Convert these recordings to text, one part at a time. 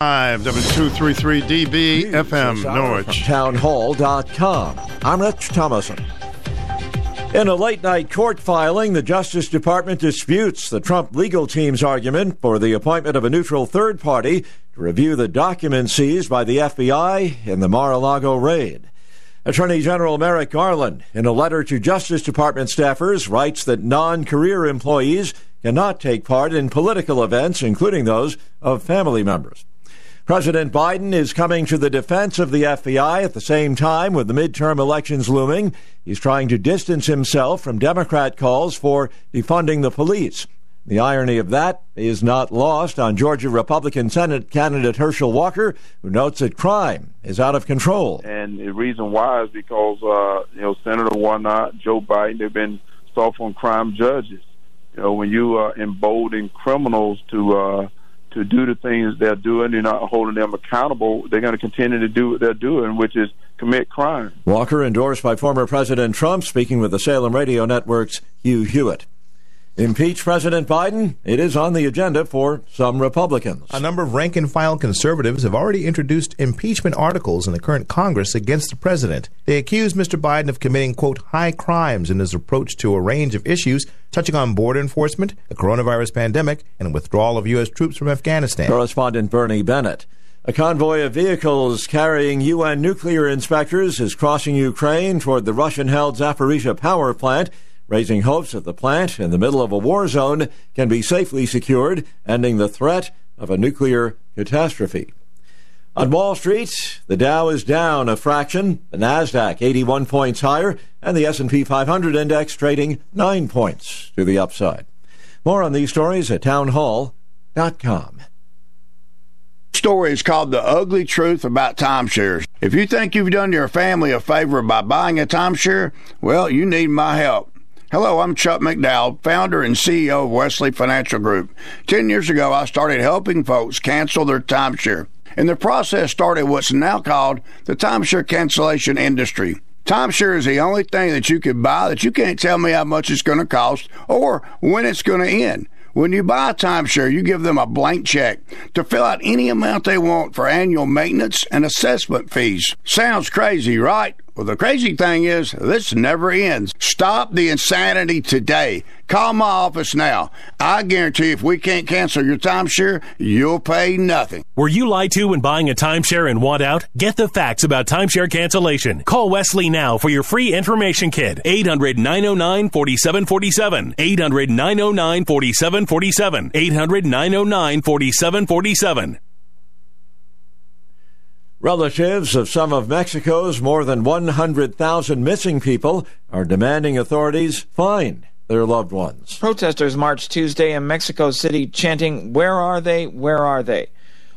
Five W233DB FM Norwich. Townhall.com. I'm Rich Thomason. In a late night court filing, the Justice Department disputes the Trump legal team's argument for the appointment of a neutral third party to review the documents seized by the FBI in the Mar a Lago raid. Attorney General Merrick Garland, in a letter to Justice Department staffers, writes that non career employees cannot take part in political events, including those of family members. President Biden is coming to the defense of the FBI at the same time with the midterm elections looming. He's trying to distance himself from Democrat calls for defunding the police. The irony of that is not lost on Georgia Republican Senate candidate Herschel Walker, who notes that crime is out of control. And the reason why is because, uh, you know, Senator Warnock, Joe Biden, they've been soft on crime judges. You know, when you uh, embolden criminals to uh, to do the things they're doing. You're not holding them accountable. They're going to continue to do what they're doing, which is commit crime. Walker, endorsed by former President Trump, speaking with the Salem Radio Network's Hugh Hewitt. Impeach President Biden? It is on the agenda for some Republicans. A number of rank and file conservatives have already introduced impeachment articles in the current Congress against the president. They accuse Mr. Biden of committing, quote, high crimes in his approach to a range of issues touching on border enforcement, the coronavirus pandemic, and withdrawal of U.S. troops from Afghanistan. Correspondent Bernie Bennett. A convoy of vehicles carrying UN nuclear inspectors is crossing Ukraine toward the Russian held Zaporizhia power plant raising hopes that the plant in the middle of a war zone can be safely secured, ending the threat of a nuclear catastrophe. On Wall Street, the Dow is down a fraction, the Nasdaq 81 points higher, and the S&P 500 index trading 9 points to the upside. More on these stories at townhall.com. Story is called The Ugly Truth About Timeshares. If you think you've done your family a favor by buying a timeshare, well, you need my help. Hello, I'm Chuck McDowell, founder and CEO of Wesley Financial Group. Ten years ago, I started helping folks cancel their timeshare. And the process started what's now called the timeshare cancellation industry. Timeshare is the only thing that you can buy that you can't tell me how much it's going to cost or when it's going to end. When you buy a timeshare, you give them a blank check to fill out any amount they want for annual maintenance and assessment fees. Sounds crazy, right? Well, the crazy thing is, this never ends. Stop the insanity today. Call my office now. I guarantee if we can't cancel your timeshare, you'll pay nothing. Were you lied to when buying a timeshare and want out? Get the facts about timeshare cancellation. Call Wesley now for your free information kit. 800 909 4747. 800 909 4747. 800 909 4747. Relatives of some of Mexico's more than 100,000 missing people are demanding authorities find their loved ones. Protesters marched Tuesday in Mexico City chanting, Where are they? Where are they?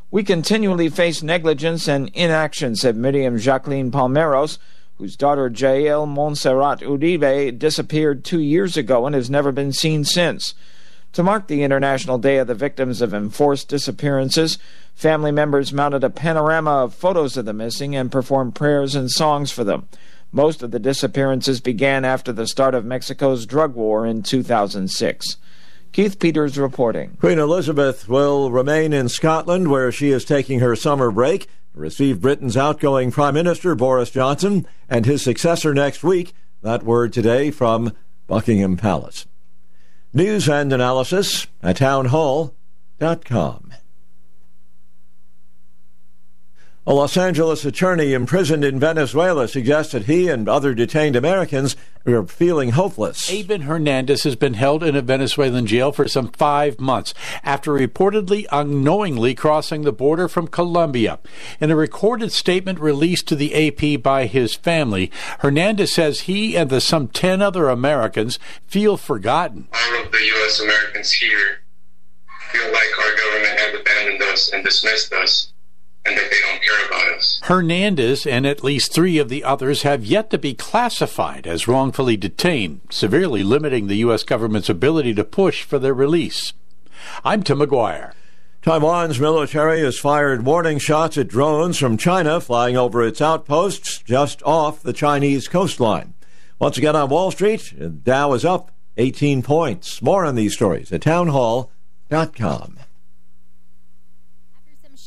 We continually face negligence and inaction, said Miriam Jacqueline Palmeros, whose daughter Jael Montserrat Uribe disappeared two years ago and has never been seen since. To mark the International Day of the Victims of Enforced Disappearances, family members mounted a panorama of photos of the missing and performed prayers and songs for them. Most of the disappearances began after the start of Mexico's drug war in 2006. Keith Peters reporting. Queen Elizabeth will remain in Scotland, where she is taking her summer break, receive Britain's outgoing Prime Minister Boris Johnson and his successor next week. That word today from Buckingham Palace. News and analysis at townhall.com. A Los Angeles attorney imprisoned in Venezuela suggests that he and other detained Americans are feeling hopeless. Eyvin Hernandez has been held in a Venezuelan jail for some five months after reportedly unknowingly crossing the border from Colombia. In a recorded statement released to the AP by his family, Hernandez says he and the some 10 other Americans feel forgotten. All of the U.S. Americans here feel like our government has abandoned us and dismissed us and that they don't care about us. Hernandez and at least three of the others have yet to be classified as wrongfully detained, severely limiting the U.S. government's ability to push for their release. I'm Tim McGuire. Taiwan's military has fired warning shots at drones from China flying over its outposts just off the Chinese coastline. Once again on Wall Street, Dow is up 18 points. More on these stories at townhall.com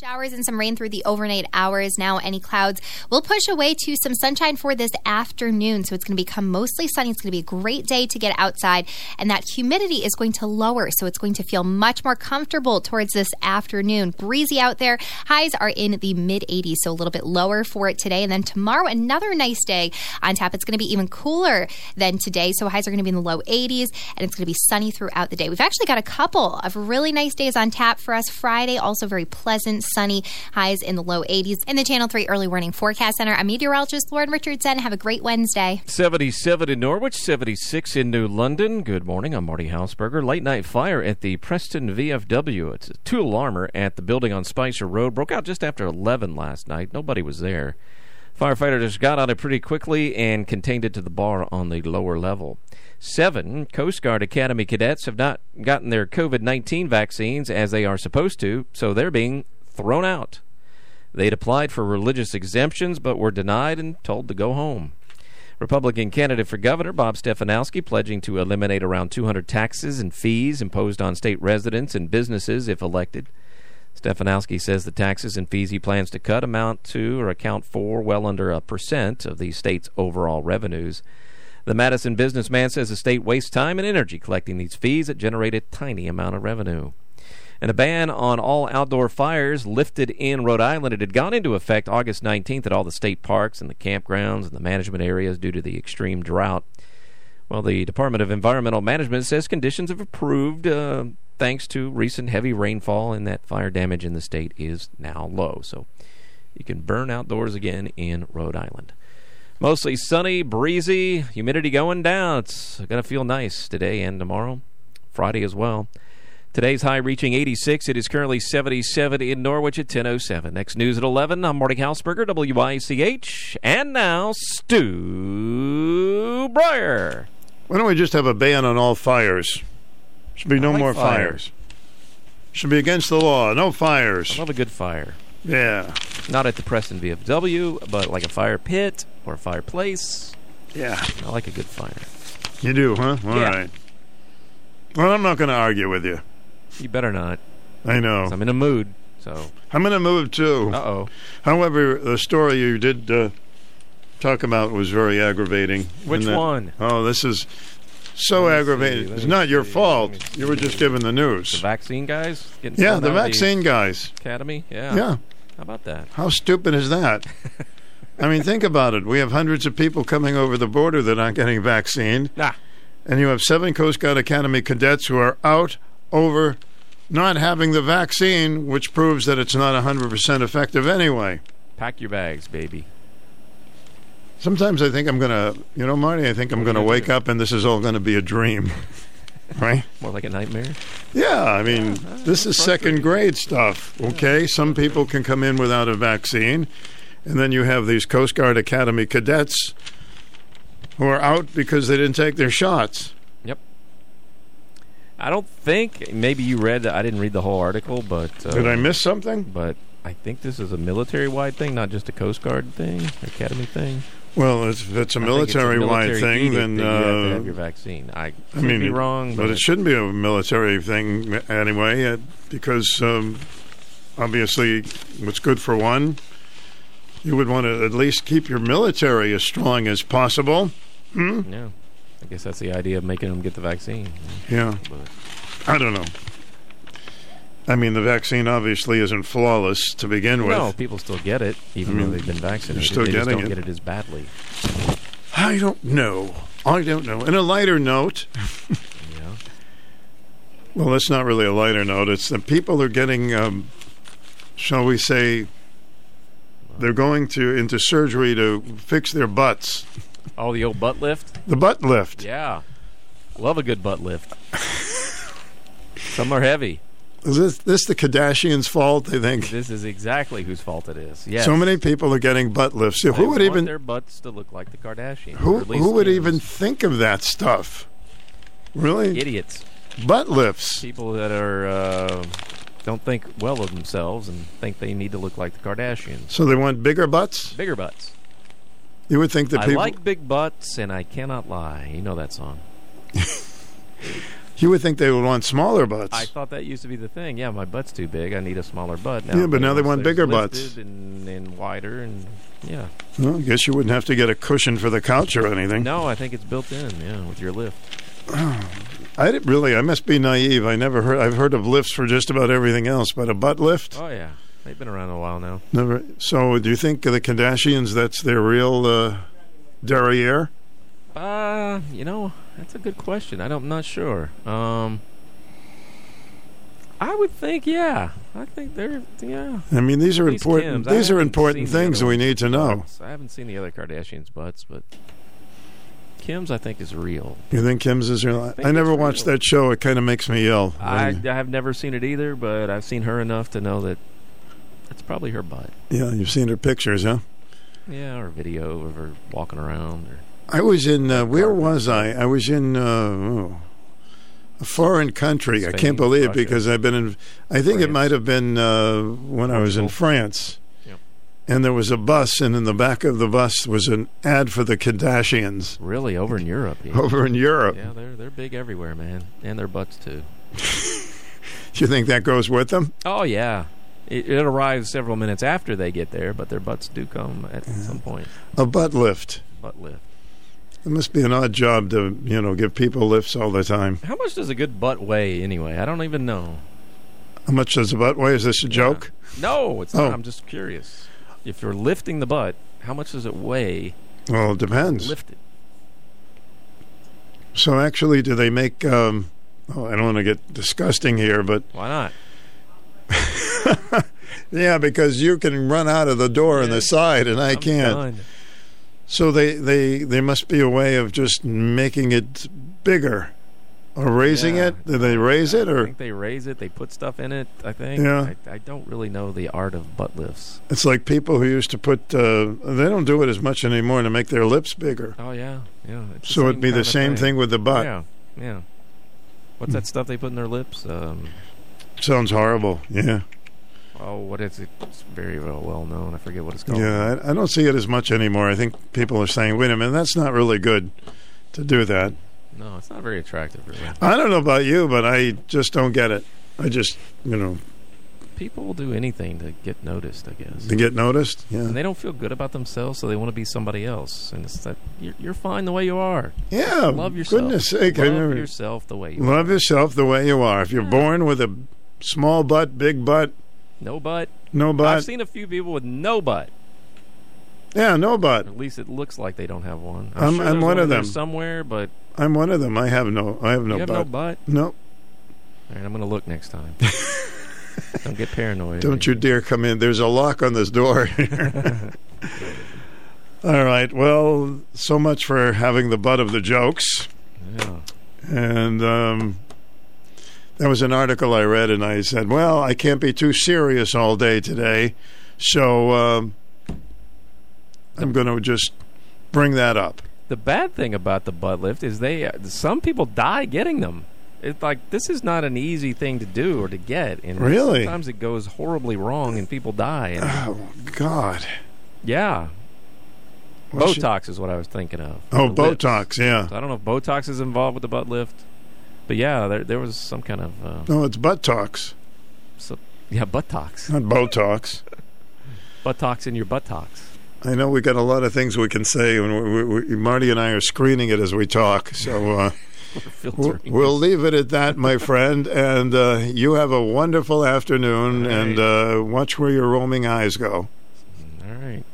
showers and some rain through the overnight hours. Now, any clouds will push away to some sunshine for this afternoon. So it's going to become mostly sunny. It's going to be a great day to get outside, and that humidity is going to lower. So it's going to feel much more comfortable towards this afternoon. Breezy out there. Highs are in the mid 80s, so a little bit lower for it today. And then tomorrow, another nice day on tap. It's going to be even cooler than today. So highs are going to be in the low 80s, and it's going to be sunny throughout the day. We've actually got a couple of really nice days on tap for us. Friday, also very pleasant, sunny, highs in the low 80s. In the Channel 3 Early Warning Forecast Center, I'm meteorologist Lauren Richardson. Have a great Wednesday. 77 in Norwich, 76 in New London. Good morning. I'm Marty Hausberger. Late night fire at the Preston VFW. It's a two alarmer at the building on Spicer Road. Broke out just after 11 last night. Nobody was there. Firefighters got on it pretty quickly and contained it to the bar on the lower level. Seven Coast Guard Academy cadets have not gotten their COVID 19 vaccines as they are supposed to, so they're being thrown out. They'd applied for religious exemptions but were denied and told to go home. Republican candidate for governor Bob Stefanowski pledging to eliminate around 200 taxes and fees imposed on state residents and businesses if elected. Stefanowski says the taxes and fees he plans to cut amount to or account for well under a percent of the state's overall revenues. The Madison businessman says the state wastes time and energy collecting these fees that generate a tiny amount of revenue. And a ban on all outdoor fires lifted in Rhode Island. It had gone into effect August 19th at all the state parks and the campgrounds and the management areas due to the extreme drought. Well, the Department of Environmental Management says conditions have improved uh, thanks to recent heavy rainfall, and that fire damage in the state is now low. So you can burn outdoors again in Rhode Island. Mostly sunny, breezy, humidity going down. It's going to feel nice today and tomorrow, Friday as well. Today's high reaching 86. It is currently 77 in Norwich at 10.07. Next news at 11. I'm Marty Hausberger, WICH. And now, Stu Bryer. Why don't we just have a ban on all fires? Should be no like more fire. fires. Should be against the law. No fires. I love a good fire. Yeah. Not at the Preston VFW, but like a fire pit or a fireplace. Yeah. I like a good fire. You do, huh? All right. Yeah. Well, I'm not going to argue with you. You better not. I know. I'm in a mood. So, I'm in a mood too. uh oh. However, the story you did uh, talk about was very aggravating. Which that- one? Oh, this is so aggravating. see, it's not your fault. You were just given the news. The vaccine guys? Getting Yeah, the vaccine guys. academy? Yeah. Yeah. How about that? How stupid is that? I mean, think about it. We have hundreds of people coming over the border that aren't getting vaccinated, Nah. and you have seven Coast Guard Academy cadets who are out over not having the vaccine, which proves that it's not 100% effective anyway. Pack your bags, baby. Sometimes I think I'm going to, you know, Marty, I think I'm going to wake up and this is all going to be a dream. right? More like a nightmare. Yeah, I mean, this is second grade stuff, okay? Some people can come in without a vaccine, and then you have these Coast Guard Academy cadets who are out because they didn't take their shots. I don't think maybe you read. I didn't read the whole article, but uh, Did I miss something? But I think this is a military-wide thing, not just a Coast Guard thing, academy thing. Well, if it's a I think it's a military-wide military thing, edict then that you have to uh, have your vaccine. I I mean, be wrong, but it shouldn't be a military thing anyway, uh, because um, obviously, what's good for one, you would want to at least keep your military as strong as possible. Hmm? Yeah, I guess that's the idea of making them get the vaccine. Yeah. But I don't know. I mean, the vaccine obviously isn't flawless to begin with. no, people still get it, even I mean, though they've been vaccinated. still they just don't it. get it as badly. I don't know. I don't know. In a lighter note, Yeah. well, that's not really a lighter note. It's that people are getting, um, shall we say, they're going to into surgery to fix their butts. Oh, the old butt lift. The butt lift. Yeah, love a good butt lift. Some are heavy. Is this, this the Kardashians' fault? They think This is exactly whose fault it is. Yes. so many people are getting butt lifts. They Who would want even their butts to look like the Kardashians? who or at least who would even think of that stuff? Really, idiots? butt lifts. People that are uh, don't think well of themselves and think they need to look like the Kardashians. So they want bigger butts. Bigger butts. You would think that people. I like big butts, and I cannot lie. You know that song. You would think they would want smaller butts. I thought that used to be the thing. Yeah, my butt's too big. I need a smaller butt. Now Yeah, but now they want bigger butts. and, and wider, and yeah. Well, I guess you wouldn't have to get a cushion for the couch or anything. No, I think it's built in. Yeah, with your lift. I didn't really. I must be naive. I never heard. I've heard of lifts for just about everything else, but a butt lift, Oh yeah, they've been around a while now. never. So, do you think the Kardashians? That's their real uh, derriere? Uh, you know, that's a good question. I don't, I'm not sure. Um, I would think, yeah. I think they're, yeah. I mean, these are least important. Kim's. These are important things we need to know. butts. I haven't seen the other Kardashians' butts, but Kim's, I think, is real. You think Kim's is real? think I never watched real. that show. It kind of makes me ill. I, I have never seen it either, but I've seen her enough to know that it's probably her butt. yeah, you've seen her pictures, huh? Yeah, or video of her walking around. Or I was in. Uh, where was I? I was in uh, oh, a foreign country. I can't believe Russia. because I've been in. I think it might have been uh, when I was in France. Yep. And there was a bus, and in the back of the bus was an ad for the Kardashians really, over in Europe. Yeah, over in Europe. yeah they're they're big everywhere, man, and their butts too. Do you think that goes with them? Oh yeah, it, it arrives several minutes after they get there, but their butts do come at some point. A butt lift. Butt lift. It must be an odd job to you know give people lifts all the time. How much does a good butt weigh anyway? I don't even know. How much does a butt weigh? Is this a joke? No, it's Oh. not. I'm just curious. If you're lifting the butt, how much does it weigh? Well, it depends. Lifted. So actually, do they make? Um, oh, I don't want to get disgusting here, but Why not? yeah, because you can run out of the door on Yeah. the side, and I I'm can't. done. So they they there must be a way of just making it bigger, or raising Yeah. it. Do they raise it, I or think they raise it. They put stuff in it. I think. Yeah. I, I don't really know the art of butt lifts. it's like people who used to put? Uh, they don't do it as much anymore to make their lips bigger. Oh yeah, yeah. So it'd be the same thing with the butt. Yeah, yeah. What's that stuff they put in their lips? Um, Sounds horrible. Yeah, oh, what is it? It's very well, well known. I forget what it's called. yeah. I, I don't see it as much anymore. I think people are saying, "Wait a minute, that's not really good to do that." No, it's not very attractive, really. I don't know about you, but I just don't get it. I just, you know, People will do anything to get noticed, I guess. to get noticed. Yeah, And they don't feel good about themselves, so they want to be somebody else. And it's that you're, you're fine the way you are. yeah. Love yourself. Goodness sake, I Love yourself the way you love are. yourself the way you are. If you're born with a small butt, big butt, No butt. no butt. I've seen a few people with no butt. yeah, no butt. At least it looks like they don't have one. I'm, I'm- sure I'm there's one of them. somewhere, but I'm one of them. I have no, I have no you have butt. no butt. No, All right, I'm going to look next time. don't get paranoid. don't you dare come in. There's a lock on this door. All right. Well, so much for having the butt of the jokes. Yeah. And um, that was an article I read, and I said, "Well, I can't be too serious all day today, so um, I'm going to just bring that up." The bad thing about the butt lift is they some people die getting them. It's like this is not an easy thing to do or to get, and Really? sometimes it goes horribly wrong and people die. And Oh God! yeah, Botox is what I was thinking of. Oh, The lips. Botox. Yeah. So I don't know if Botox is involved with the butt lift, but yeah, there there was some kind of uh, No, it's butt talks, so, yeah buttocks, not Botox. buttocks in your buttocks. I know we got a lot of things we can say, and we, we, we, Marty and I are screening it as we talk. So uh, we'll, we'll leave it at that, my friend. And uh, you have a wonderful afternoon, All and uh, watch where your roaming eyes go. All right.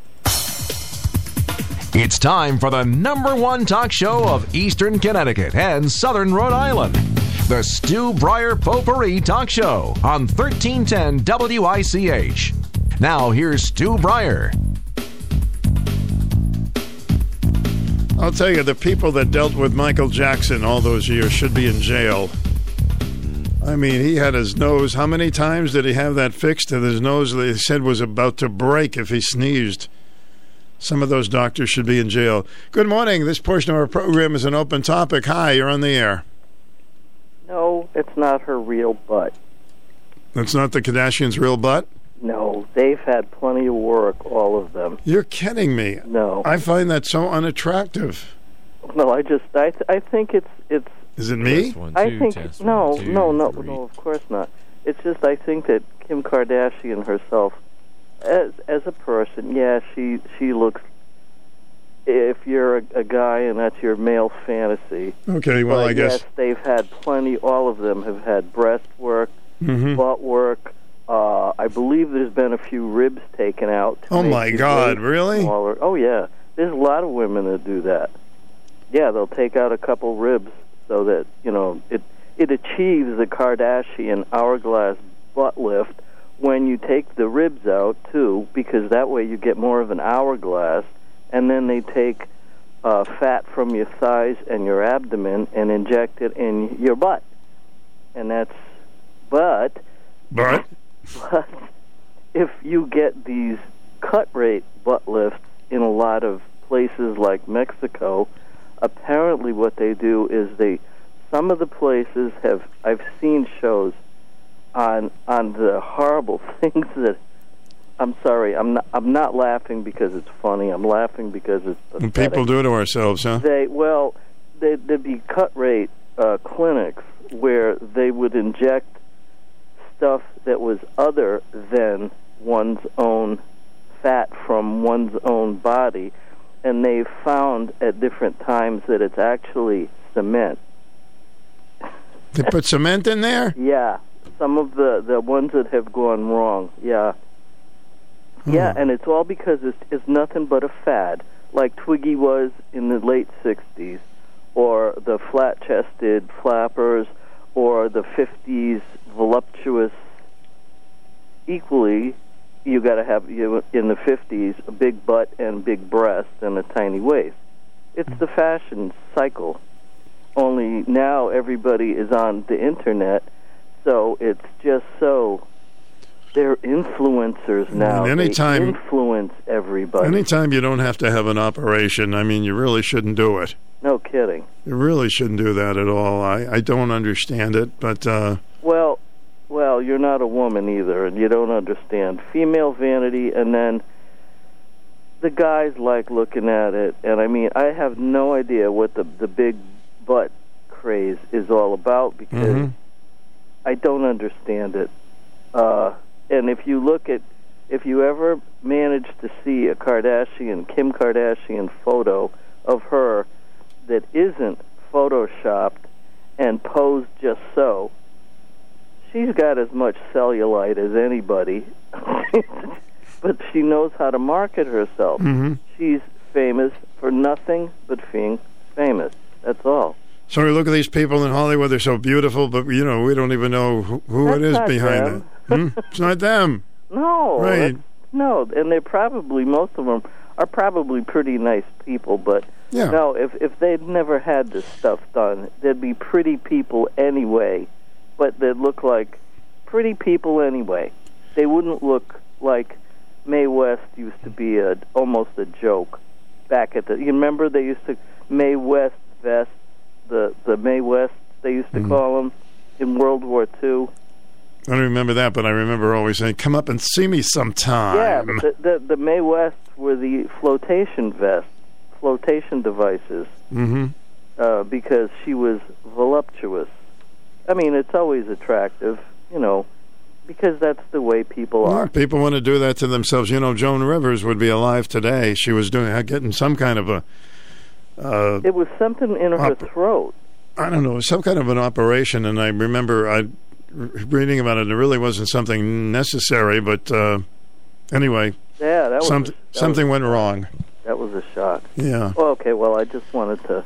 It's time for the number one talk show of Eastern Connecticut and Southern Rhode Island. The Stu Bryer Potpourri Talk Show on 1310 WICH. Now here's Stu Bryer. I'll tell you, the people that dealt with Michael Jackson all those years should be in jail. I mean, he had his nose. How many times did he have that fixed And his nose? They said was about to break if he sneezed. Some of those doctors should be in jail. Good morning. This portion of our program is an open topic. Hi, you're on the air. No, it's not her real butt. That's not the Kardashians' real butt. No, they've had plenty of work, all of them. You're kidding me. No, I find that so unattractive. no, I just I th- I think it's it's Is it me? Test one, I think no, one, two, no, no, three. no. Of course not. It's just I think that Kim Kardashian herself, as a person, yeah, she she looks. If you're a, a guy and that's your male fantasy, Okay, well, I guess. yes, they've had plenty. All of them have had breast work, Mhm. butt work. Uh, I believe there's been a few ribs taken out. Oh, my God, really? Smaller. Oh yeah, there's a lot of women that do that. Yeah, they'll take out a couple ribs so that you know it it achieves the Kardashian hourglass butt lift when you take the ribs out too, because that way you get more of an hourglass, and then they take uh, fat from your thighs and your abdomen and inject it in your butt, and that's but But? but if you get these cut rate butt lifts in a lot of places like Mexico, apparently what they do is they some of the places have I've seen shows on on the horrible things that I'm sorry, I'm not I'm not laughing because it's funny. I'm laughing because it's pathetic. people do it to ourselves, huh? They well, they, there'd be cut rate uh, clinics where they would inject stuff that was other than one's own fat from one's own body, and they found at different times that it's actually cement. They put cement in there? Yeah, some of the the ones that have gone wrong. Yeah, hmm. yeah, and it's all because it's it's nothing but a fad, like Twiggy was in the late '60s, or the flat-chested flappers, or the '50s voluptuous. Equally, you got to have you in the '50s a big butt and big breast and a tiny waist. It's the fashion cycle. Only now everybody is on the internet, so it's just so they're influencers now. And anytime- they influence everybody. Anytime you don't have to have an operation, I mean, you really shouldn't do it. no kidding. You really shouldn't do that at all. I, I don't understand it, but uh, Well, well, you're not a woman either, and you don't understand female vanity. And then the guys like looking at it, and I mean, I have no idea what the the big butt craze is all about because mhm. I don't understand it. Uh, and if you look at, if you ever manage to see a Kardashian, Kim Kardashian photo of her that isn't photoshopped and posed just so, she's got as much cellulite as anybody. but she knows how to market herself. Mhm. She's famous for nothing but being famous. That's all. So we look at these people in Hollywood. They're so beautiful, but you know we don't even know who, who it is behind them. it. Hmm? It's not them. No, Right. No, and they're probably most of them are probably pretty nice people, but Yeah. no, if if they'd never had this stuff done, they'd be pretty people anyway, but they'd look like pretty people anyway. They wouldn't look like Mae West used to be a almost a joke back at the. You remember they used to Mae West vest the the Mae West they used to Mhm. call them in World War Two. I don't remember that, but I remember always saying, "Come up and see me sometime." Yeah, the, the the Mae West were the flotation vests, flotation devices, hmm uh, because she was voluptuous. I mean, it's always attractive, you know, because that's the way people Well, are. people want to do that to themselves. You know, Joan Rivers would be alive today. She was doing getting some kind of a, uh, It was something in her Op- throat. I don't know, some kind of an operation. And I remember I reading about it. and It really wasn't something necessary, but uh, anyway, Yeah, that was some, that something Was, went wrong. that was a shock. Yeah. Well, okay. Well, I just wanted to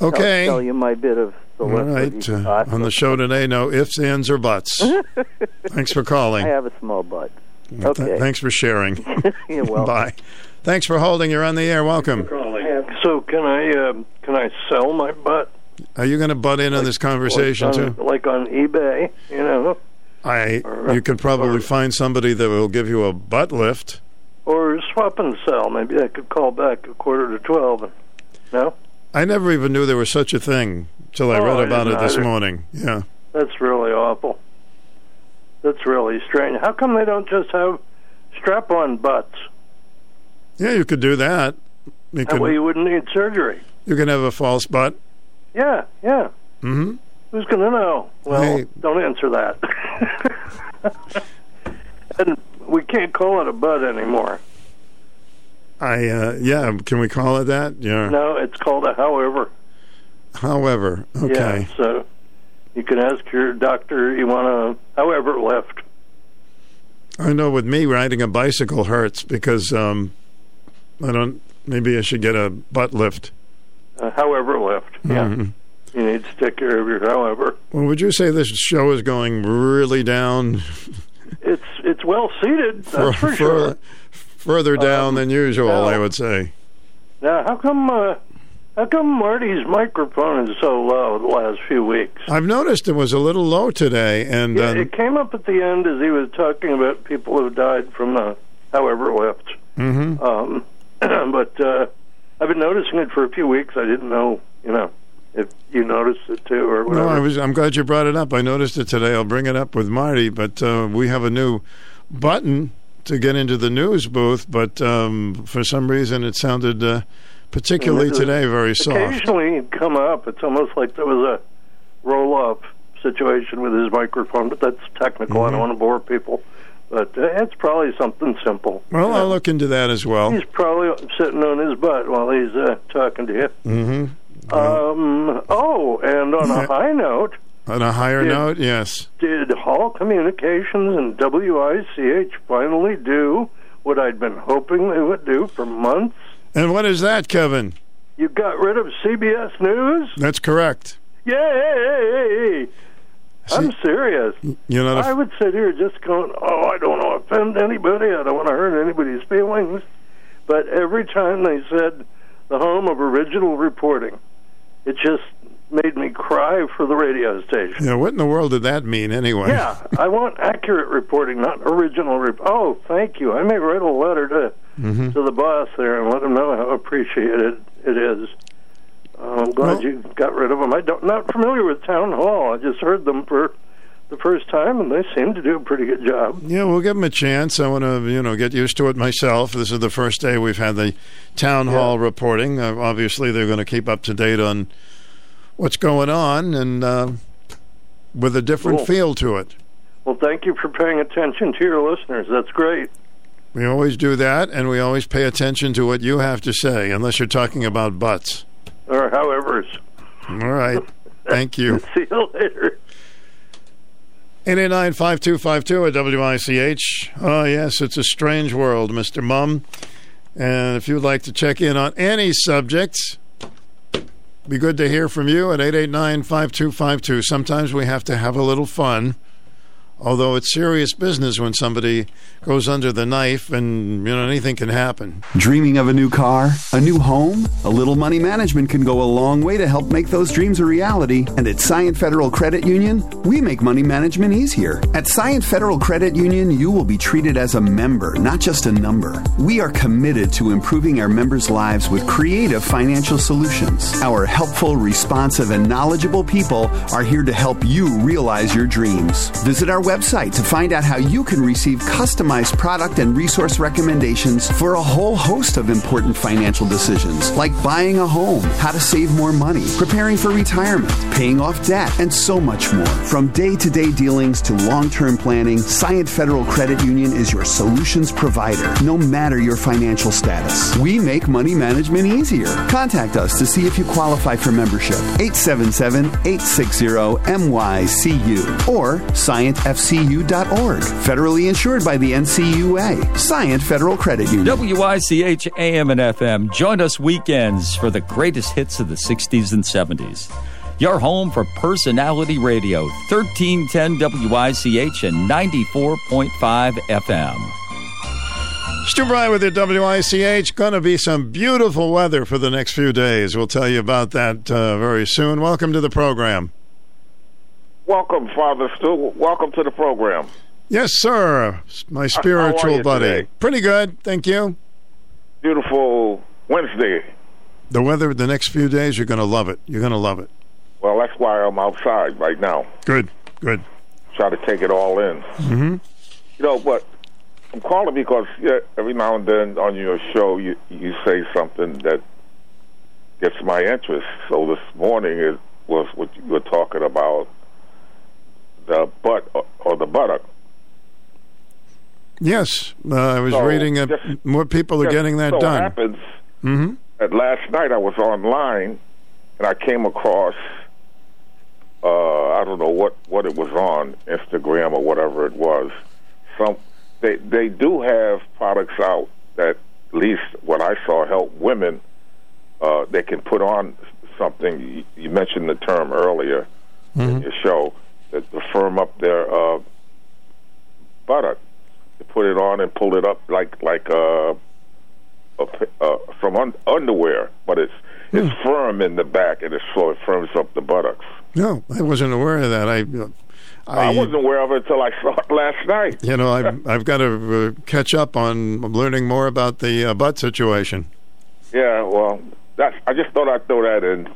Okay. tell, you my bit of All celebrity. Uh, on the show today, no ifs, ands, or buts. Thanks for calling. I have a small butt. Th- Okay. thanks for sharing. You're welcome. Bye. Thanks for holding. You're on the air. Welcome. So can I um, can I sell my butt? Are you going to butt in on this conversation like on, too? Like on eBay, you know, I. You could probably find somebody that will give you a butt lift. or swap and sell. Maybe I could call back a quarter to twelve. And, no, I never even knew there was such a thing till I Oh, read I about it this either. morning. Yeah. that's really awful. That's really strange. How come they don't just have strap-on butts? Yeah, you could do that. You That way you wouldn't need surgery. you can have a false butt. Yeah, yeah. Mm-hmm. Who's going to know? Well, Hey. don't answer that. and we can't call it a butt anymore. I uh, yeah. Can we call it that? Yeah. No, it's called a however. However, okay. Yeah, so you can ask your doctor you want to however left. I know with me riding a bicycle hurts because um, I don't. Maybe I should get a butt lift. Uh, however lift. Yeah. Mhm. You need to take care of your however. Well, would you say this show is going really down? It's it's well seated, that's for, fur- sure. Further down than usual, now- I would say. Now, how come uh, how come Marty's microphone is so low the last few weeks? I've noticed it was a little low today, and Yeah, um, it came up at the end as he was talking about people who died from the however left. mhm. Um, but uh, I've been noticing it for a few weeks. I didn't know, you know, if you noticed it too or whatever. no, I was. I'm glad you brought it up. I noticed it today. I'll bring it up with Marty, but uh, we have a new button to get into the news booth, but um, for some reason it sounded uh, particularly today very soft. Occasionally come up. It's almost like there was a roll up situation with his microphone, but that's technical. I Mhm. don't want to bore people. But uh, it's probably something simple. Well, I'll look into that as well. He's probably sitting on his butt while he's uh, talking to you. hmm Um, oh, and on a high note, On a higher Yeah. note, yes. did Hall Communications and WICH finally do what I'd been hoping they would do for months? And what is that, Kevin? You got rid of CBS News? That's correct. Yay! I'm serious. You're not a I would sit here just going, oh, I don't want to offend anybody. I don't want to hurt anybody's feelings. But every time they said the home of original reporting, it just made me cry for the radio station. Yeah, what in the world did that mean anyway? Yeah, I want accurate reporting, not original. Rep- oh, thank you. I may write a letter to Mhm. to the boss there and let him know how appreciated it is. Uh, I'm glad Well- you got rid of them. I don't not familiar with town hall. I just heard them for the first time, and they seem to do a pretty good job. Yeah, we'll give them a chance. I want to, you know, get used to it myself. This is the first day we've had the town hall reporting. Uh, obviously, they're going to keep up to date on what's going on and uh, with a different Cool. feel to it. Well, thank you for paying attention to your listeners. That's great. We always do that, and we always pay attention to what you have to say, unless you're talking about butts. Or however. All right. Thank you. See you later. 889-5252 at WICH. Oh, ah, yes, it's a strange world, Mr. Mum. And if you'd like to check in on any subject, be good to hear from you at 889-5252. Sometimes we have to have a little fun, although it's serious business when somebody goes under the knife and, you know, anything can happen. Dreaming of a new car, a new home? A little money management can go a long way to help make those dreams a reality. And at Scient Federal Credit Union, we make money management easier. At Scient Federal Credit Union, you will be treated as a member, not just a number. We are committed to improving our members' lives with creative financial solutions. Our helpful, responsive, and knowledgeable people are here to help you realize your dreams. Visit our website to find out how you can receive customized product and resource recommendations for a whole host of important financial decisions, like buying a home, how to save more money, preparing for retirement, paying off debt, and so much more. From day to day dealings to long term planning, Scient Federal Credit Union is your solutions provider, no matter your financial status. We make money management easier. Contact us to see if you qualify for membership. 877 860 MYCU or scientfcu.org. Federally insured by the NCUA. Scient Federal Credit Union. WICH AM and FM. Join us weekends for the greatest hits of the 60s and 70s. Your home for personality radio, 1310 WICH and 94.5 FM. Stu Bryer with your WICH. Going to be some beautiful weather for the next few days. We'll tell you about that uh, very soon. Welcome to the program. Welcome, Father Stu. Welcome to the program. Yes, sir. My spiritual buddy. today? Pretty good, thank you. Beautiful Wednesday. The weather the next few days, you're going to love it. You're going to love it. Well, that's why I'm outside right now. Good, good. Try to take it all in. Mm-hmm. You know, but I'm calling because yeah, every now and then on your show you you say something that gets my interest. So this morning it was what you were talking about the butt or, the buttock. Yes, uh, I was So, reading that just- more people are getting that so done. happens hmm that last night I was online and I came across uh, I don't know what what it was on Instagram or whatever it was. Some they they do have products out that at least what I saw help women. Uh, they can put on something. You, you mentioned the term earlier in your show that to firm up their uh, buttock. To put it on and pull it up like like uh, a, uh, from un- underwear, but it's it's firm in the back and it so it firms up the buttocks. No, I wasn't aware of that. I, uh, I, wasn't aware of it until I saw it last night. You know, I've I've got to uh, catch up on learning more about the uh, butt situation. Yeah, well, that's. I just thought I'd throw that in.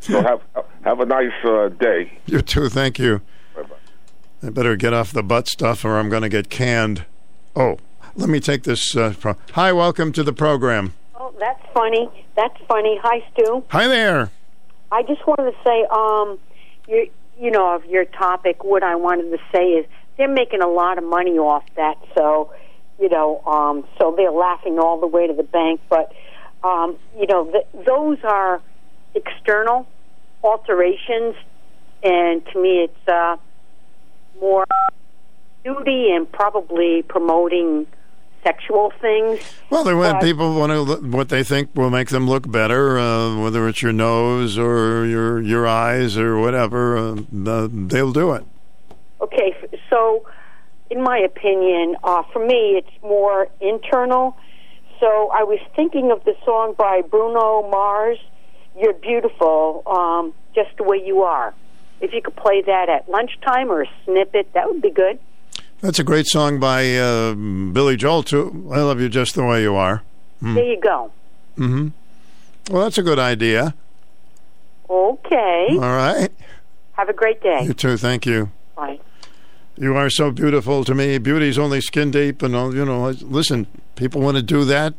So have have a nice uh, day. You too. Thank you. I better get off the butt stuff, or I'm going to get canned. Oh, let me take this. Uh, pro- Hi, welcome to the program. Oh, that's funny. That's funny. Hi, Stu. Hi there. I just wanted to say, um, you you know, of your topic, what I wanted to say is they're making a lot of money off that. So, you know, um, so they're laughing all the way to the bank. But, um, you know, th- those are external alterations, and to me, it's uh, more duty and probably promoting sexual things. Well, they want But- people want to what they think will make them look better, uh, whether it's your nose or your your eyes or whatever. Uh, uh, they'll do it. Okay, so in my opinion, uh, for me, it's more internal. So I was thinking of the song by Bruno Mars, "You're Beautiful," um, just the way you are. If you could play that at lunchtime or a snippet, that would be good. That's a great song by uh, Billy Joel too. I love you just the way you are. There you go. hmm Well, that's a good idea. Okay. All right. Have a great day. You too. Thank you. Bye. You are so beautiful to me. Beauty's only skin deep, and all. You know, listen. People want to do that.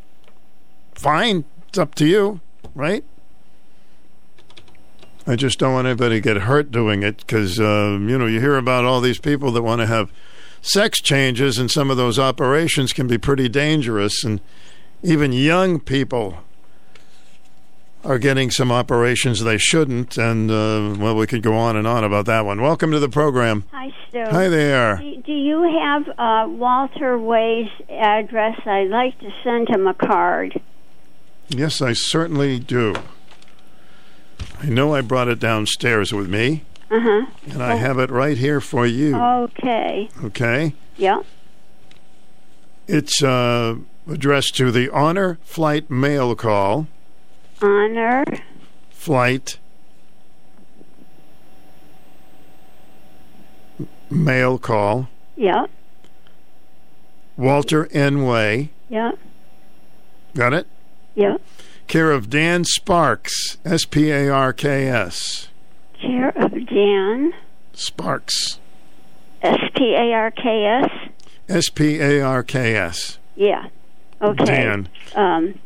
Fine. It's up to you, right? I just don't want anybody to get hurt doing it because uh, you know you hear about all these people that want to have sex changes, and some of those operations can be pretty dangerous, and even young people are getting some operations they shouldn't. And uh, well, we could go on and on about that one. Welcome to the program. Hi, Stu. Hi there. Do, do you have uh, Walter Way's address? I'd like to send him a card. Yes, I certainly do. I know I brought it downstairs with me, Uh huh. and I have it right here for you. Okay. Okay? Yeah. It's uh, addressed to the Honor Flight Mail Call. Honor. Flight Mail Call. Yeah. Walter N. Way. Yeah. Got it? Yeah. Care of Dan Sparks. S P A R K S. Care of Dan. Sparks. S P A R K S. S P A R K S. Yeah. Okay. Dan. Um,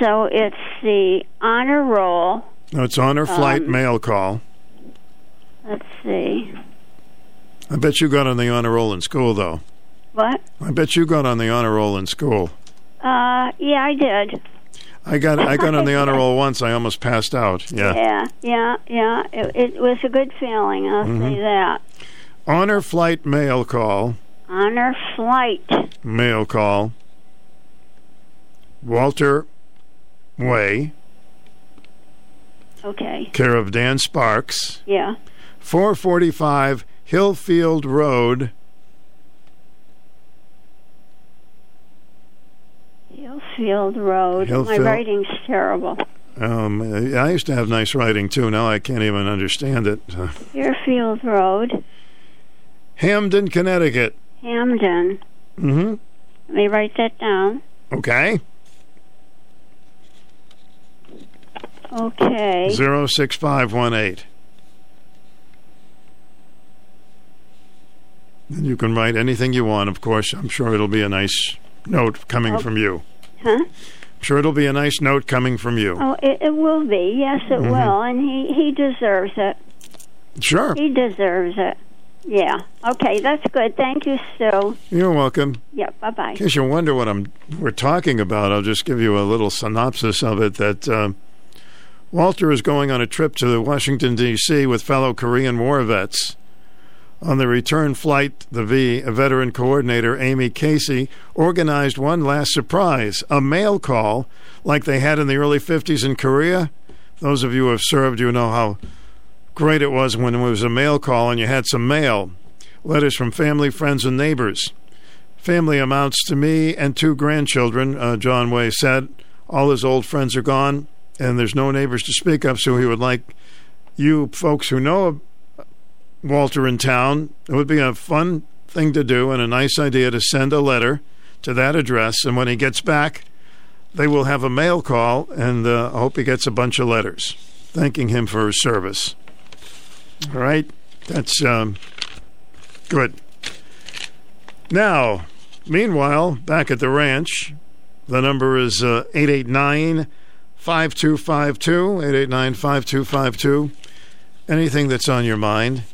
so it's the honor roll. No, it's Honor Flight Um, Mail Call. Let's see. I bet you got on the honor roll in school, though. What? I bet you got on the honor roll in school. Uh, yeah, I did. I got I got on the honor roll once. I almost passed out. Yeah. Yeah, yeah, yeah. It, it was a good feeling. I'll Mhm. say that. Honor Flight Mail Call. Honor flight. Mail Call. Walter Way, Okay. care of Dan Sparks. Yeah. 445 Hillfield Road, Hillfield Road. My writing's terrible. Um, I used to have nice writing too. Now I can't even understand it. Uh, Road, Hamden, Connecticut. Hamden. Mm-hmm. Let me write that down. Okay. Okay. Zero six five one eight. And you can write anything you want. Of course, I'm sure it'll be a nice note coming Oh. from you. Huh? I'm sure it'll be a nice note coming from you. Oh, it, it will be. Yes, it Mhm. will, and he he deserves it. Sure. He deserves it. Yeah. Okay, that's good. Thank you, Sue. You're welcome. Yeah, bye bye. In case you wonder what I'm we're talking about, I'll just give you a little synopsis of it. That uh, Walter is going on a trip to Washington D.C. with fellow Korean War vets. On the return flight, the V, a veteran coordinator, Amy Casey, organized one last surprise a mail call like they had in the early 50s in Korea. Those of you who have served, you know how great it was when it was a mail call and you had some mail. Letters from family, friends, and neighbors. Family amounts to me and two grandchildren, uh, John Way said. All his old friends are gone, and there's no neighbors to speak of, so he would like you folks who know Walter in town. It would be a fun thing to do and a nice idea to send a letter to that address. And when he gets back, they will have a mail call, and uh, I hope he gets a bunch of letters thanking him for his service. All right, that's um, good. Now, meanwhile, back at the ranch, the number is uh, 889 5252. 889 5252. Anything that's on your mind.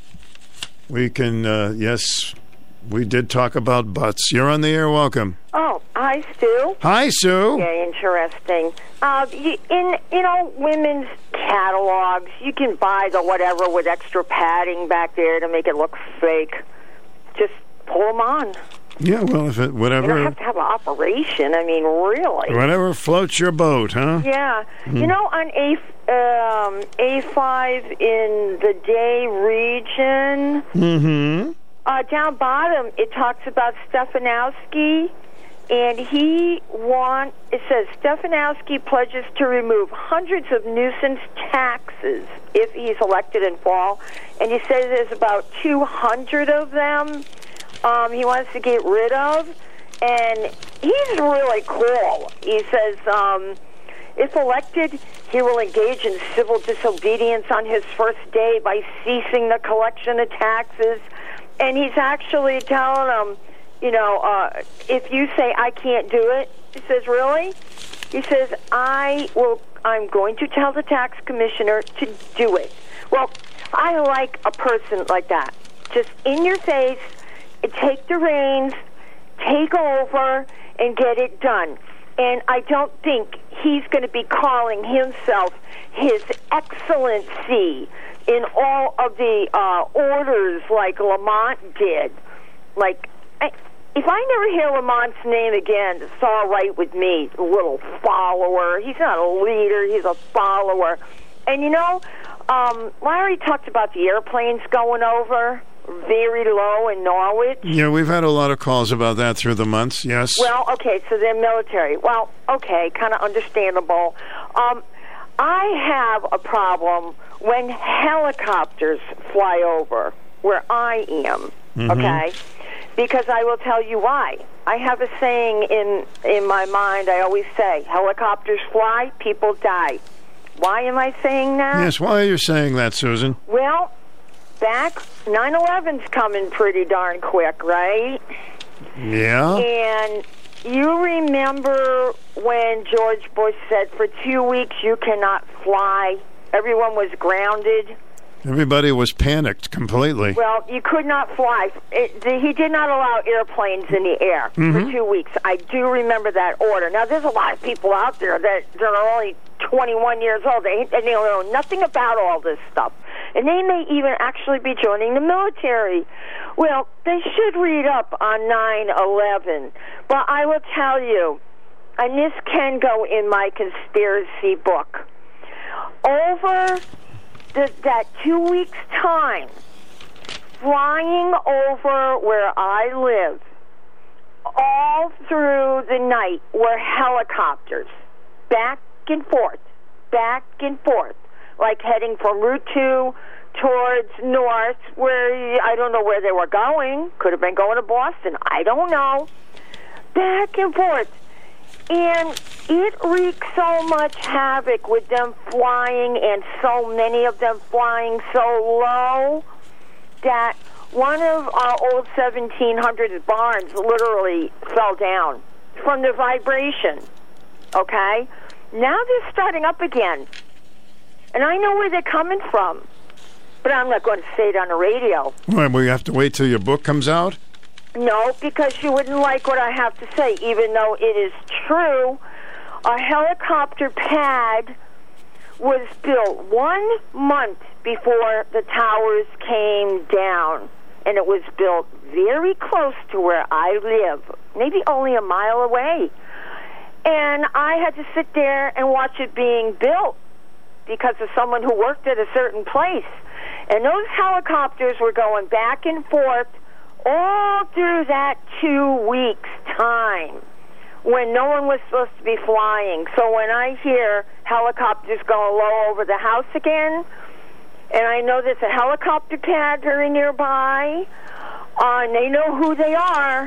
We can, uh, yes, we did talk about butts. You're on the air. Welcome. Oh, hi, Stu. Hi, Sue. Yeah, interesting. Uh, you, in you know women's catalogs, you can buy the whatever with extra padding back there to make it look fake. Just pull them on. Yeah, well, if it, whatever. You don't have to have an operation. I mean, really. whatever floats your boat, huh? Yeah, Hmm. you know, on A um, A five in the Day region, Mm-hmm. uh, down bottom, it talks about Stefanowski, and he want. It says Stefanowski pledges to remove hundreds of nuisance taxes if he's elected in fall, and he says there's about 200 of them. Um, he wants to get rid of, and he's really cool. He says. Um, if elected, he will engage in civil disobedience on his first day by ceasing the collection of taxes. And he's actually telling them, you know, uh, if you say I can't do it, he says, really? He says, I will. I'm going to tell the tax commissioner to do it. Well, I like a person like that, just in your face, take the reins, take over, and get it done. And I don't think he's going to be calling himself His Excellency in all of the uh, orders like Lamont did. Like, I, if I never hear Lamont's name again, it's all right with me. A little follower. He's not a leader. He's a follower. And you know, um, Larry talked about the airplanes going over very low in Norwich. Yeah, we've had a lot of calls about that through the months. Yes. Well, okay, so they're military. Well, okay, kind of understandable. Um, I have a problem when helicopters fly over where I am. Mhm. Okay, because I will tell you why. I have a saying in in my mind. I always say, "Helicopters fly, people die." Why am I saying that? yes. Why are you saying that, Susan? Well, back 9/11's coming pretty darn quick, right? Yeah. And you remember when George Bush said for two weeks you cannot fly? Everyone was grounded. Everybody was panicked completely. Well, you could not fly. It, the, he did not allow airplanes in the air for Mhm. two weeks. I do remember that order. Now, there's a lot of people out there that, that are only 21 years old. They, and they know nothing about all this stuff. And they may even actually be joining the military. Well, they should read up on 9 11. But I will tell you, and this can go in my conspiracy book, over the, that two weeks' time, flying over where I live, all through the night were helicopters, back and forth, back and forth, like heading from Route 2 towards north, where I don't know where they were going. Could have been going to Boston. I don't know. Back and forth. And it wreaked so much havoc with them flying and so many of them flying so low that one of our old 1700s barns literally fell down from the vibration. Okay? Now they're starting up again. And I know where they're coming from. but I'm not going to say it on the radio. Well, we have to wait till your book comes out. No, because you wouldn't like what I have to say, even though it is true. A helicopter pad was built one month before the towers came down, and it was built very close to where I live, maybe only a mile away. And I had to sit there and watch it being built because of someone who worked at a certain place. And those helicopters were going back and forth all through that two weeks' time when no one was supposed to be flying. So when I hear helicopters going low over the house again, and I know there's a helicopter pad very nearby, uh, and they know who they are,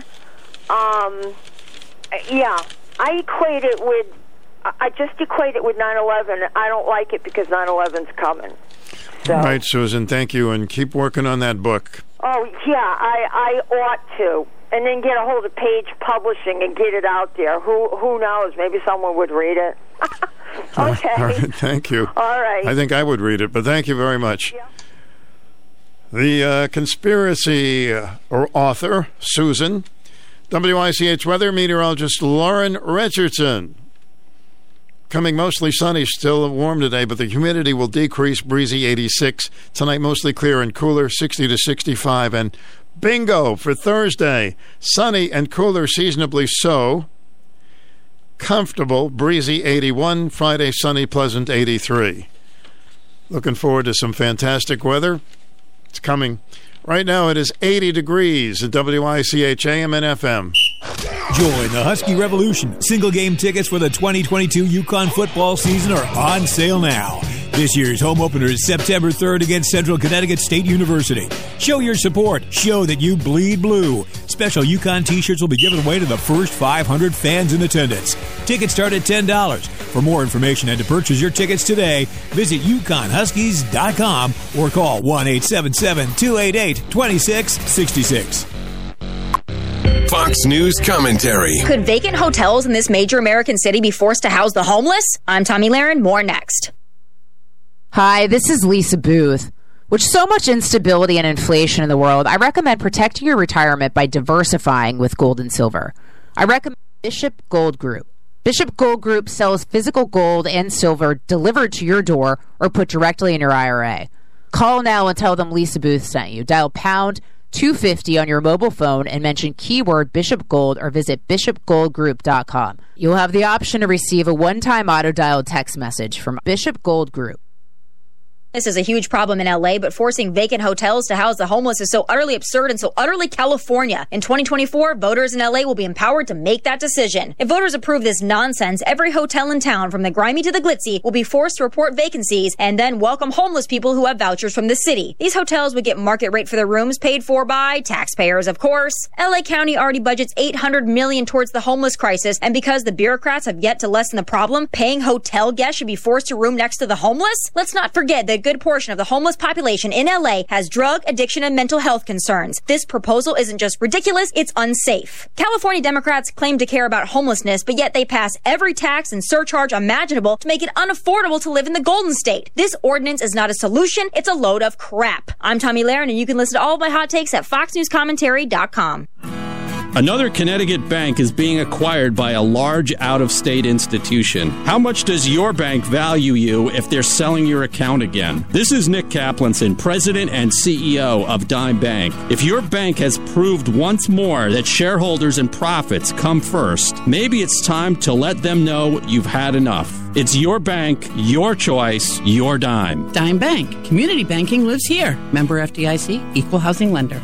um, yeah, I equate it with, I just equate it with 9-11. I don't like it because 9-11's coming. So. All right, Susan, thank you, and keep working on that book. Oh yeah, I I ought to, and then get a hold of Page Publishing and get it out there. Who who knows? Maybe someone would read it. okay. All right, thank you. All right. I think I would read it, but thank you very much. Yeah. The uh, conspiracy uh, or author, Susan, WICH weather meteorologist Lauren Richardson. Coming mostly sunny, still warm today, but the humidity will decrease. Breezy 86. Tonight, mostly clear and cooler, 60 to 65. And bingo for Thursday. Sunny and cooler, seasonably so. Comfortable, breezy 81. Friday, sunny, pleasant 83. Looking forward to some fantastic weather. It's coming. Right now, it is 80 degrees at WICH AM and FM. Join the Husky Revolution. Single game tickets for the 2022 UConn football season are on sale now. This year's home opener is September 3rd against Central Connecticut State University. Show your support. Show that you bleed blue. Special UConn t-shirts will be given away to the first 500 fans in attendance. Tickets start at $10. For more information and to purchase your tickets today, visit uconnhuskies.com or call 1-877-288-2666. Fox News commentary. Could vacant hotels in this major American city be forced to house the homeless? I'm Tomi Lahren. More next. Hi, this is Lisa Booth. With so much instability and inflation in the world, I recommend protecting your retirement by diversifying with gold and silver. I recommend Bishop Gold Group. Bishop Gold Group sells physical gold and silver delivered to your door or put directly in your IRA. Call now and tell them Lisa Booth sent you. Dial pound 250 on your mobile phone and mention keyword Bishop Gold or visit bishopgoldgroup.com. You'll have the option to receive a one-time auto dialed text message from Bishop Gold Group. This is a huge problem in LA, but forcing vacant hotels to house the homeless is so utterly absurd and so utterly California. In 2024, voters in LA will be empowered to make that decision. If voters approve this nonsense, every hotel in town, from the grimy to the glitzy, will be forced to report vacancies and then welcome homeless people who have vouchers from the city. These hotels would get market rate for their rooms paid for by taxpayers, of course. LA County already budgets 800 million towards the homeless crisis, and because the bureaucrats have yet to lessen the problem, paying hotel guests should be forced to room next to the homeless? Let's not forget that good portion of the homeless population in LA has drug addiction and mental health concerns. This proposal isn't just ridiculous, it's unsafe. California Democrats claim to care about homelessness, but yet they pass every tax and surcharge imaginable to make it unaffordable to live in the Golden State. This ordinance is not a solution, it's a load of crap. I'm Tomi Lahren, and you can listen to all of my hot takes at foxnewscommentary.com. Another Connecticut bank is being acquired by a large out of state institution. How much does your bank value you if they're selling your account again? This is Nick Kaplanson, President and CEO of Dime Bank. If your bank has proved once more that shareholders and profits come first, maybe it's time to let them know you've had enough. It's your bank, your choice, your dime. Dime Bank. Community banking lives here. Member FDIC, equal housing lender.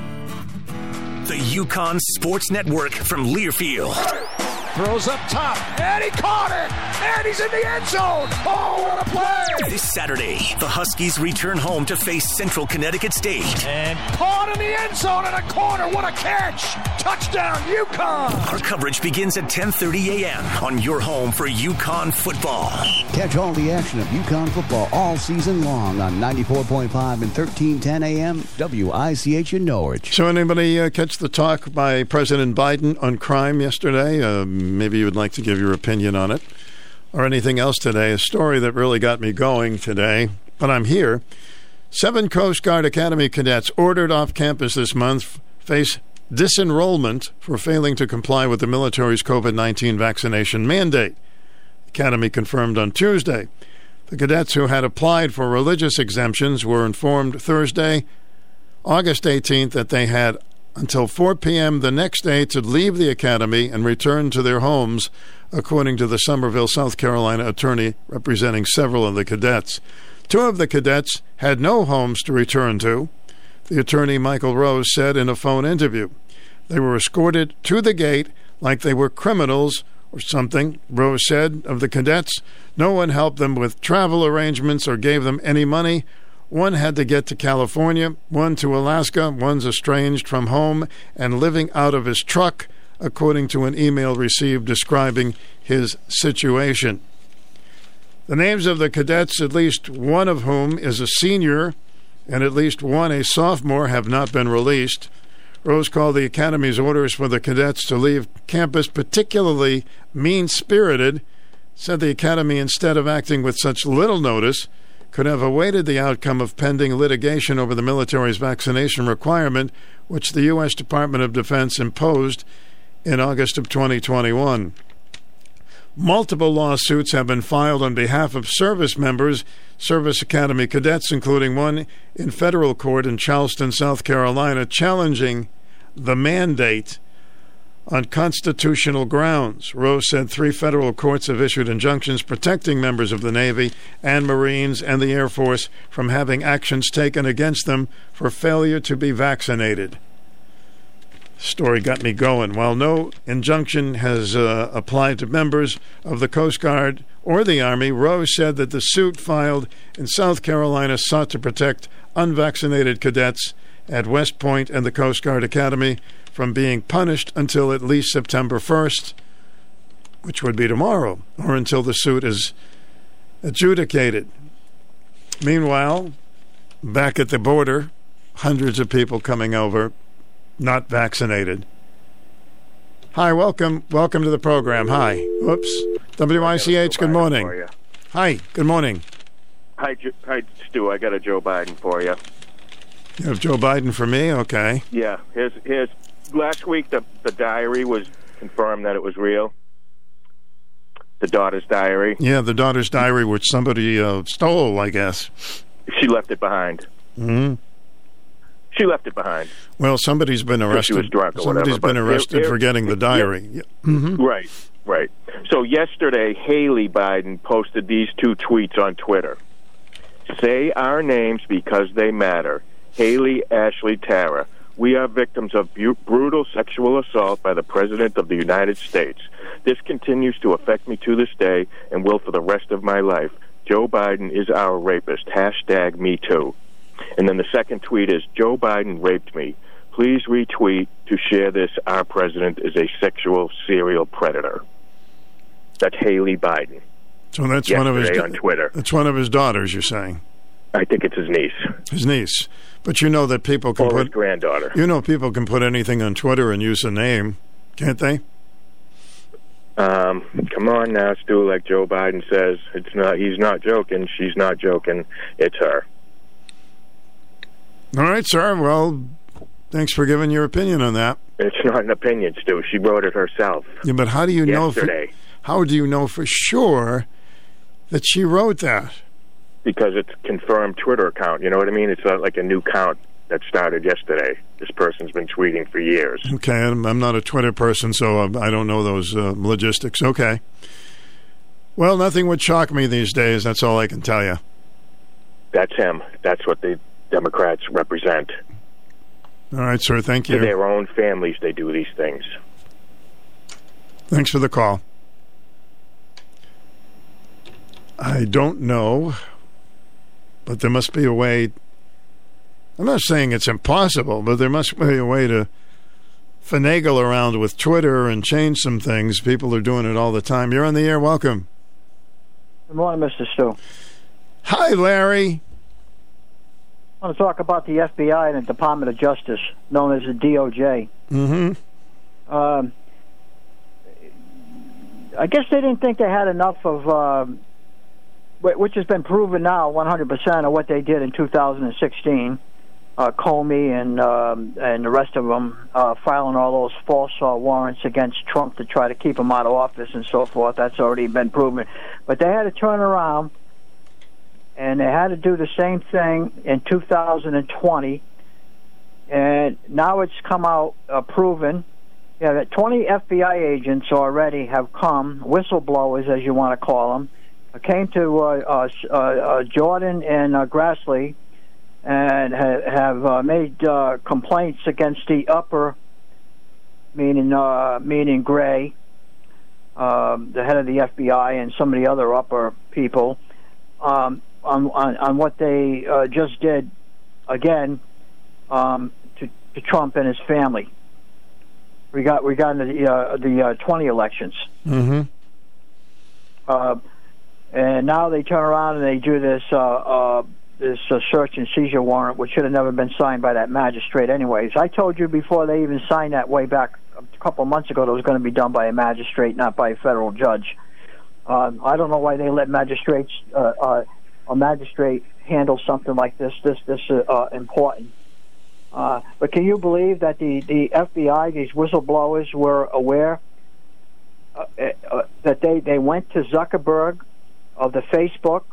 The UConn Sports Network from Learfield. Throws up top, and he caught it, and he's in the end zone. Oh, what a play! This Saturday, the Huskies return home to face Central Connecticut State. And caught in the end zone in a corner. What a catch! Touchdown, UConn! Our coverage begins at 10:30 a.m. on your home for UConn football. Catch all the action of UConn football all season long on 94.5 and 1310 a.m. WICH in Norwich. So, anybody uh, catch the talk by President Biden on crime yesterday? Um, maybe you would like to give your opinion on it or anything else today. A story that really got me going today, but I'm here. Seven Coast Guard Academy cadets ordered off campus this month face disenrollment for failing to comply with the military's COVID 19 vaccination mandate. Academy confirmed on Tuesday. The cadets who had applied for religious exemptions were informed Thursday, August 18th, that they had until 4 p.m. the next day to leave the academy and return to their homes, according to the Summerville, South Carolina attorney representing several of the cadets. Two of the cadets had no homes to return to, the attorney Michael Rose said in a phone interview. They were escorted to the gate like they were criminals or something, Rose said of the cadets. No one helped them with travel arrangements or gave them any money. One had to get to California, one to Alaska, one's estranged from home and living out of his truck, according to an email received describing his situation. The names of the cadets, at least one of whom is a senior and at least one a sophomore, have not been released. Rose called the Academy's orders for the cadets to leave campus particularly mean spirited, said the Academy, instead of acting with such little notice, could have awaited the outcome of pending litigation over the military's vaccination requirement, which the U.S. Department of Defense imposed in August of 2021. Multiple lawsuits have been filed on behalf of service members, Service Academy cadets, including one in federal court in Charleston, South Carolina, challenging the mandate on constitutional grounds. Rose said three federal courts have issued injunctions protecting members of the Navy and Marines and the Air Force from having actions taken against them for failure to be vaccinated story got me going. While no injunction has uh, applied to members of the Coast Guard or the Army, Rose said that the suit filed in South Carolina sought to protect unvaccinated cadets at West Point and the Coast Guard Academy from being punished until at least September 1st, which would be tomorrow, or until the suit is adjudicated. Meanwhile, back at the border, hundreds of people coming over not vaccinated. Hi, welcome, welcome to the program. Hi, whoops, WICH. Good morning. Hi, good morning. Hi, hi, Stu. I got a Joe Biden for you. You have Joe Biden for me. Okay. Yeah. his here's last week the the diary was confirmed that it was real. The daughter's diary. Yeah, the daughter's diary, which somebody uh, stole, I guess. She left it behind. Hmm. She left it behind. Well, somebody's been arrested. She was drunk or somebody's whatever, been arrested it- it- for getting the diary. Yeah. Mhm. Right, right. So yesterday, Haley Biden posted these two tweets on Twitter. Say our names because they matter. Haley Ashley Tara. We are victims of bu- brutal sexual assault by the President of the United States. This continues to affect me to this day and will for the rest of my life. Joe Biden is our rapist. Hashtag me too. And then the second tweet is Joe Biden raped me. Please retweet to share this. Our president is a sexual serial predator. That's Haley Biden. So that's one of his on Twitter. That's one of his daughters. You're saying I think it's his niece his niece, but you know that people can or his put granddaughter. you know people can put anything on Twitter and use a name, can't they? Um, come on now, Stu. Like Joe Biden says, it's not. He's not joking. She's not joking. It's her. All right, sir. Well, thanks for giving your opinion on that. It's not an opinion, Stu. She wrote it herself. Yeah, but how do you know? For, Yesterday. how do you know for sure that she wrote that? Because it's confirmed Twitter account. You know what I mean? It's not like a new count that started yesterday. This person's been tweeting for years. Okay, I'm, I'm not a Twitter person, so um, I don't know those uh, logistics. Okay. Well, nothing would shock me these days. That's all I can tell you. That's him. That's what the Democrats represent. All right, sir. Thank you. To their own families, they do these things. Thanks for the call. I don't know, but there must be a way. I'm not saying it's impossible, but there must be a way to finagle around with Twitter and change some things. People are doing it all the time. You're on the air. Welcome. Good morning, Mr. Stu. Hi, Larry. I want to talk about the FBI and the Department of Justice, known as the DOJ. Mm-hmm. Um, I guess they didn't think they had enough of um which has been proven now 100% of what they did in 2016. Uh, Comey and um, and the rest of them uh, filing all those false uh, warrants against Trump to try to keep him out of office and so forth. That's already been proven. But they had to turn around and they had to do the same thing in 2020. And now it's come out uh, proven yeah, that 20 FBI agents already have come, whistleblowers as you want to call them, came to uh, uh, uh, Jordan and uh, Grassley and ha- have uh, made uh, complaints against the upper, meaning uh, meaning Wray, um, the head of the FBI, and some of the other upper people, um, on, on on what they uh, just did again um, to, to Trump and his family. We got we got in the uh, the uh, 20 elections. Mm-hmm. Uh, and now they turn around and they do this uh, uh, this uh, search and seizure warrant, which should have never been signed by that magistrate. Anyways, I told you before they even signed that way back a couple of months ago that it was going to be done by a magistrate, not by a federal judge. Um, I don't know why they let magistrates uh, uh, a magistrate handle something like this this this uh, uh, important. Uh, but can you believe that the, the FBI, these whistleblowers, were aware uh, uh, that they, they went to Zuckerberg of the Facebook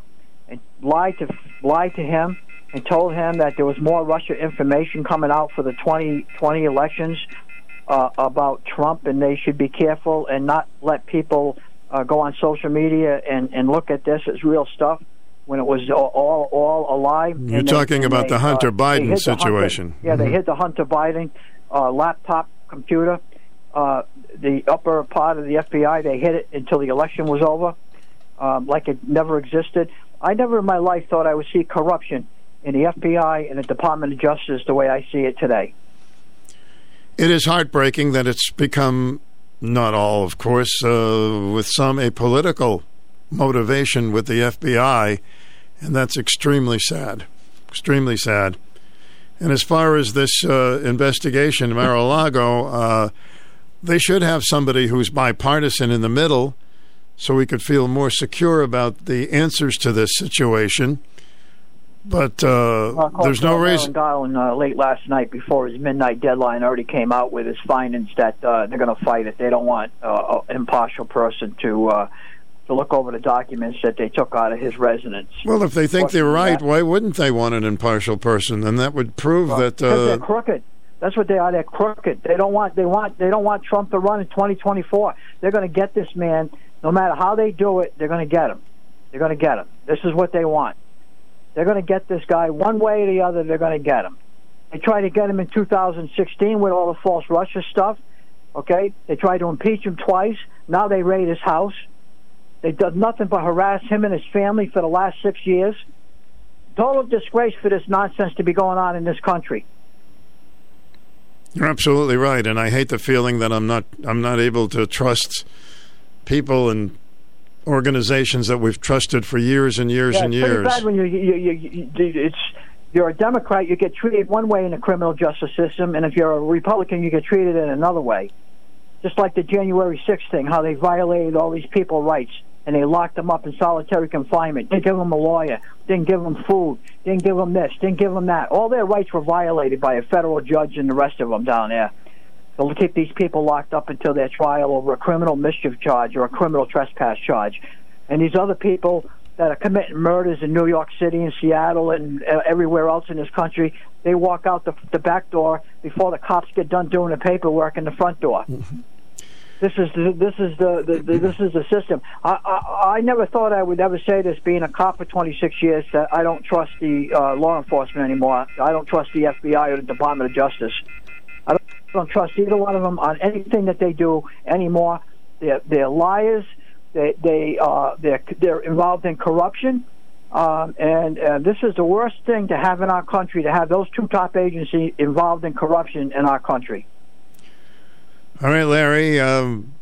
and lied to lied to him and told him that there was more Russia information coming out for the 2020 elections uh, about Trump, and they should be careful and not let people uh, go on social media and, and look at this as real stuff when it was all all, all a lie. You're And they- talking about they, the Hunter uh, Biden the Hunter- situation. yeah, they Mhm. hid the Hunter Biden uh, laptop computer. Uh, the upper part of the FBI, they hid it until the election was over, um, like it never existed. I never in my life thought I would see corruption in the FBI and the Department of Justice the way I see it today. It is heartbreaking that it's become, not all, of course, uh, with some a political motivation with the FBI, and that's extremely sad. Extremely sad. And as far as this uh, investigation, Mar-a-Lago, uh, they should have somebody who's bipartisan in the middle so we could feel more secure about the answers to this situation. But uh, Uh, there's no reason. Garland uh, late last night before his midnight deadline already came out with his findings that uh, they're going to fight it. They don't want uh, an impartial person to uh, to look over the documents that they took out of his residence. Well, if they think they're right, why wouldn't they want an impartial person? And that would prove that. because they're Uh, crooked. That's what they are. They're crooked. They don't want. They want. They don't want Trump to run in 2024. They're going to get this man, no matter how they do it. They're going to get him. They're going to get him. This is what they want. They're going to get this guy one way or the other. They're going to get him. They tried to get him in 2016 with all the false Russia stuff. Okay, they tried to impeach him twice. Now they raid his house. They did nothing but harass him and his family for the last six years. Total disgrace for this nonsense to be going on in this country. you're absolutely right, and I hate the feeling that I'm not. I'm not able to trust people and organizations that we've trusted for years and years yeah, and years. it's bad when you, you, you, you it's you're a Democrat, you get treated one way in the criminal justice system, and if you're a Republican, you get treated in another way. Just like the January 6th thing, how they violated all these people's rights and they locked them up in solitary confinement. Didn't give them a lawyer, didn't give them food, didn't give them this, didn't give them that. All their rights were violated by a federal judge and the rest of them down there. They'll keep these people locked up until their trial over a criminal mischief charge or a criminal trespass charge. And these other people that are committing murders in New York City and Seattle and uh, everywhere else in this country, they walk out the, the back door before the cops get done doing the paperwork in the front door. This is the, this is the, the, the this is the system. I, I I never thought I would ever say this. Being a cop for 26 years, that I don't trust the uh, law enforcement anymore. I don't trust the FBI or the Department of Justice. Don't trust either one of them on anything that they do anymore. They're, they're liars. They they uh, they're they're involved in corruption. Um, and uh, this is the worst thing to have in our country to have those two top agencies involved in corruption in our country. All right, Larry. Um,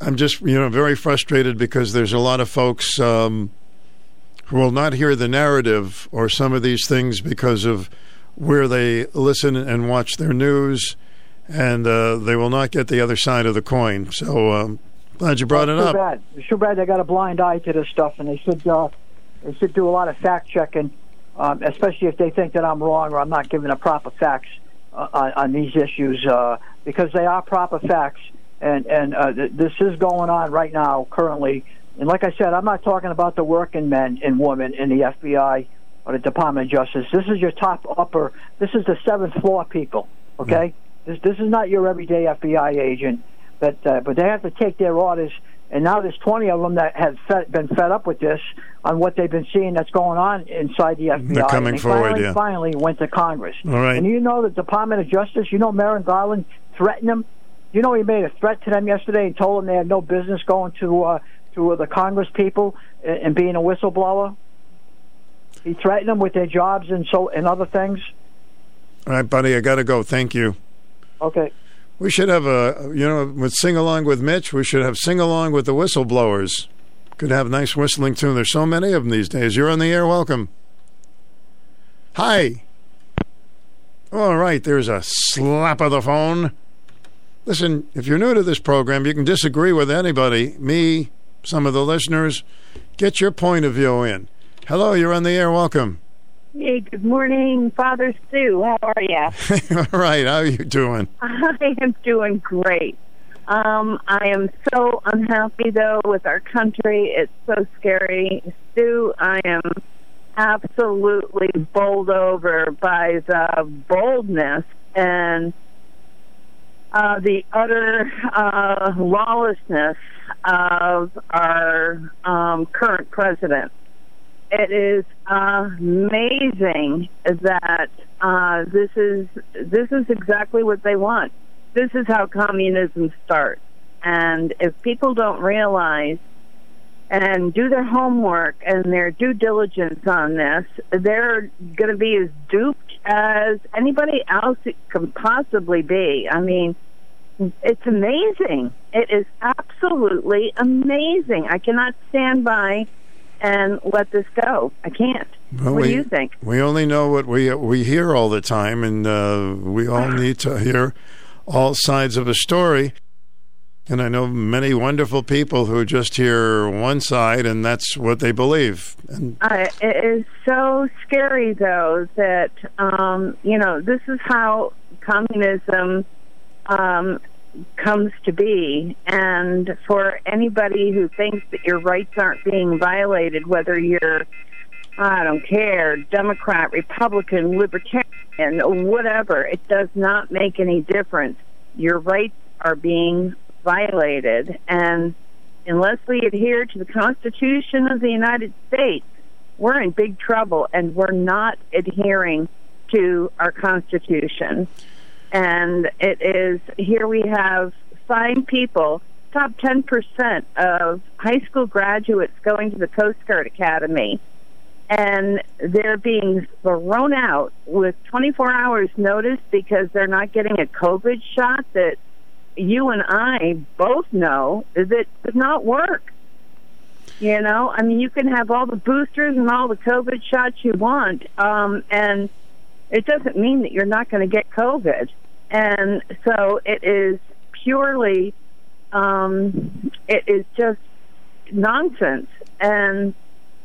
I'm just you know very frustrated because there's a lot of folks um, who will not hear the narrative or some of these things because of where they listen and watch their news, and uh, they will not get the other side of the coin. So um, Glad you brought it too up. Bad. It's too bad they got a blind eye to this stuff, and they should uh, they should do a lot of fact checking, um, especially if they think that I'm wrong or I'm not giving the proper facts uh, on, on these issues, uh, because they are proper facts, and and uh, th- this is going on right now currently. And like I said, I'm not talking about the working men and women in the FBI or the Department of Justice. This is your top upper. This is the seventh floor people. Okay, this this is not your everyday FBI agent. But uh, but they have to take their orders. And now there's 20 of them that have fed, been fed up with this on what they've been seeing that's going on inside the FBI. They're coming and they forward, finally, yeah. finally went to Congress. All right. And you know the Department of Justice, you know Merrick Garland threatened them. You know he made a threat to them yesterday and told them they had no business going to uh, to uh, the Congress people and, and being a whistleblower. He threatened them with their jobs and so and other things. All right, buddy, I got to go. Thank you. Okay. We should have a, you know, with Sing Along with Mitch, we should have Sing Along with the Whistleblowers. Could have a nice whistling tune. There's so many of them these days. You're on the air. Welcome. Hi. All right, there's a slap of the phone. Listen, if you're new to this program, you can disagree with anybody, me, some of the listeners. Get your point of view in. Hello, you're on the air. Welcome. Hey, good morning, Father Sue. How are you? All right, how are you doing? I am doing great. Um, I am so unhappy though with our country. It's so scary. Sue. I am absolutely bowled over by the boldness and uh, the utter uh, lawlessness of our um, current president. It is amazing that uh, this is this is exactly what they want. This is how communism starts. And if people don't realize and do their homework and their due diligence on this, they're going to be as duped as anybody else can possibly be. I mean, it's amazing. It is absolutely amazing. I cannot stand by and let this go. I can't. Well, what we, do you think? We only know what we we hear all the time, and uh, we all need to hear all sides of a story. And I know many wonderful people who just hear one side, and that's what they believe. And Uh, it is so scary, though, that um, you know this is how communism um, comes to be. And for anybody who thinks that your rights aren't being violated, whether you're I don't care, Democrat, Republican, Libertarian, whatever, it does not make any difference. Your rights are being violated, and unless we adhere to the Constitution of the United States, we're in big trouble, and we're not adhering to our Constitution. And it is here we have fine people, top 10% of high school graduates going to the Coast Guard Academy, and they're being thrown out with 24 hours notice because they're not getting a COVID shot that you and I both know that does not work. You know, I mean, you can have all the boosters and all the COVID shots you want, um, and it doesn't mean that you're not going to get COVID. And so it is purely, um, it is just nonsense. And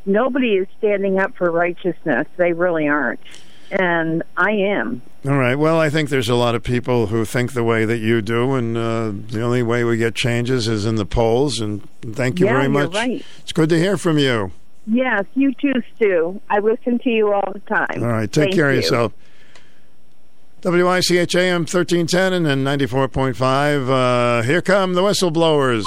nobody is standing up for righteousness. They really aren't. And I am. all right, well, I think there's a lot of people who think the way that you do, and uh, the only way we get changes is in the polls. And thank you Yeah, very you're much. right. It's good to hear from you. Yes, you too, Stu. I listen to you all the time. All right, take Thank care of yourself. WICHAM 1310 and then 94.5. Uh, here come the whistleblowers.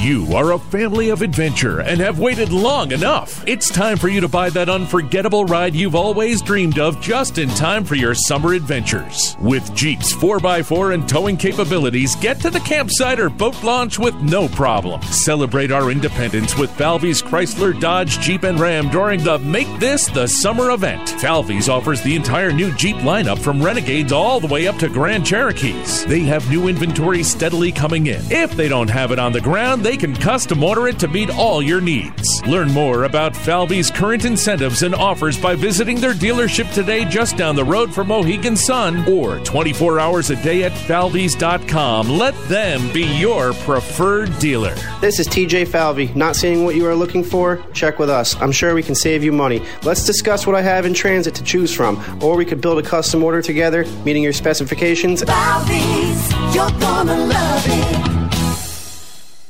You are a family of adventure and have waited long enough. It's time for you to buy that unforgettable ride you've always dreamed of just in time for your summer adventures. With Jeep's 4x4 and towing capabilities, get to the campsite or boat launch with no problem. Celebrate our independence with Falvey's Chrysler, Dodge, Jeep, and Ram during the Make This the Summer event. Falvey's offers the entire new Jeep lineup from Renegades all the way up to Grand Cherokees. They have new inventory steadily coming in. If they don't have it on the ground, they they can custom order it to meet all your needs. Learn more about Falvey's current incentives and offers by visiting their dealership today just down the road from Mohegan Sun or 24 hours a day at falveys.com. Let them be your preferred dealer. This is TJ Falvey. Not seeing what you are looking for? Check with us. I'm sure we can save you money. Let's discuss what I have in transit to choose from, or we could build a custom order together, meeting your specifications. Falvey's, you're gonna love it.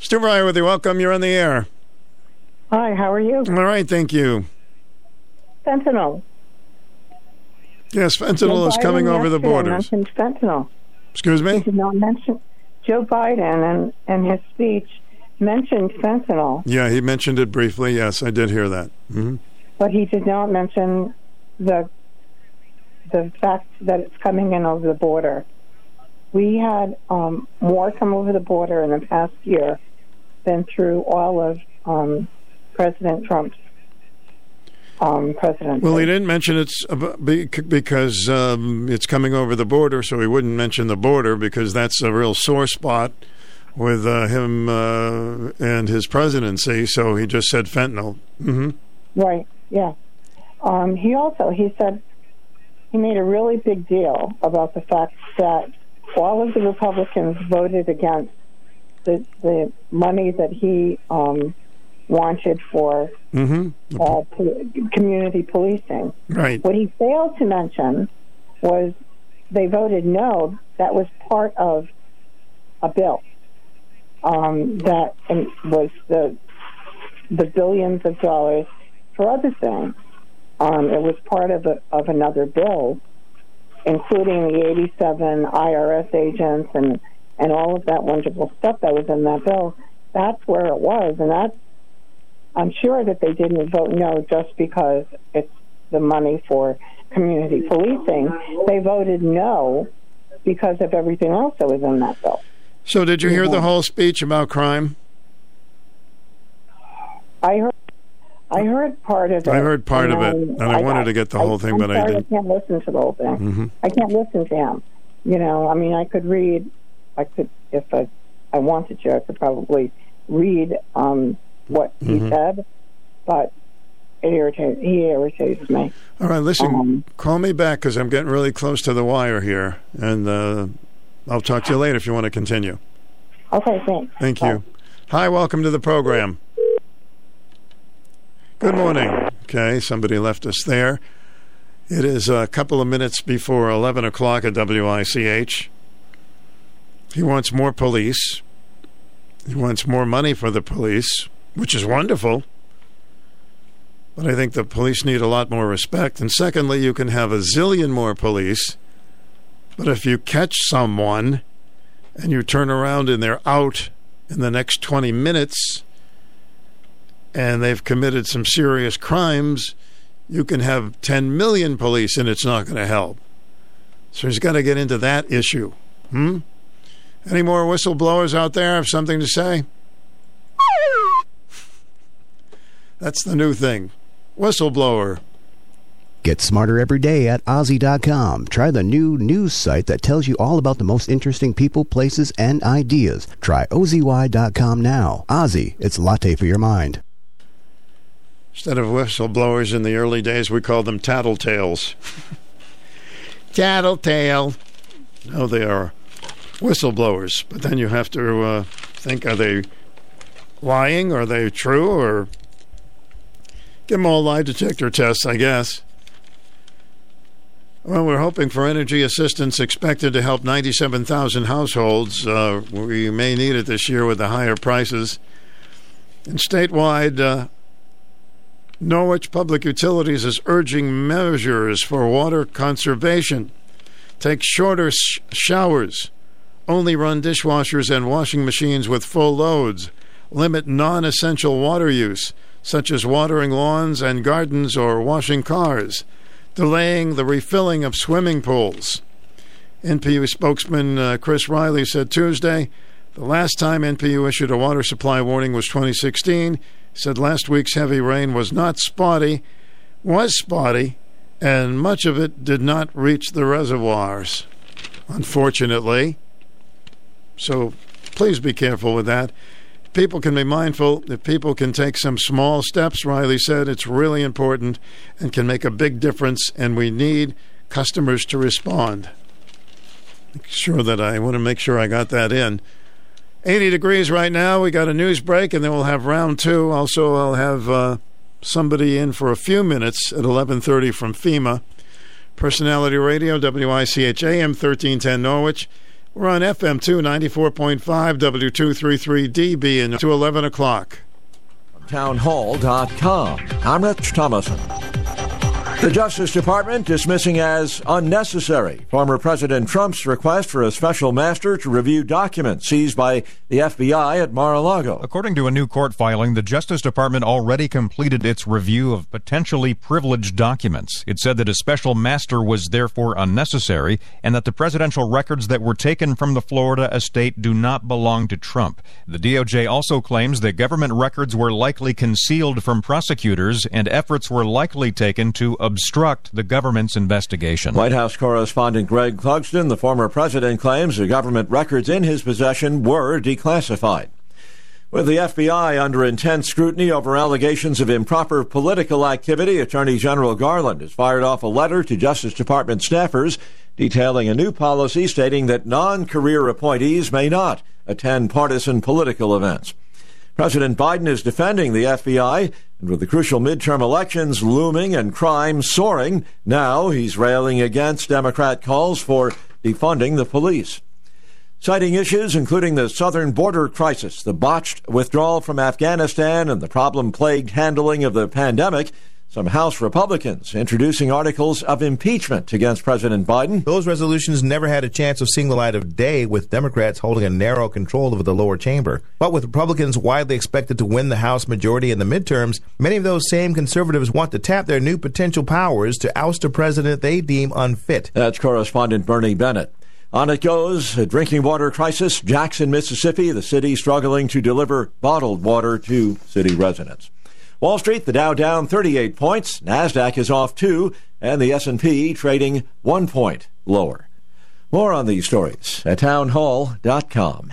Stu Bryer with you. Welcome. You're on the air. Hi, how are you? All right, thank you. Fentanyl. Yes, fentanyl is coming over the borders. Mentioned fentanyl. Excuse me? He did not mention Joe Biden and and his speech mentioned fentanyl, Yeah, he mentioned it briefly. Yes, I did hear that. hmm but he did not mention the the fact that it's coming in over the border. We had um, more come over the border in the past year than through all of um, President Trump's um, presidency. Well, he didn't mention it's because um, it's coming over the border, so he wouldn't mention the border because that's a real sore spot with uh, him uh, and his presidency. So he just said fentanyl. hmm Right. Yeah. Um, he also he said he made a really big deal about the fact that all of the Republicans voted against the the money that he um, wanted for hmm uh, po- community policing. Right. What he failed to mention was they voted no. That was part of a bill um, that um, was the the billions of dollars for other things. Um, it was part of a, of another bill, including the 87 IRS agents and and all of that wonderful stuff that was in that bill. That's where it was, and that's I'm sure that they didn't vote no just because it's the money for community policing. They voted no because of everything else that was in that bill. So did you hear the whole speech about crime? I heard. I heard part of it. I heard part of it, and I wanted to get the whole thing, I'm but I didn't. I can't listen to the whole thing. hmm I can't listen to him. You know, I mean, I could read. I could, if I, I wanted to, I could probably read um, what he Mhm. said, but it irritates. He irritates me. All right, listen. Um, call me back because I'm getting really close to the wire here, and uh, I'll talk to you later if you want to continue. Okay, thanks. Thank you. Hi, welcome to the program. Good morning. Okay, somebody left us there. It is a couple of minutes before 11 o'clock at WICH. He wants more police. He wants more money for the police, which is wonderful. But I think the police need a lot more respect. And secondly, you can have a zillion more police. But if you catch someone and you turn around and they're out in the next 20 minutes and they've committed some serious crimes, you can have 10 million police and it's not going to help. So he's got to get into that issue. Hmm? Any more whistleblowers out there have something to say? That's the new thing. Whistleblower. Get smarter every day at OZY.com. Try the new news site that tells you all about the most interesting people, places, and ideas. Try OZY.com now. Ozzy, it's latte for your mind. Instead of whistleblowers in the early days, we called them tattletales. Tattletale. Oh, they are whistleblowers. But then you have to uh, think are they lying? Are they true? Or give them all lie detector tests, I guess. Well, we're hoping for energy assistance expected to help 97,000 households. Uh, we may need it this year with the higher prices. And statewide, uh, Norwich Public Utilities is urging measures for water conservation. Take shorter sh- showers. Only run dishwashers and washing machines with full loads. Limit non essential water use, such as watering lawns and gardens or washing cars. Delaying the refilling of swimming pools. NPU spokesman uh, Chris Riley said Tuesday the last time NPU issued a water supply warning was 2016. He said last week's heavy rain was not spotty, was spotty, and much of it did not reach the reservoirs, unfortunately. So please be careful with that. people can be mindful, if people can take some small steps, Riley said, it's really important and can make a big difference, and we need customers to respond. Make sure that I want to make sure I got that in. 80 degrees right now. We got a news break, and then we'll have round two. Also, I'll have uh, somebody in for a few minutes at 11:30 from FEMA. Personality Radio, WICH AM 1310 Norwich. We're on FM 2, 94.5, W233DB, and to 11 o'clock. Townhall.com. I'm Rich Thomason. The Justice Department dismissing as unnecessary former President Trump's request for a special master to review documents seized by the FBI at Mar a Lago. According to a new court filing, the Justice Department already completed its review of potentially privileged documents. It said that a special master was therefore unnecessary and that the presidential records that were taken from the Florida estate do not belong to Trump. The DOJ also claims that government records were likely concealed from prosecutors and efforts were likely taken to obstruct the government's investigation. White House correspondent Greg Clugston, the former president, claims the government records in his possession were declassified. With the FBI under intense scrutiny over allegations of improper political activity, Attorney General Garland has fired off a letter to Justice Department staffers detailing a new policy stating that non career appointees may not attend partisan political events. President Biden is defending the FBI, and with the crucial midterm elections looming and crime soaring, now he's railing against Democrat calls for defunding the police. Citing issues including the southern border crisis, the botched withdrawal from Afghanistan, and the problem plagued handling of the pandemic, some House Republicans introducing articles of impeachment against President Biden. Those resolutions never had a chance of seeing the light of day, with Democrats holding a narrow control over the lower chamber. But with Republicans widely expected to win the House majority in the midterms, many of those same conservatives want to tap their new potential powers to oust a president they deem unfit. That's correspondent Bernie Bennett. On it goes, a drinking water crisis. Jackson, Mississippi, the city struggling to deliver bottled water to city residents. Wall Street, the Dow down 38 points, Nasdaq is off 2, and the S&P trading 1 point lower. More on these stories at townhall.com.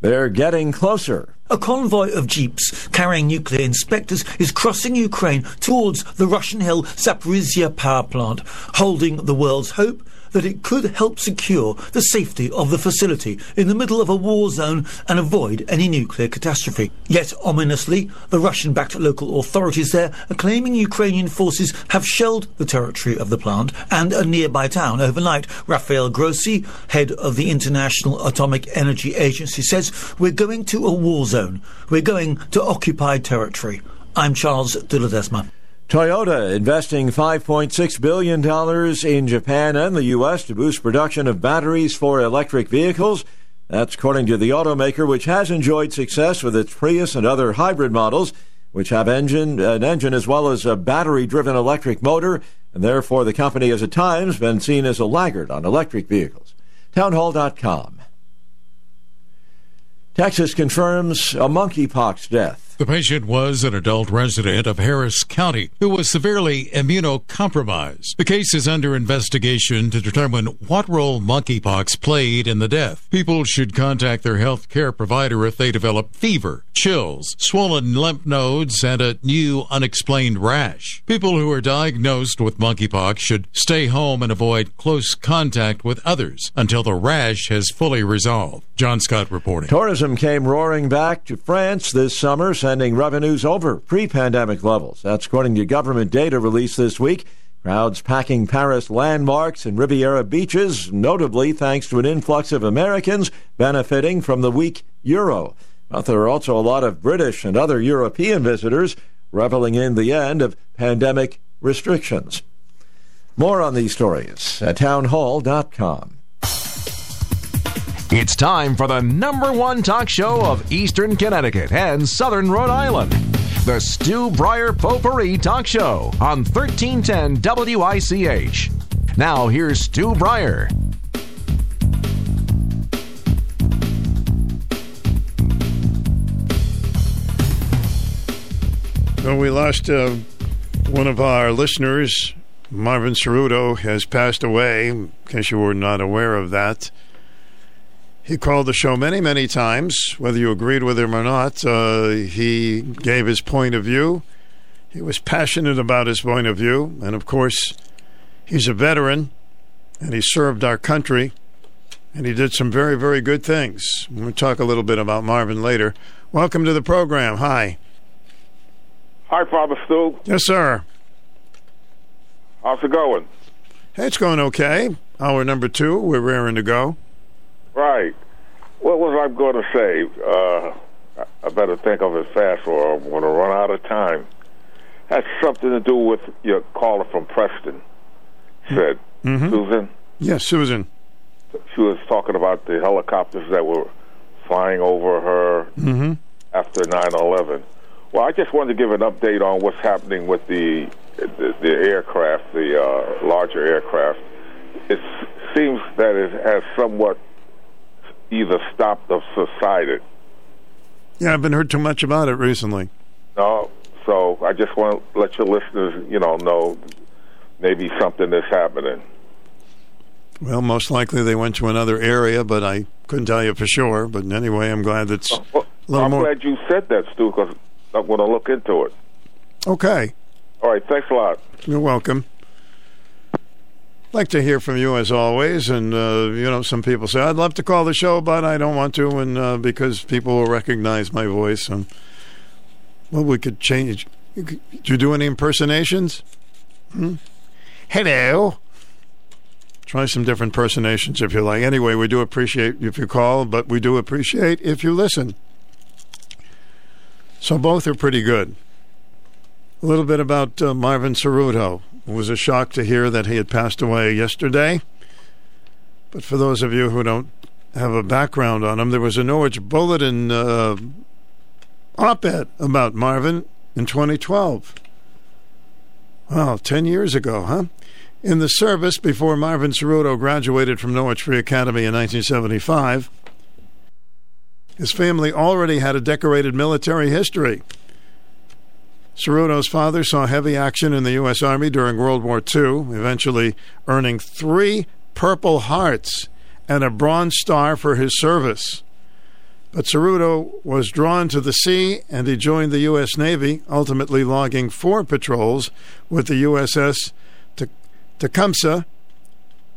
They're getting closer. A convoy of jeeps carrying nuclear inspectors is crossing Ukraine towards the Russian Hill Zaporizhia power plant, holding the world's hope that it could help secure the safety of the facility in the middle of a war zone and avoid any nuclear catastrophe. Yet, ominously, the Russian backed local authorities there are claiming Ukrainian forces have shelled the territory of the plant and a nearby town overnight. Rafael Grossi, head of the International Atomic Energy Agency, says, We're going to a war zone. We're going to occupied territory. I'm Charles de Ledesma. Toyota investing $5.6 billion in Japan and the U.S. to boost production of batteries for electric vehicles. That's according to the automaker, which has enjoyed success with its Prius and other hybrid models, which have engine, an engine as well as a battery driven electric motor, and therefore the company has at times been seen as a laggard on electric vehicles. Townhall.com. Texas confirms a monkeypox death. The patient was an adult resident of Harris County who was severely immunocompromised. The case is under investigation to determine what role monkeypox played in the death. People should contact their health care provider if they develop fever, chills, swollen lymph nodes, and a new unexplained rash. People who are diagnosed with monkeypox should stay home and avoid close contact with others until the rash has fully resolved. John Scott reporting. Tourism came roaring back to France this summer, sending revenues over pre pandemic levels. That's according to government data released this week. Crowds packing Paris landmarks and Riviera beaches, notably thanks to an influx of Americans benefiting from the weak euro. But there are also a lot of British and other European visitors reveling in the end of pandemic restrictions. More on these stories at townhall.com. It's time for the number one talk show of Eastern Connecticut and Southern Rhode Island. The Stu Bryer Potpourri Talk Show on 1310 WICH. Now, here's Stu Bryer. Well, we lost uh, one of our listeners. Marvin Cerruto has passed away, in case you were not aware of that. He called the show many, many times, whether you agreed with him or not. Uh, he gave his point of view. He was passionate about his point of view. And of course, he's a veteran and he served our country and he did some very, very good things. We'll talk a little bit about Marvin later. Welcome to the program. Hi. Hi, Father Stu. Yes, sir. How's it going? Hey, it's going okay. Hour number two. We're raring to go. Right. What was I going to say? Uh, I better think of it fast or I'm going to run out of time. Has something to do with your caller from Preston said. Mhm. Susan? Yes, Susan. She was talking about the helicopters that were flying over her Mm-hmm. after 9/11. Well, I just wanted to give an update on what's happening with the the, the aircraft, the uh, larger aircraft. It seems that it has somewhat either stopped or subsided. Yeah, I haven't heard too much about it recently. No, so I just want to let your listeners, you know, know maybe something is happening. Well, most likely they went to another area, but I couldn't tell you for sure. But anyway, I'm glad a Well, little I'm more. glad you said that, Stu, because I'm going to look into it. Okay. All right, thanks a lot. You're welcome. Like to hear from you as always, and uh, you know, some people say I'd love to call the show, but I don't want to, and uh, because people will recognize my voice. And well, we could change. Do you do any impersonations? Hmm? Hello. Try some different impersonations if you like. Anyway, we do appreciate if you call, but we do appreciate if you listen. So both are pretty good. A little bit about uh, Marvin Cerruto. It was a shock to hear that he had passed away yesterday. But for those of you who don't have a background on him, there was a Norwich Bulletin uh, op ed about Marvin in 2012. Wow, 10 years ago, huh? In the service before Marvin Cerruto graduated from Norwich Free Academy in 1975, his family already had a decorated military history. Cerruto's father saw heavy action in the U.S. Army during World War II, eventually earning three Purple Hearts and a Bronze Star for his service. But Cerruto was drawn to the sea and he joined the U.S. Navy, ultimately logging four patrols with the USS Te- Tecumseh,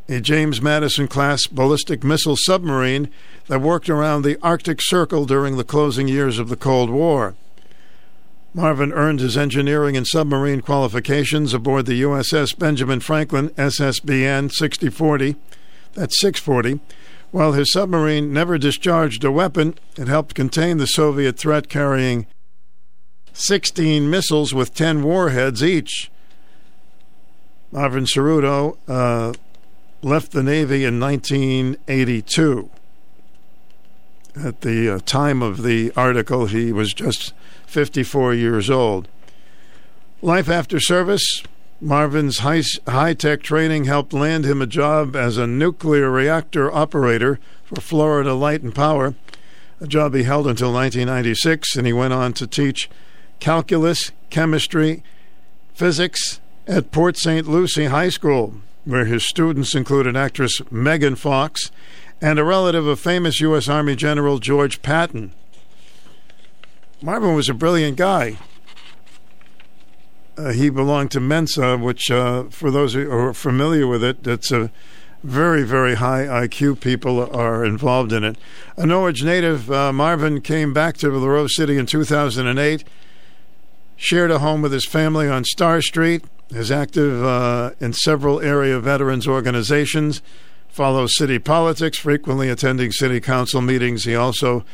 a James Madison class ballistic missile submarine that worked around the Arctic Circle during the closing years of the Cold War. Marvin earned his engineering and submarine qualifications aboard the USS Benjamin Franklin SSBN 6040, that's 640. While his submarine never discharged a weapon, it helped contain the Soviet threat carrying 16 missiles with 10 warheads each. Marvin Cerruto uh, left the Navy in 1982. At the uh, time of the article, he was just 54 years old. Life after service Marvin's high tech training helped land him a job as a nuclear reactor operator for Florida Light and Power, a job he held until 1996, and he went on to teach calculus, chemistry, physics at Port St. Lucie High School, where his students included actress Megan Fox and a relative of famous U.S. Army General George Patton. Marvin was a brilliant guy. Uh, he belonged to Mensa, which, uh, for those who are familiar with it, it's a very, very high IQ people are involved in it. A Norwich native, uh, Marvin came back to the Rose City in 2008, shared a home with his family on Star Street, is active uh, in several area veterans organizations, follows city politics, frequently attending city council meetings. He also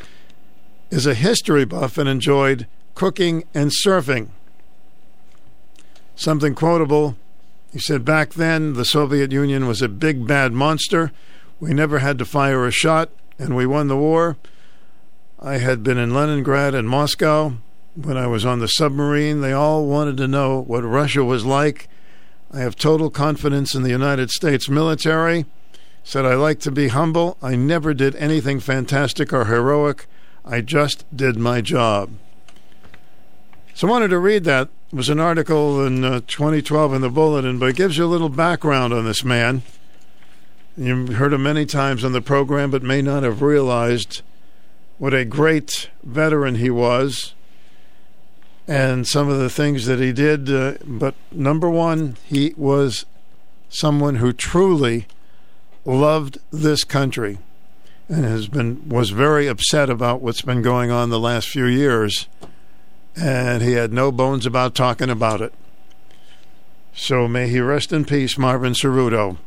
is a history buff and enjoyed cooking and surfing. Something quotable. He said, Back then, the Soviet Union was a big bad monster. We never had to fire a shot, and we won the war. I had been in Leningrad and Moscow. When I was on the submarine, they all wanted to know what Russia was like. I have total confidence in the United States military. Said, I like to be humble. I never did anything fantastic or heroic. I just did my job. So I wanted to read that. It was an article in uh, 2012 in the Bulletin, but it gives you a little background on this man. You've heard him many times on the program, but may not have realized what a great veteran he was and some of the things that he did. Uh, but number one, he was someone who truly loved this country and has been was very upset about what's been going on the last few years and he had no bones about talking about it. So may he rest in peace marvin cerruto.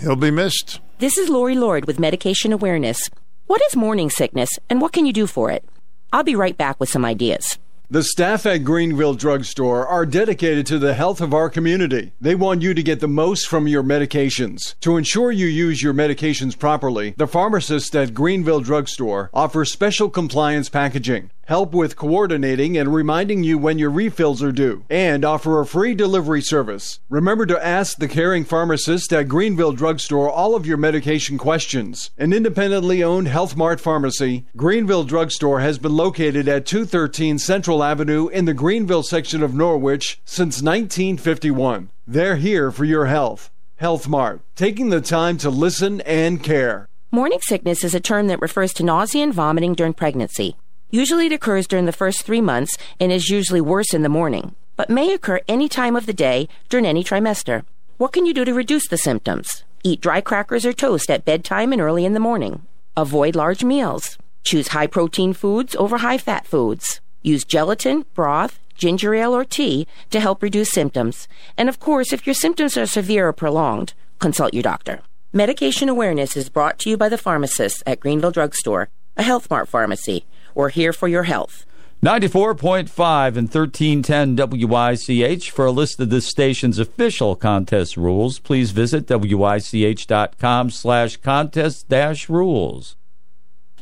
He'll be missed. This is lori lord with medication awareness. What is morning sickness and what can you do for it? I'll be right back with some ideas the staff at Greenville Drugstore are dedicated to the health of our community. They want you to get the most from your medications. To ensure you use your medications properly, the pharmacist at Greenville Drugstore offers special compliance packaging help with coordinating and reminding you when your refills are due, and offer a free delivery service. Remember to ask the caring pharmacist at Greenville Drugstore all of your medication questions. An independently owned Health Mart pharmacy, Greenville Drugstore has been located at 213 Central Avenue in the Greenville section of Norwich since 1951. They're here for your health. Health Mart, taking the time to listen and care. Morning sickness is a term that refers to nausea and vomiting during pregnancy. Usually it occurs during the first three months and is usually worse in the morning, but may occur any time of the day during any trimester. What can you do to reduce the symptoms? Eat dry crackers or toast at bedtime and early in the morning. Avoid large meals. Choose high protein foods over high fat foods. Use gelatin, broth, ginger ale, or tea to help reduce symptoms. And of course, if your symptoms are severe or prolonged, consult your doctor. Medication awareness is brought to you by the pharmacists at Greenville Drugstore, a Health Mart pharmacy. We're here for your health. 94.5 and 1310 WICH. For a list of this station's official contest rules, please visit WICH.com slash contest dash rules.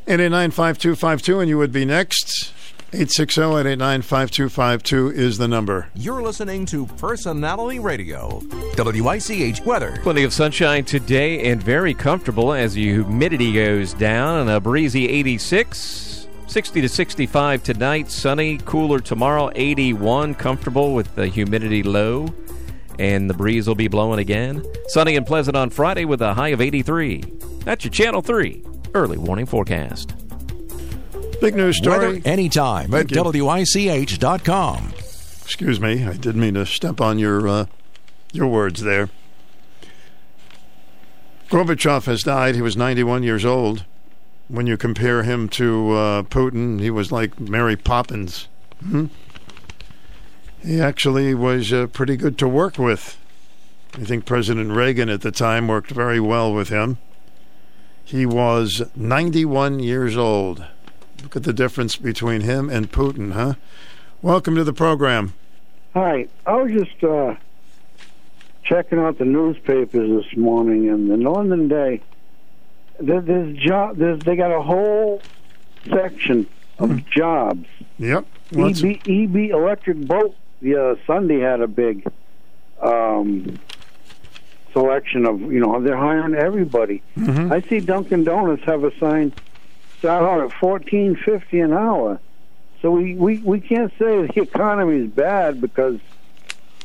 889-5252, and you would be next. 860-889-5252 is the number. You're listening to Personality Radio. WICH weather. Plenty of sunshine today and very comfortable as the humidity goes down and a breezy 86. 60 to 65 tonight, sunny, cooler tomorrow, 81, comfortable with the humidity low, and the breeze will be blowing again. Sunny and pleasant on Friday with a high of 83. That's your Channel 3 early warning forecast. Big news story. Weather anytime Thank at you. WICH.com. Excuse me, I didn't mean to step on your uh, your words there. Gorbachev has died. He was 91 years old. When you compare him to uh, Putin, he was like Mary Poppins. Hmm? He actually was uh, pretty good to work with. I think President Reagan at the time worked very well with him. He was 91 years old. Look at the difference between him and Putin, huh? Welcome to the program. Hi, I was just uh, checking out the newspapers this morning, and the Northern Day. There, there's job. There's they got a whole section of jobs. Yep. What's- EB, EB Electric Boat. The uh, Sunday had a big um, selection of you know they're hiring everybody. I see Dunkin' Donuts have a sign start out at fourteen fifty an hour. So we, we, we can't say the economy is bad because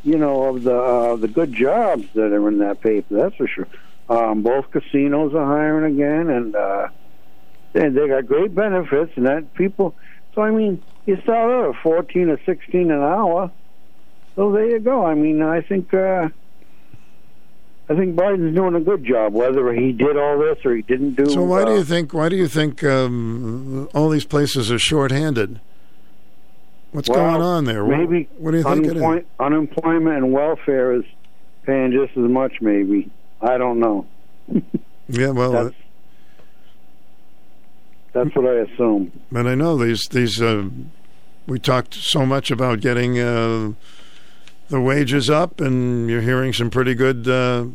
you know of the uh, the good jobs that are in that paper. That's for sure. Um, both casinos are hiring again, and uh, they, they got great benefits, and that people. So I mean, you start out at fourteen or sixteen an hour. So there you go. I mean, I think uh, I think Biden's doing a good job, whether he did all this or he didn't do. So why uh, do you think? Why do you think um, all these places are short-handed? What's well, going on there? Maybe What do you think unemploy- unemployment and welfare is paying just as much. Maybe I don't know. Yeah, well, uh, That's- That's what I assume. but I know these these. Uh, we talked so much about getting uh, the wages up, and you're hearing some pretty good, uh,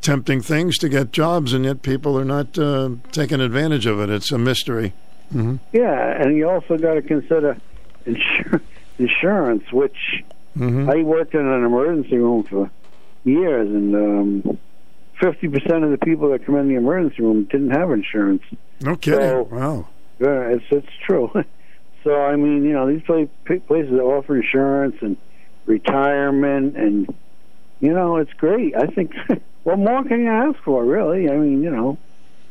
tempting things to get jobs, and yet people are not uh, taking advantage of it. It's a mystery. hmm Yeah, and you also got to consider insur- insurance, which Mhm. I worked in an emergency room for years, and um, fifty percent of the people that come in the emergency room didn't have insurance. No kidding. So- wow. Yeah, it's it's true. so I mean, you know, these places that offer insurance and retirement, and you know, it's great. I think. what more can you ask for, really? I mean, you know,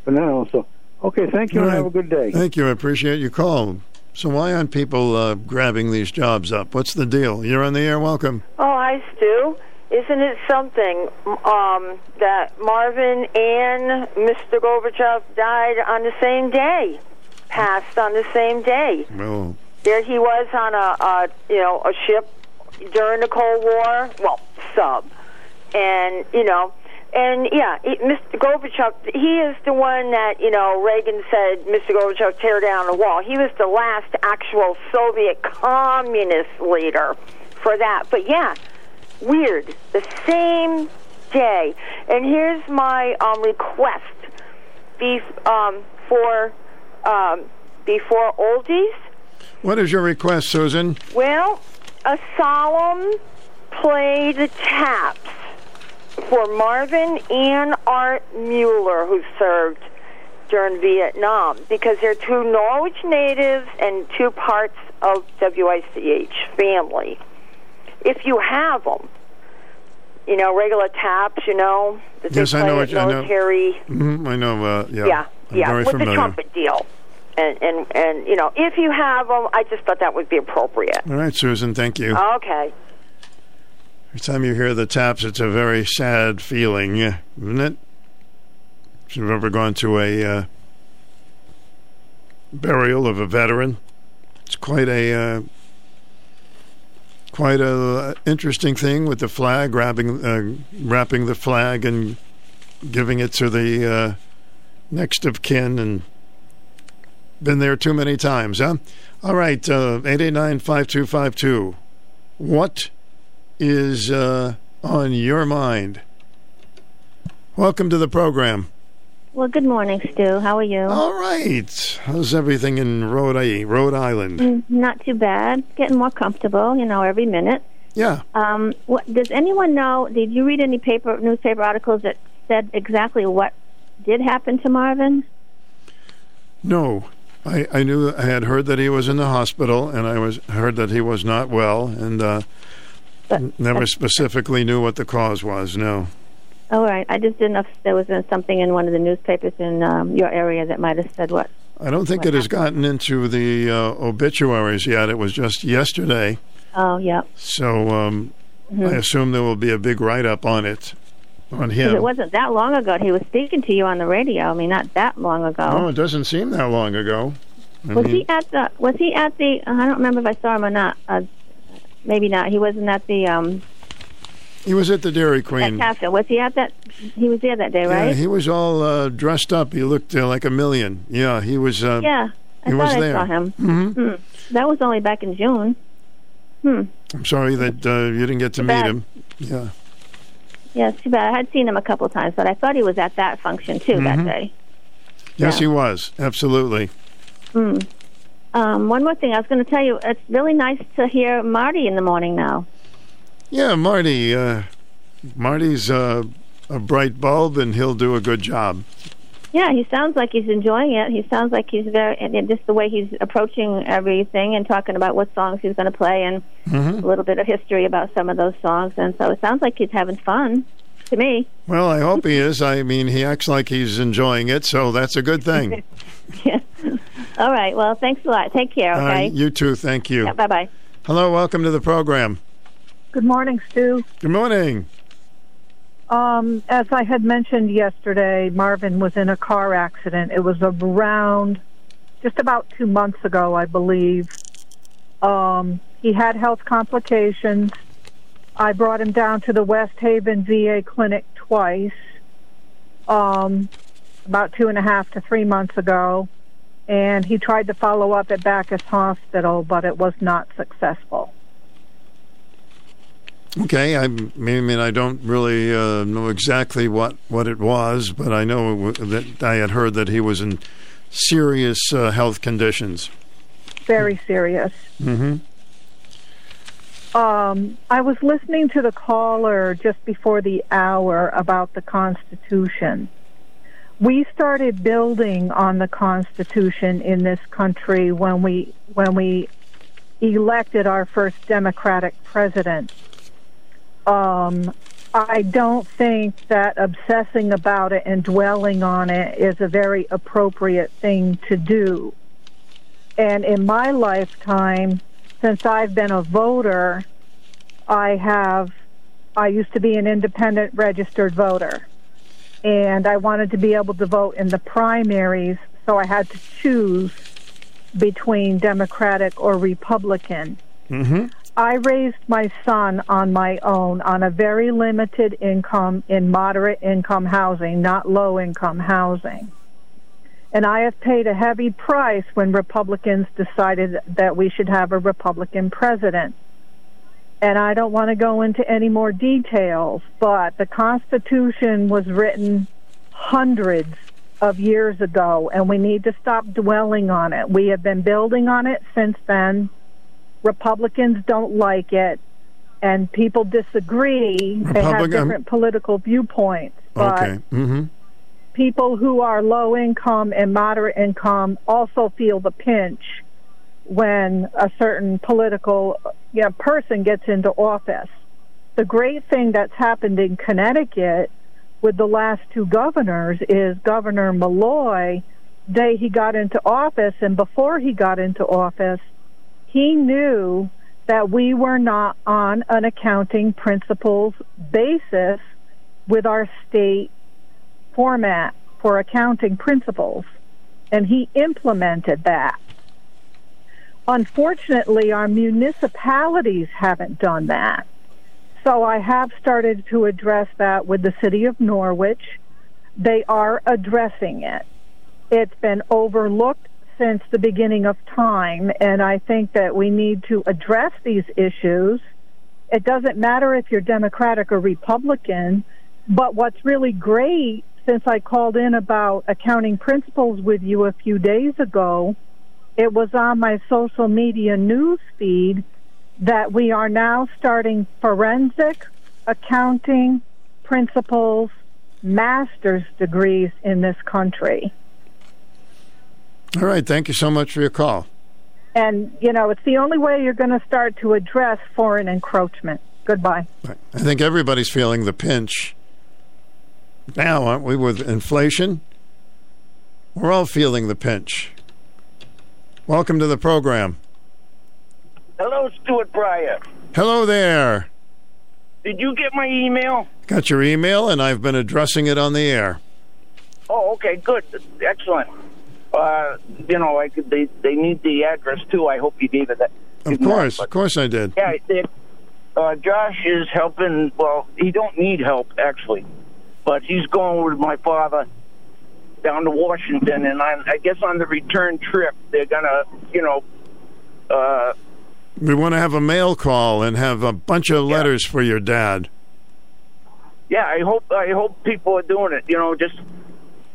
for now. So okay, thank you, All and right. have a good day. Thank you. I appreciate your call. So why aren't people uh, grabbing these jobs up? What's the deal? You're on the air. Welcome. Oh, hi, Stu. Isn't it something um, that Marvin and Mr. Gorbachev died on the same day, passed on the same day? Well, There he was on a, a you know a ship during the Cold War, well sub, and you know, and yeah, Mr. Gorbachev, he is the one that you know Reagan said, Mr. Gorbachev, tear down the wall. He was the last actual Soviet communist leader for that. But yeah, weird, the same day. And here's my um, request: be um, for um, before oldies. what is your request, Susan? Well, a solemn play the taps for Marvin and Art Mueller, who served during Vietnam, because they're two Norwich natives and two parts of WICH family. If you have them, you know, regular taps, you know, Yes, I know what- I know. military. hmm I know. Uh, yeah. Yeah, I'm yeah, with familiar. the trumpet deal. And, and and you know, if you have them, I just thought that would be appropriate. All right, Susan. Thank you. Okay. Every time you hear the taps, it's a very sad feeling, isn't it? If you've ever gone to a uh, burial of a veteran, it's quite a uh, quite a uh, interesting thing with the flag, grabbing, uh, wrapping the flag and giving it to the uh, next of kin, and been there too many times, huh? All right, uh, eight eight nine five two five two. What is uh, on your mind? Welcome to the program. Well, good morning, Stu. How are you? All right. How's everything in Rhode, Rhode Island? Mm, Not too bad. Getting more comfortable, you know, every minute. Yeah. Um, what, does anyone know? Did you read any paper newspaper articles that said exactly what did happen to Marvin? No. I, I knew I had heard that he was in the hospital, and I was heard that he was not well, and uh, never specifically knew what the cause was. No. All right. I just didn't know if there was something in one of the newspapers in um, your area that might have said what. I don't think it has gotten into the uh, obituaries yet. It was just yesterday, Oh, yeah. so um, Mhm. I assume there will be a big write up on it, on him. it wasn't that long ago. He was speaking to you on the radio. I mean, not that long ago. Oh, it doesn't seem that long ago. I was mean, he at the? Was he at the? I don't remember if I saw him or not. Uh, maybe not. He wasn't at the um he was at the Dairy at Queen. Cafe. Was he at that? He was there that day, right? Yeah, he was all uh, dressed up. He looked uh, like a million. Yeah, he was. Uh, yeah, I he thought was I there. saw him. hmm Hmm. That was only back in June. Hmm. I'm sorry that uh, you didn't get to Too meet him. Yeah. Yeah, it's too bad. I had seen him a couple times, but I thought he was at that function too Mhm. that day. Yes, Yeah. he was. Absolutely. Hmm. Um, one more thing, I was going to tell you, it's really nice to hear Marty in the morning now. Yeah, Marty. Uh, Marty's uh, a bright bulb, and he'll do a good job. Yeah, he sounds like he's enjoying it. He sounds like he's very, and and just the way he's approaching everything and talking about what songs he's going to play and Mhm. a little bit of history about some of those songs. And so it sounds like he's having fun. to me. Well, I hope he is. I mean, he acts like he's enjoying it, so that's a good thing. yeah. All right. Well, thanks a lot. Take care. Uh, you too. Thank you. bye bye. Hello. Welcome to the program. Good morning, Stu. Good morning. Um, as I had mentioned yesterday, Marvin was in a car accident. It was around just about two months ago, I believe. Um, he had health complications. I brought him down to the West Haven VA clinic twice, um, about two and a half to three months ago, and he tried to follow up at Backus Hospital, but it was not successful. Okay. I mean, I don't really uh, know exactly what, what it was, but I know it w- that I had heard that he was in serious uh, health conditions. Very serious. Mm-hmm. Um, I was listening to the caller just before the hour about the Constitution. We started building on the Constitution in this country when we when we elected our first Democratic president. Um, I don't think that obsessing about it and dwelling on it is a very appropriate thing to do. And in my lifetime, since I've been a voter, I have, I used to be an independent registered voter. And I wanted to be able to vote in the primaries, so I had to choose between Democratic or Republican. Mm-hmm. I raised my son on my own on a very limited income in moderate income housing, not low income housing. And I have paid a heavy price when Republicans decided that we should have a Republican president. And I don't want to go into any more details, but the Constitution was written hundreds of years ago, and we need to stop dwelling on it. We have been building on it since then. Republicans don't like it, and people disagree. They have different political viewpoints. But Okay. Mm-hmm. people who are low income and moderate income also feel the pinch when a certain political yeah, person gets into office. The great thing that's happened in Connecticut with the last two governors is Governor Malloy, day he got into office and before he got into office, he knew that we were not on an accounting principles basis with our state format for accounting principles, and he implemented that. Unfortunately, our municipalities haven't done that. So I have started to address that with the city of Norwich. They are addressing it. It's been overlooked since the beginning of time, and I think that we need to address these issues. It doesn't matter if you're Democratic or Republican, but what's really great since I called in about accounting principles with you a few days ago, it was on my social media news feed that we are now starting forensic accounting principles master's degrees in this country. All right. Thank you so much for your call. And, you know, it's the only way you're going to start to address foreign encroachment. Goodbye. I think everybody's feeling the pinch now, aren't we, with inflation? We're all feeling the pinch. Welcome to the program. Hello, Stuart Bryer. Hello there. Did you get my email? Got your email, and I've been addressing it on the air. Oh, okay, good, excellent. Uh, you know, I could, they they need the address too. I hope you gave it that. Of course, of course I did. Yeah, it, uh, Josh is helping. Well, he don't need help actually, but he's going with my father down to Washington, and I, I guess on the return trip they're gonna, you know, uh, We want to have a mail call and have a bunch of letters for your dad. yeah. I hope I hope people are doing it. You know, just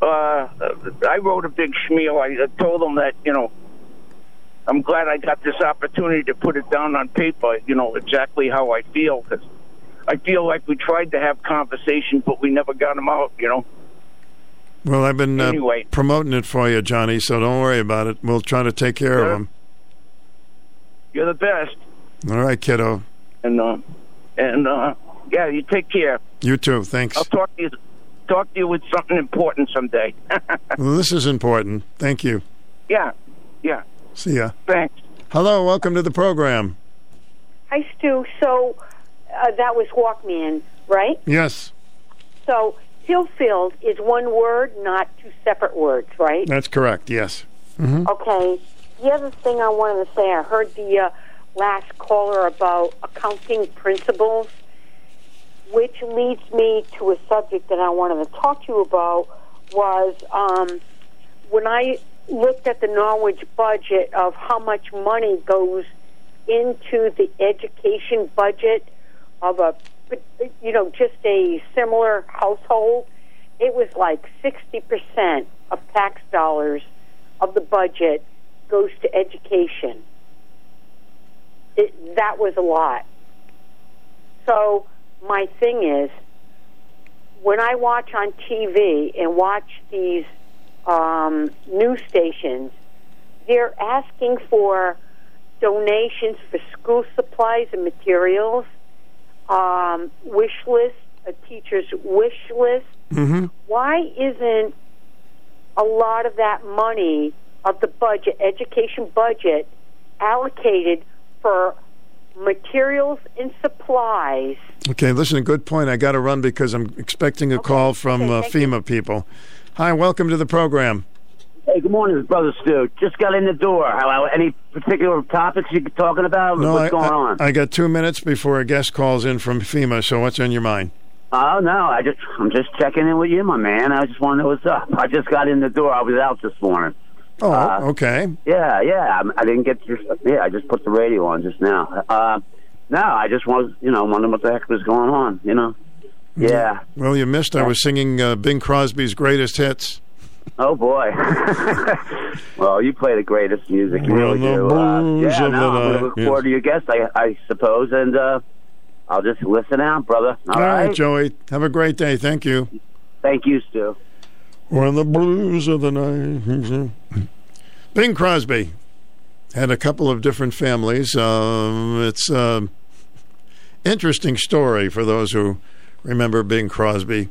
uh, I wrote a big schmeal. I told them that you know I'm glad I got this opportunity to put it down on paper. You know exactly how I feel because I feel like we tried to have conversations, but we never got them out. You know. Well, I've been uh, Anyway. promoting it for you, Johnny, so don't worry about it. We'll try to take care of them. You're the best, All right, kiddo. and uh, and uh, Yeah, you take care. You too. Thanks. I'll talk to you. Talk to you with something important someday. Well, this is important. Thank you. yeah, yeah. See ya. Thanks. Hello. Welcome to the program. Hi, Stu. So uh, that was Walkman, right? Yes, So Hillfield is one word, not two separate words, right? that's correct. Yes. hmm Okay. The other thing I wanted to say, I heard the uh, last caller about accounting principles, which leads me to a subject that I wanted to talk to you about. Was um, when I looked at the Norwich budget of how much money goes into the education budget of a, you know, just a similar household, it was like sixty percent of tax dollars of the budget goes to education. It, that was a lot. So my thing is, when I watch on TV and watch these um, news stations, they're asking for donations for school supplies and materials, um, wish list, a teacher's wish list. Mm-hmm. Why isn't a lot of that money of the budget, education budget, allocated for materials and supplies? Okay. Listen, a good point. I got to run because I'm expecting a call from uh, FEMA people. Hi. Welcome to the program. Hey, good morning, brother Stu. Just got in the door. How, any particular topics you're talking about? No, What's I, going I- on? I got two minutes before a guest calls in from FEMA. So what's on your mind? Oh no, I just I'm just checking in with you, my man. I just want to know what's up. I just got in the door. I was out this morning. Oh, Uh, okay. Yeah, yeah. I, I didn't get your. Yeah, I just put the radio on just now. Uh, no, I just was, you know, wondering what the heck was going on. You know. Yeah. Well, you missed. I was singing uh, Bing Crosby's greatest hits. Oh boy. well, you play the greatest music. You really do. Uh, yeah, of no, I'm gonna look yes. forward to your guest, I, I suppose, and uh, I'll just listen out, brother. All right, Joey. Have a great day. Thank you. Thank you, Stu. When the blues of the night. Bing Crosby had a couple of different families. Um, it's an interesting story for those who remember Bing Crosby.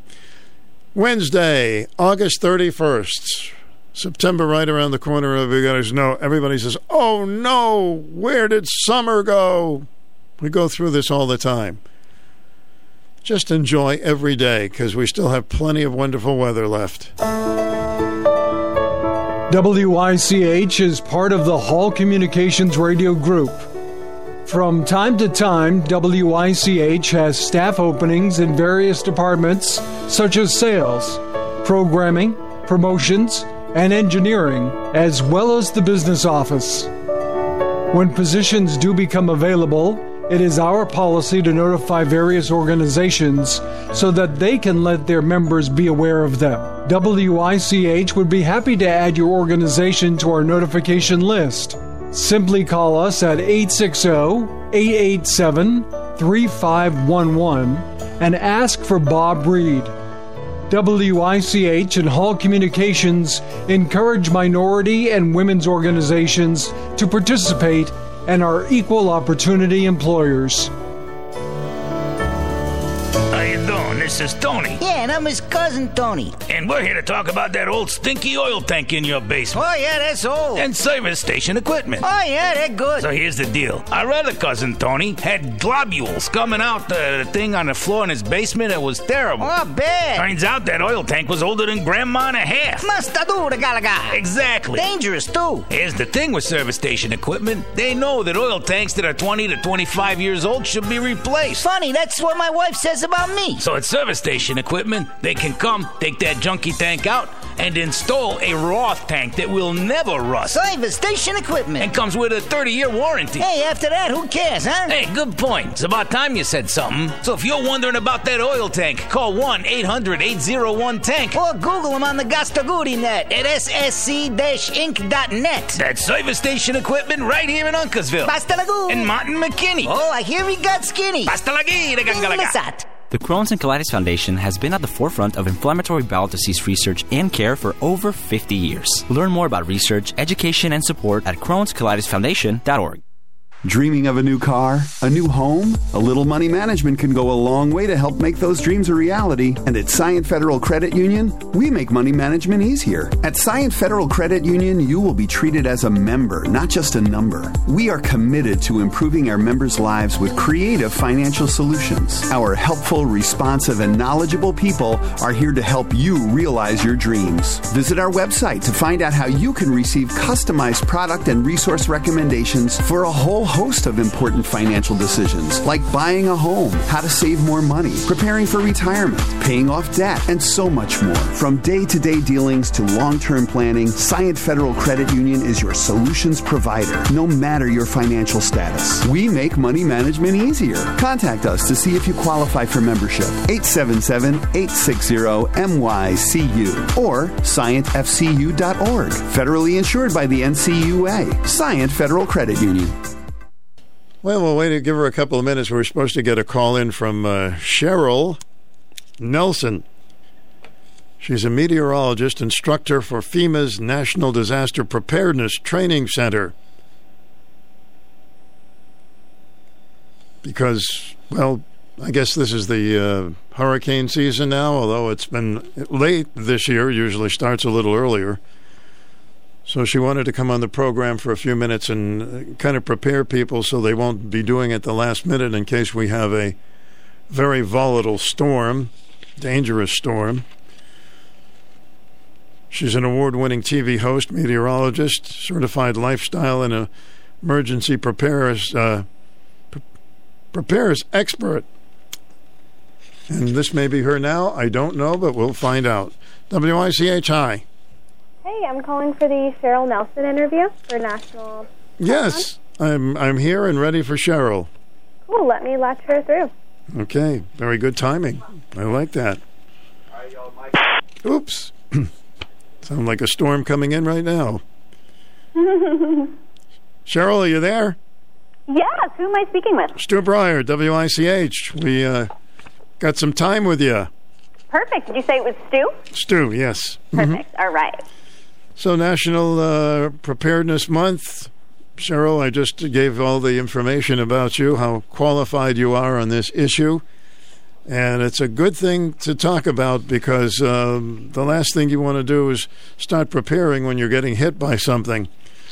Wednesday, August 31st. September right around the corner. of Everybody know. Everybody says, "Oh no, where did summer go?" We go through this all the time. Just enjoy every day because we still have plenty of wonderful weather left. WICH is part of the Hall Communications Radio Group. From time to time, WICH has staff openings in various departments such as sales, programming, promotions, and engineering, as well as the business office. When positions do become available, it is our policy to notify various organizations so that they can let their members be aware of them. WICH would be happy to add your organization to our notification list. Simply call us at 860 887 3511 and ask for Bob Reed. WICH and Hall Communications encourage minority and women's organizations to participate and are equal opportunity employers. This is Tony. Yeah, and I'm his cousin Tony. And we're here to talk about that old stinky oil tank in your basement. Oh, yeah, that's old. And service station equipment. Oh, yeah, they're good. So here's the deal. Our other cousin Tony had globules coming out the, the thing on the floor in his basement. It was terrible. Oh, bad. Turns out that oil tank was older than grandma and a half. The galaga. Exactly. Dangerous, too. Here's the thing with service station equipment. They know that oil tanks that are 20 to 25 years old should be replaced. Funny, that's what my wife says about me. So at service station equipment, they can come, take that junky tank out, and install a Roth tank that will never rust. Service station equipment. And comes with a 30 year warranty. Hey, after that, who cares, huh? Hey, good point. It's about time you said something. So if you're wondering about that oil tank, call 1 800 801 Tank. Or Google them on the Gastaguri net at ssc-inc.net. That's service station equipment right here in Uncasville. Basta lagoo. And Martin McKinney. Oh, I hear he got skinny. Basta lagi, Inglesat. The Crohn's and Colitis Foundation has been at the forefront of inflammatory bowel disease research and care for over 50 years. Learn more about research, education, and support at Crohn'sColitisFoundation.org. Dreaming of a new car? A new home? A little money management can go a long way to help make those dreams a reality. And at Scient Federal Credit Union, we make money management easier. At Scient Federal Credit Union, you will be treated as a member, not just a number. We are committed to improving our members' lives with creative financial solutions. Our helpful, responsive, and knowledgeable people are here to help you realize your dreams. Visit our website to find out how you can receive customized product and resource recommendations for a whole host of important financial decisions, like buying a home, how to save more money, preparing for retirement, paying off debt, and so much more. From day to day dealings to long term planning, Scient Federal Credit Union is your solutions provider, no matter your financial status. We make money management easier. Contact us to see if you qualify for membership. 877 860 MYCU or scientfcu.org. Federally insured by the NCUA. Scient Federal Credit Union. Well, we'll wait to give her a couple of minutes. We're supposed to get a call in from uh, Cheryl Nelson. She's a meteorologist, instructor for FEMA's National Disaster Preparedness Training Center. Because, well, I guess this is the uh, hurricane season now, although it's been late this year, usually starts a little earlier. So she wanted to come on the program for a few minutes and uh, kind of prepare people so they won't be doing it the last minute in case we have a very volatile storm, dangerous storm. She's an award winning TV host, meteorologist, certified lifestyle and emergency preparers, uh, pre- preparers expert. And this may be her now. I don't know, but we'll find out. WICH. Hey, I'm calling for the Cheryl Nelson interview for National. Yes, I'm I'm here and ready for Cheryl. Cool. Let me latch her through. Okay, very good timing. I like that. Oops. Sound like a storm coming in right now. Cheryl, are you there? yes. Who am I speaking with? Stu Bryer, WICH. We uh, got some time with you. Perfect. Did you say it was Stu? Stu, yes. Perfect. All right. So, National uh, Preparedness Month. Cheryl, I just gave all the information about you, how qualified you are on this issue. And it's a good thing to talk about because um, the last thing you want to do is start preparing when you're getting hit by something.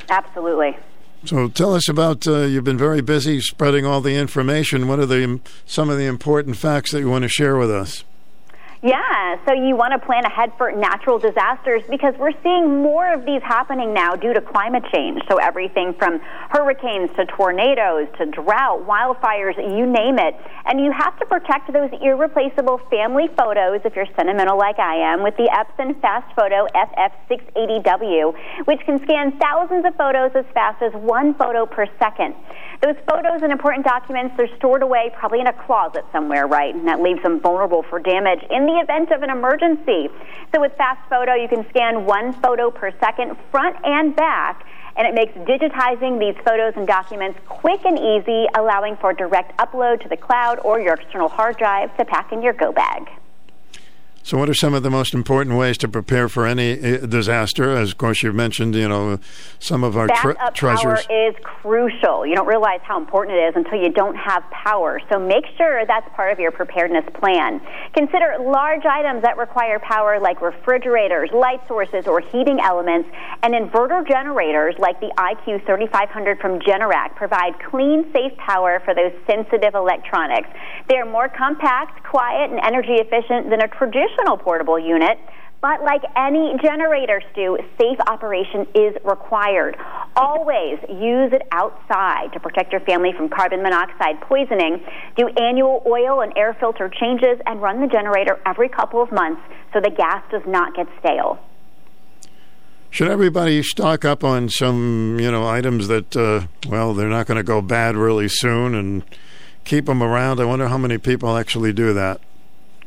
Absolutely. So tell us about uh, you've been very busy spreading all the information. What are the some of the important facts that you want to share with us? Yeah, so you want to plan ahead for natural disasters because we're seeing more of these happening now due to climate change. So everything from hurricanes to tornadoes to drought, wildfires, you name it. And you have to protect those irreplaceable family photos if you're sentimental like I am with the Epson FastFoto FF680W, which can scan thousands of photos as fast as one photo per second. Those photos and important documents, they're stored away probably in a closet somewhere, right? And that leaves them vulnerable for damage in the event of an emergency. So with FastFoto, you can scan one photo per second, front and back, and it makes digitizing these photos and documents quick and easy, allowing for direct upload to the cloud or your external hard drive to pack in your go bag. So, what are some of the most important ways to prepare for any uh, disaster? As, of course, you've mentioned, you know, some of our tre- treasures. power is crucial. You don't realize how important it is until you don't have power. So make sure that's part of your preparedness plan. Consider large items that require power like refrigerators, light sources, or heating elements. And inverter generators like the IQ 3500 from Generac provide clean, safe power for those sensitive electronics. They are more compact, quiet, and energy efficient than a traditional portable unit. But like any generators do, safe operation is required. Always use it outside to protect your family from carbon monoxide poisoning. Do annual oil and air filter changes and run the generator every couple of months so the gas does not get stale. Should everybody stock up on some, you know, items that, uh, well, they're not going to go bad really soon and keep them around? I wonder how many people actually do that.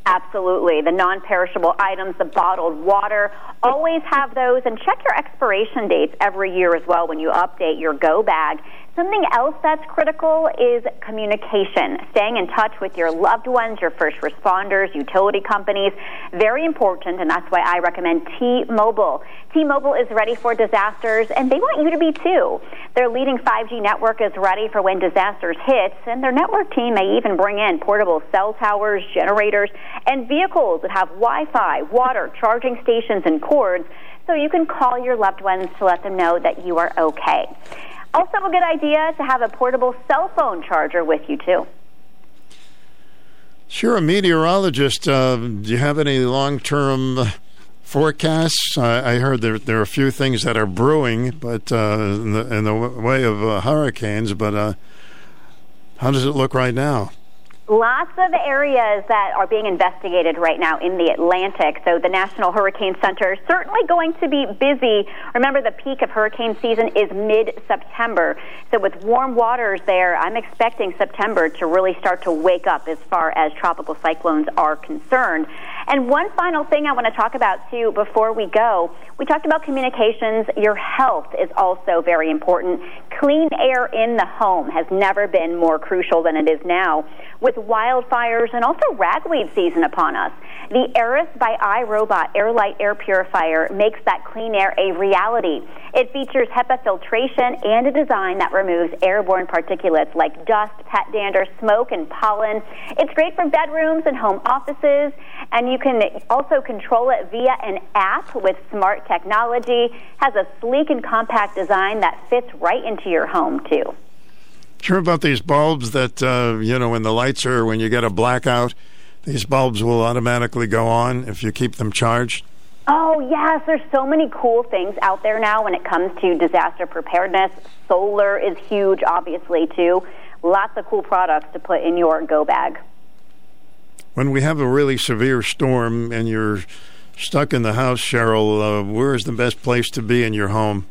Absolutely. The non perishable items, the bottled water, always have those and check your expiration dates every year as well when you update your go bag. Something else that's critical is communication. Staying in touch with your loved ones, your first responders, utility companies, very important, and that's why I recommend T-Mobile. T-Mobile is ready for disasters, and they want you to be too. Their leading 5G network is ready for when disasters hit, and their network team may even bring in portable cell towers, generators, and vehicles that have Wi-Fi, water, charging stations, and cords, so you can call your loved ones to let them know that you are okay. Also, a good idea to have a portable cell phone charger with you, too. Sure, a meteorologist. Uh, do you have any long term forecasts? I, I heard there, there are a few things that are brewing, but uh, in, the, in the way of uh, hurricanes. But uh, how does it look right now? Lots of areas that are being investigated right now in the Atlantic. So the National Hurricane Center is certainly going to be busy. Remember, the peak of hurricane season is mid September. So with warm waters there, I'm expecting September to really start to wake up as far as tropical cyclones are concerned. And one final thing I want to talk about too before we go. We talked about communications. Your health is also very important. Clean air in the home has never been more crucial than it is now. With wildfires and also ragweed season upon us. The Aeris by iRobot Airlight Air Purifier makes that clean air a reality. It features HEPA filtration and a design that removes airborne particulates like dust, pet dander, smoke, and pollen. It's great for bedrooms and home offices, and you can also control it via an app with smart technology. Has a sleek and compact design that fits right into your home too. Sure about these bulbs that uh, you know when the lights are when you get a blackout, these bulbs will automatically go on if you keep them charged. Oh, yes, there's so many cool things out there now when it comes to disaster preparedness. Solar is huge, obviously, too. Lots of cool products to put in your go bag. When we have a really severe storm and you're stuck in the house, Cheryl, uh, where is the best place to be in your home?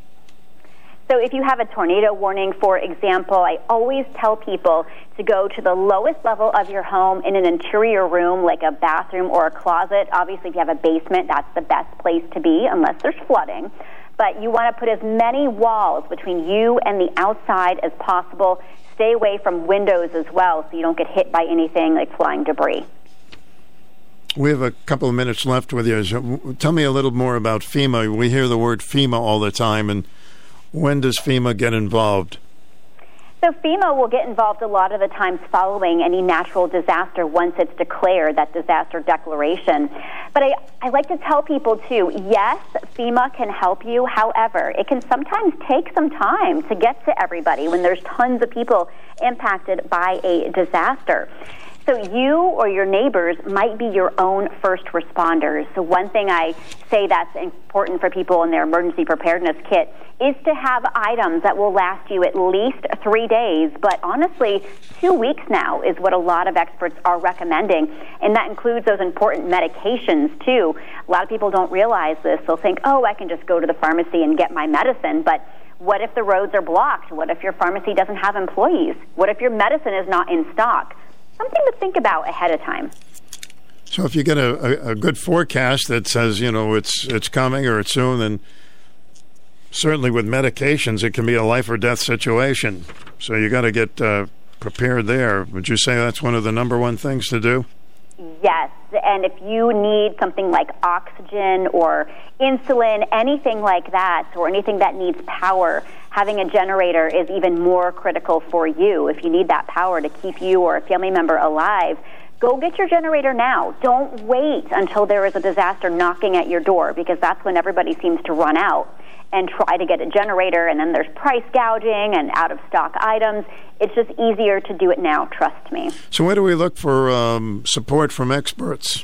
So if you have a tornado warning, for example, I always tell people to go to the lowest level of your home in an interior room like a bathroom or a closet. Obviously, if you have a basement, that's the best place to be unless there's flooding. But you want to put as many walls between you and the outside as possible. Stay away from windows as well so you don't get hit by anything like flying debris. We have a couple of minutes left with you. Tell me a little more about FEMA. We hear the word FEMA all the time, and when does FEMA get involved? So FEMA will get involved a lot of the times following any natural disaster once it's declared that disaster declaration. But I, I like to tell people too, yes, FEMA can help you. However, it can sometimes take some time to get to everybody when there's tons of people impacted by a disaster. So you or your neighbors might be your own first responders. So one thing I say that's important for people in their emergency preparedness kit is to have items that will last you at least three days. But honestly, two weeks now is what a lot of experts are recommending. And that includes those important medications too. A lot of people don't realize this. They'll think, oh, I can just go to the pharmacy and get my medicine. But what if the roads are blocked? What if your pharmacy doesn't have employees? What if your medicine is not in stock? Something to think about ahead of time. So if you get a, a, a, good forecast that says you know it's it's coming or it's soon, then certainly with medications it can be a life or death situation. So you got to get uh, prepared there. Would you say that's one of the number one things to do? Yes, and if you need something like oxygen or insulin, anything like that, or anything that needs power, having a generator is even more critical for you. If you need that power to keep you or a family member alive, go get your generator now. Don't wait until there is a disaster knocking at your door because that's when everybody seems to run out and try to get a generator and then there's price gouging and out of stock items. It's just easier to do it now, trust me. So where do we look for um, support from experts?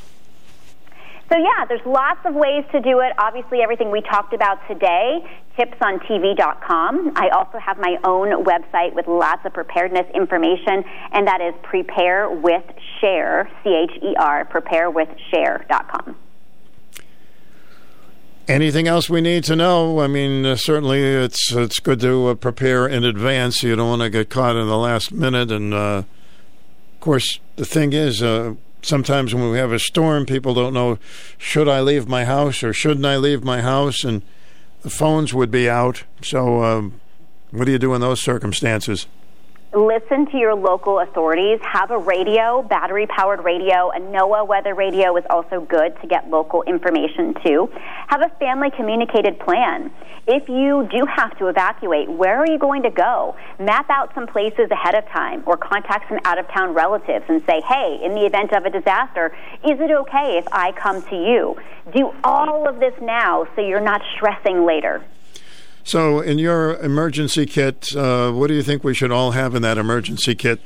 So, yeah, there's lots of ways to do it. Obviously, everything we talked about today, tipsontv.com. I also have my own website with lots of preparedness information, and that is preparewithcher, C H E R, preparewithcher.com. Anything else we need to know? I mean, uh, certainly it's it's good to uh, prepare in advance. You don't want to get caught in the last minute. And uh, of course, the thing is, uh, sometimes when we have a storm, people don't know should I leave my house or shouldn't I leave my house, and the phones would be out. So um, What do you do in those circumstances? Listen to your local authorities. Have a radio, battery powered radio. A NOAA weather radio is also good to get local information too. Have a family communicated plan. If you do have to evacuate, where are you going to go? Map out some places ahead of time or contact some out of town relatives and say, hey, in the event of a disaster, is it okay if I come to you? Do all of this now so you're not stressing later. So, in your emergency kit, uh, what do you think we should all have in that emergency kit?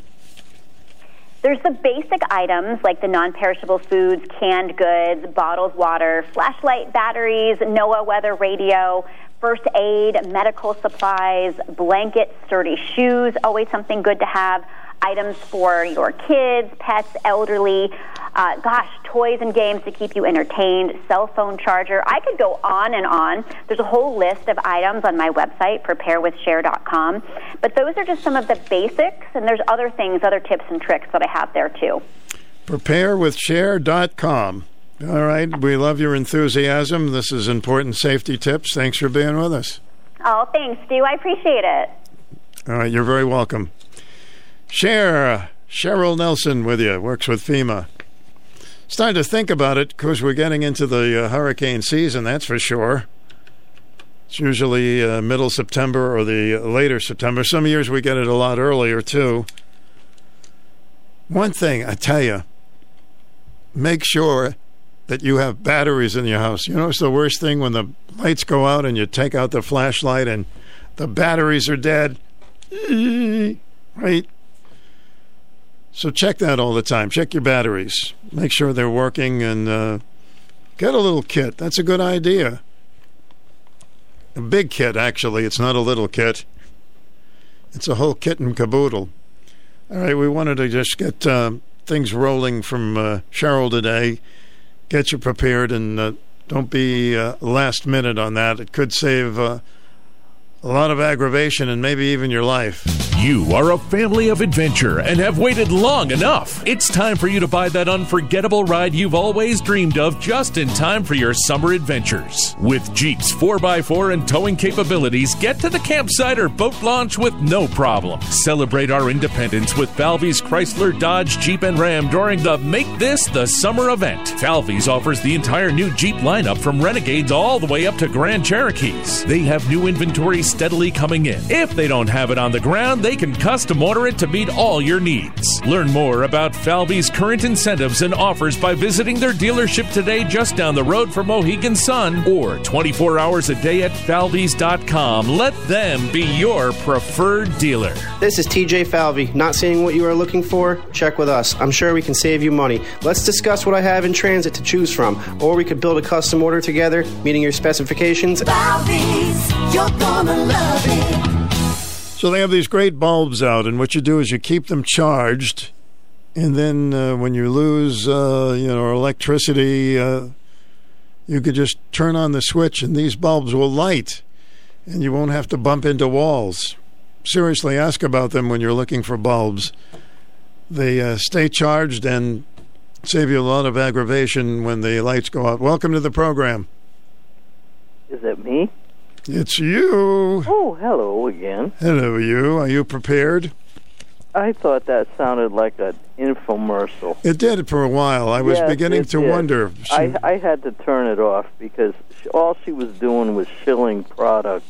There's the basic items like the non perishable foods, canned goods, bottled water, flashlight batteries, NOAA weather radio, first aid, medical supplies, blankets, sturdy shoes, always something good to have items for your kids, pets, elderly, uh, gosh, toys and games to keep you entertained, cell phone charger. I could go on and on. There's a whole list of items on my website, preparewithcher.com. But those are just some of the basics, and there's other things, other tips and tricks that I have there too. Preparewithcher.com. All right, we love your enthusiasm. This is important safety tips. Thanks for being with us. Oh, thanks, Stu. I appreciate it. All right, you're very welcome. Share Cheryl Nelson with you, works with FEMA. Starting to think about it because we're getting into the uh, hurricane season, that's for sure. It's usually uh, middle September or the later September. Some years we get it a lot earlier, too. One thing, I tell you, make sure that you have batteries in your house. You know, it's the worst thing when the lights go out and you take out the flashlight and the batteries are dead. Right? So check that all the time. Check your batteries. Make sure they're working and uh, get a little kit. That's a good idea. A big kit, actually. It's not a little kit. It's a whole kit and caboodle. All right, we wanted to just get uh, things rolling from uh, Cheryl today. Get you prepared and uh, don't be uh, last minute on that. It could save uh, a lot of aggravation and maybe even your life. You are a family of adventure and have waited long enough. It's time for you to buy that unforgettable ride you've always dreamed of just in time for your summer adventures. With Jeep's 4x4 and towing capabilities, get to the campsite or boat launch with no problem. Celebrate our independence with Falvey's Chrysler, Dodge, Jeep, and Ram during the Make This the Summer event. Falvey's offers the entire new Jeep lineup from Renegades all the way up to Grand Cherokees. They have new inventory steadily coming in. If they don't have it on the ground, they can custom order it to meet all your needs. Learn more about Falvey's current incentives and offers by visiting their dealership today just down the road from Mohegan Sun or 24 hours a day at falveys.com. Let them be your preferred dealer. This is TJ Falvey. Not seeing what you are looking for? Check with us. I'm sure we can save you money. Let's discuss what I have in transit to choose from, or we could build a custom order together, meeting your specifications. Falvey's, you're gonna love it. So they have these great bulbs out, and what you do is you keep them charged, and then uh, when you lose, uh, you know, electricity, uh, you could just turn on the switch, and these bulbs will light, and you won't have to bump into walls. Seriously, ask about them when you're looking for bulbs. They uh, stay charged and save you a lot of aggravation when the lights go out. Welcome to the program. Is it me? It's you. Oh, hello again. Hello, you. Are you prepared? I thought that sounded like an infomercial. It did for a while. I was Yes, beginning to did. wonder. I, I had to turn it off because all she was doing was shilling product.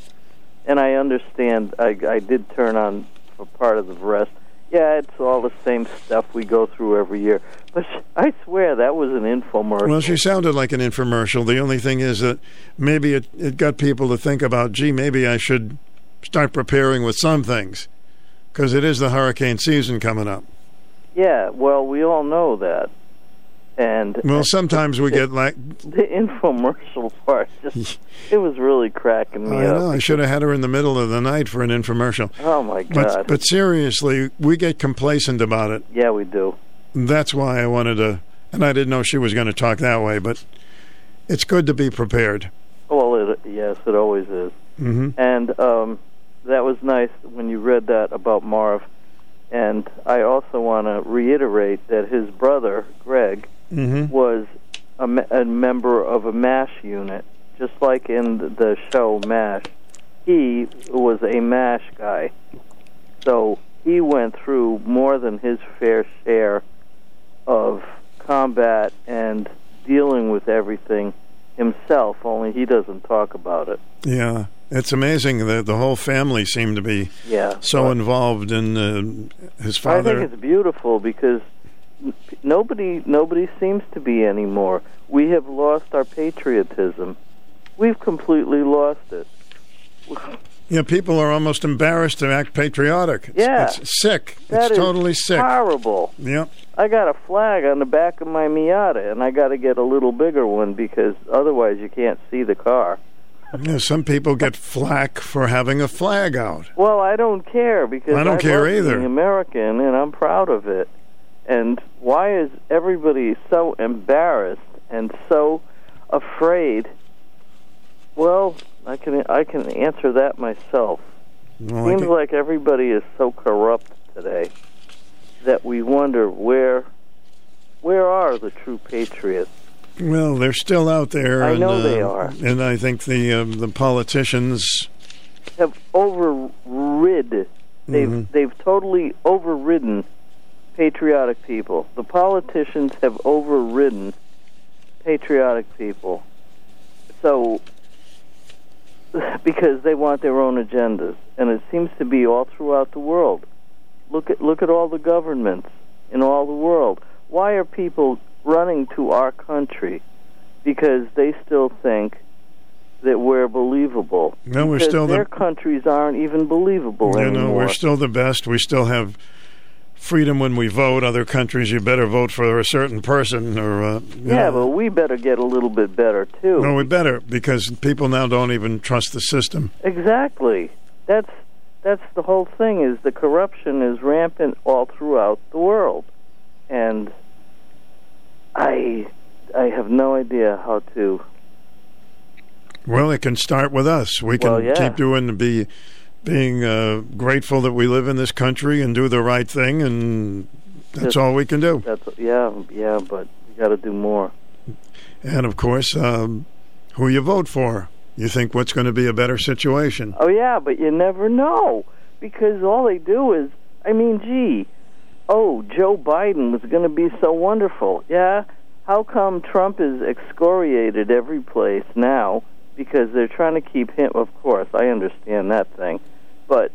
And I understand, I, I did turn on for part of the rest. Yeah, it's all the same stuff we go through every year. But I swear that was an infomercial. Well, she sounded like an infomercial. The only thing is that maybe it, it got people to think about, gee, maybe I should start preparing with some things because it is the hurricane season coming up. yeah, well, we all know that. And Well, sometimes we get like, the infomercial part just it was really cracking me I up. know, I should have had her in the middle of the night for an infomercial. Oh my But, god. but seriously, we get complacent about it. yeah, we do. That's why I wanted to, and I didn't know she was going to talk that way, but it's good to be prepared. Well, it, yes, it always is. hmm And um, that was nice when you read that about Marv. And I also want to reiterate that his brother, Greg, Mhm. was a, me- a member of a MASH unit, just like in the show MASH. he was a MASH guy. So he went through more than his fair share of combat and dealing with everything himself, only he doesn't talk about it. Yeah, it's amazing that the whole family seemed to be Yeah. so involved in uh, his father. I think it's beautiful because nobody nobody seems to be anymore. We have lost our patriotism. We've completely lost it. Yeah, people are almost embarrassed to act patriotic. It's, Yeah. it's sick. That it's totally sick. Horrible. Yep. I got a flag on the back of my Miata, and I got to get a little bigger one because otherwise you can't see the car. Yeah, some people get flack for having a flag out. Well, I don't care because I don't care love either. American, and I'm proud of it. And why is everybody so embarrassed and so afraid? Well, I can I can answer that myself. Well, Seems like everybody is so corrupt today that we wonder where where are the true patriots? Well, they're still out there. I and, know they uh, are. And I think the um, the politicians. have overrid they've Mhm. they've totally overridden patriotic people. The politicians have overridden patriotic people. So because they want their own agendas and it seems to be all throughout the world. Look at look at all the governments in all the world. Why are people running to our country? Because they still think that we're believable. No, we're Because still the- their countries aren't even believable You anymore. know, we're still the best. We still have freedom when we vote. Other countries, you better vote for a certain person, or uh, yeah, know. but we better get a little bit better too. No, we better because people now don't even trust the system. Exactly. That's that's the whole thing. Is the corruption is rampant all throughout the world, and I I have no idea how to. Well, it can start with us. We can Well, yeah. keep doing be being uh, grateful that we live in this country and do the right thing, and that's all we can do. That's yeah, yeah, but we got to do more. And of course, um, who you vote for. You think what's going to be a better situation? Oh yeah, but you never know because all they do is, I mean, gee, oh, Joe Biden was going to be so wonderful. Yeah, how come Trump is excoriated every place now? Because they're trying to keep him. Of course, I understand that thing, but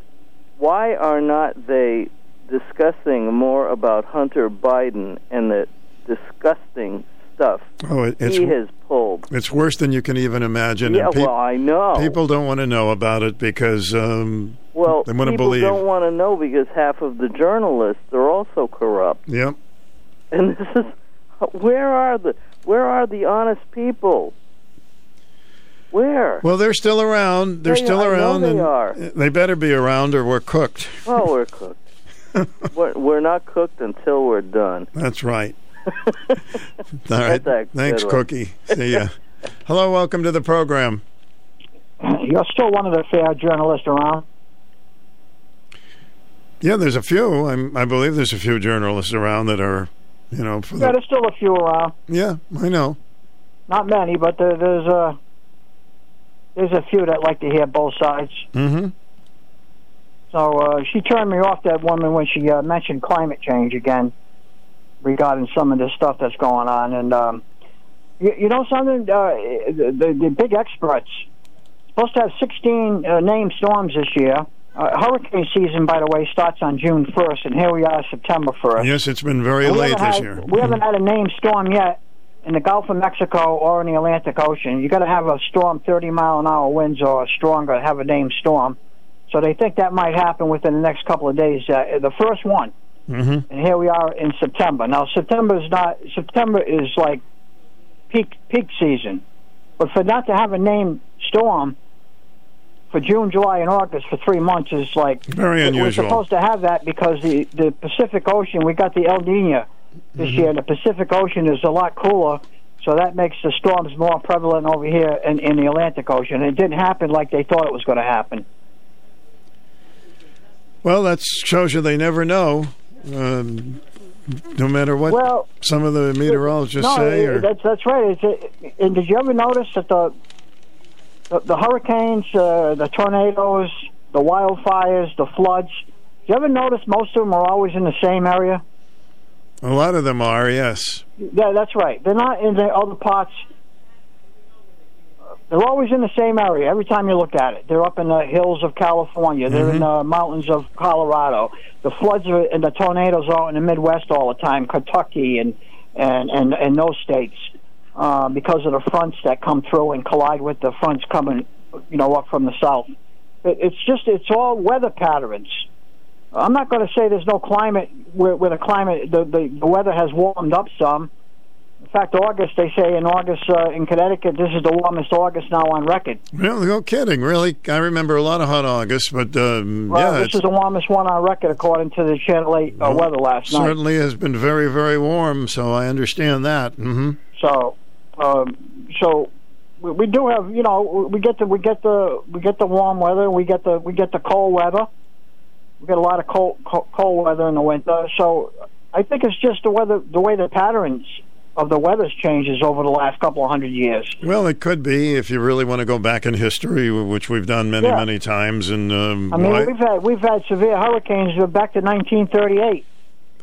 why are not they discussing more about Hunter Biden and the disgusting stuff Oh, it, it's he has pulled? it's worse than you can even imagine. Yeah, peop- well, I know. people don't want to know about it because um, Well, they want to believe. people don't want to know because half of the journalists are also corrupt. Yep. And this is where are the where are the honest people? Where? Well, they're still around. They're They- still I know around. they and are. They better be around, or we're cooked. Oh, we're cooked. we're, we're not cooked until we're done. That's right. All right. Thanks, one. Cookie. See ya. Hello, welcome to the program. You're still one of the fair journalists around. Yeah, there's a few. I'm, I believe there's a few journalists around that are, you know, for Yeah, the, there's still a few around. yeah, I know. Not many, but there, there's a there's a few that like to hear both sides. Mm-hmm. So uh, she turned me off that woman when she uh, mentioned climate change again regarding some of this stuff that's going on. And um, you, you know something? Uh, the, the, the big experts supposed to have 16 uh, named storms this year. Uh, hurricane season, by the way, starts on June 1st, and here we are, September 1st. Yes, it's been very we late this had- year. We haven't had a named storm yet in the Gulf of Mexico or in the Atlantic Ocean. You got to have a storm, 30 mile an hour winds or stronger, to have a named storm. So they think that might happen within the next couple of days. Uh, the first one, Mm-hmm. and here we are in September. Now September is not September is like peak peak season, but for not to have a named storm for June, July, and August for three months is like Very unusual. We're supposed to have that because the the Pacific Ocean we got the El Nino this Mm-hmm. year. The Pacific Ocean is a lot cooler. So that makes the storms more prevalent over here in, in the Atlantic Ocean. It didn't happen like they thought it was going to happen. Well, that shows you they never know. Um, no matter what Well, some of the meteorologists no, say, it- or that's that's right. It's, and did you ever notice that the the, the hurricanes, uh, the tornadoes, the wildfires, the floods. Do you ever notice most of them are always in the same area? A lot of them are, yes. Yeah, that's right. They're not in the other parts. They're always in the same area every time you look at it. They're up in the hills of California. They're in the mountains of Colorado. The floods are, and the tornadoes are in the Midwest all the time, Kentucky and and and, and those states, uh, because of the fronts that come through and collide with the fronts coming, you know, up from the south. It, it's just it's all weather patterns. I'm not going to say there's no climate where, where the climate the, the the weather has warmed up some. In fact, August they say in August uh, in Connecticut this is the warmest August now on record. Really, no kidding. Really, I remember a lot of hot August, but um, Well, yeah, this it's is the warmest one on record according to the Channel 8 uh, well, weather last night. certainly has been very, very warm. So I understand that. hmm So, um, so we, we do have you know we get the we get the we get the warm weather we get the we get the cold weather. We get a lot of cold cold, cold weather in the winter. So I think it's just the weather the way the patterns of the weather's changes over the last couple of hundred years. Well, it could be if you really want to go back in history, which we've done many, Yeah. many times. And um, I mean, we've had we've had severe hurricanes back to 1938.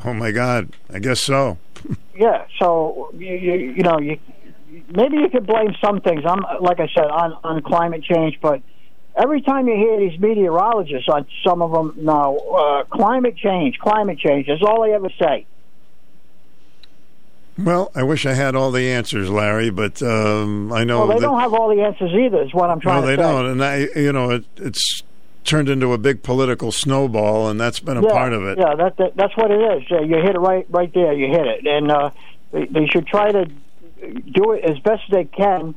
oh my God, I guess so. Yeah, so you, you, you know you maybe you could blame some things. I'm like I said on on climate change, but every time you hear these meteorologists on some of them now, uh, climate change, climate change. That's all they ever say. Well, I wish I had all the answers, Larry, but um, I know well, they that, don't have all the answers either. Is what I'm no, trying they to say. don't, and I, you know, it, it's turned into a big political snowball, and that's been a yeah, part of it. Yeah, that, that that's what it is. Yeah, you hit it right right there. You hit it, and uh, they, they should try to do it as best they can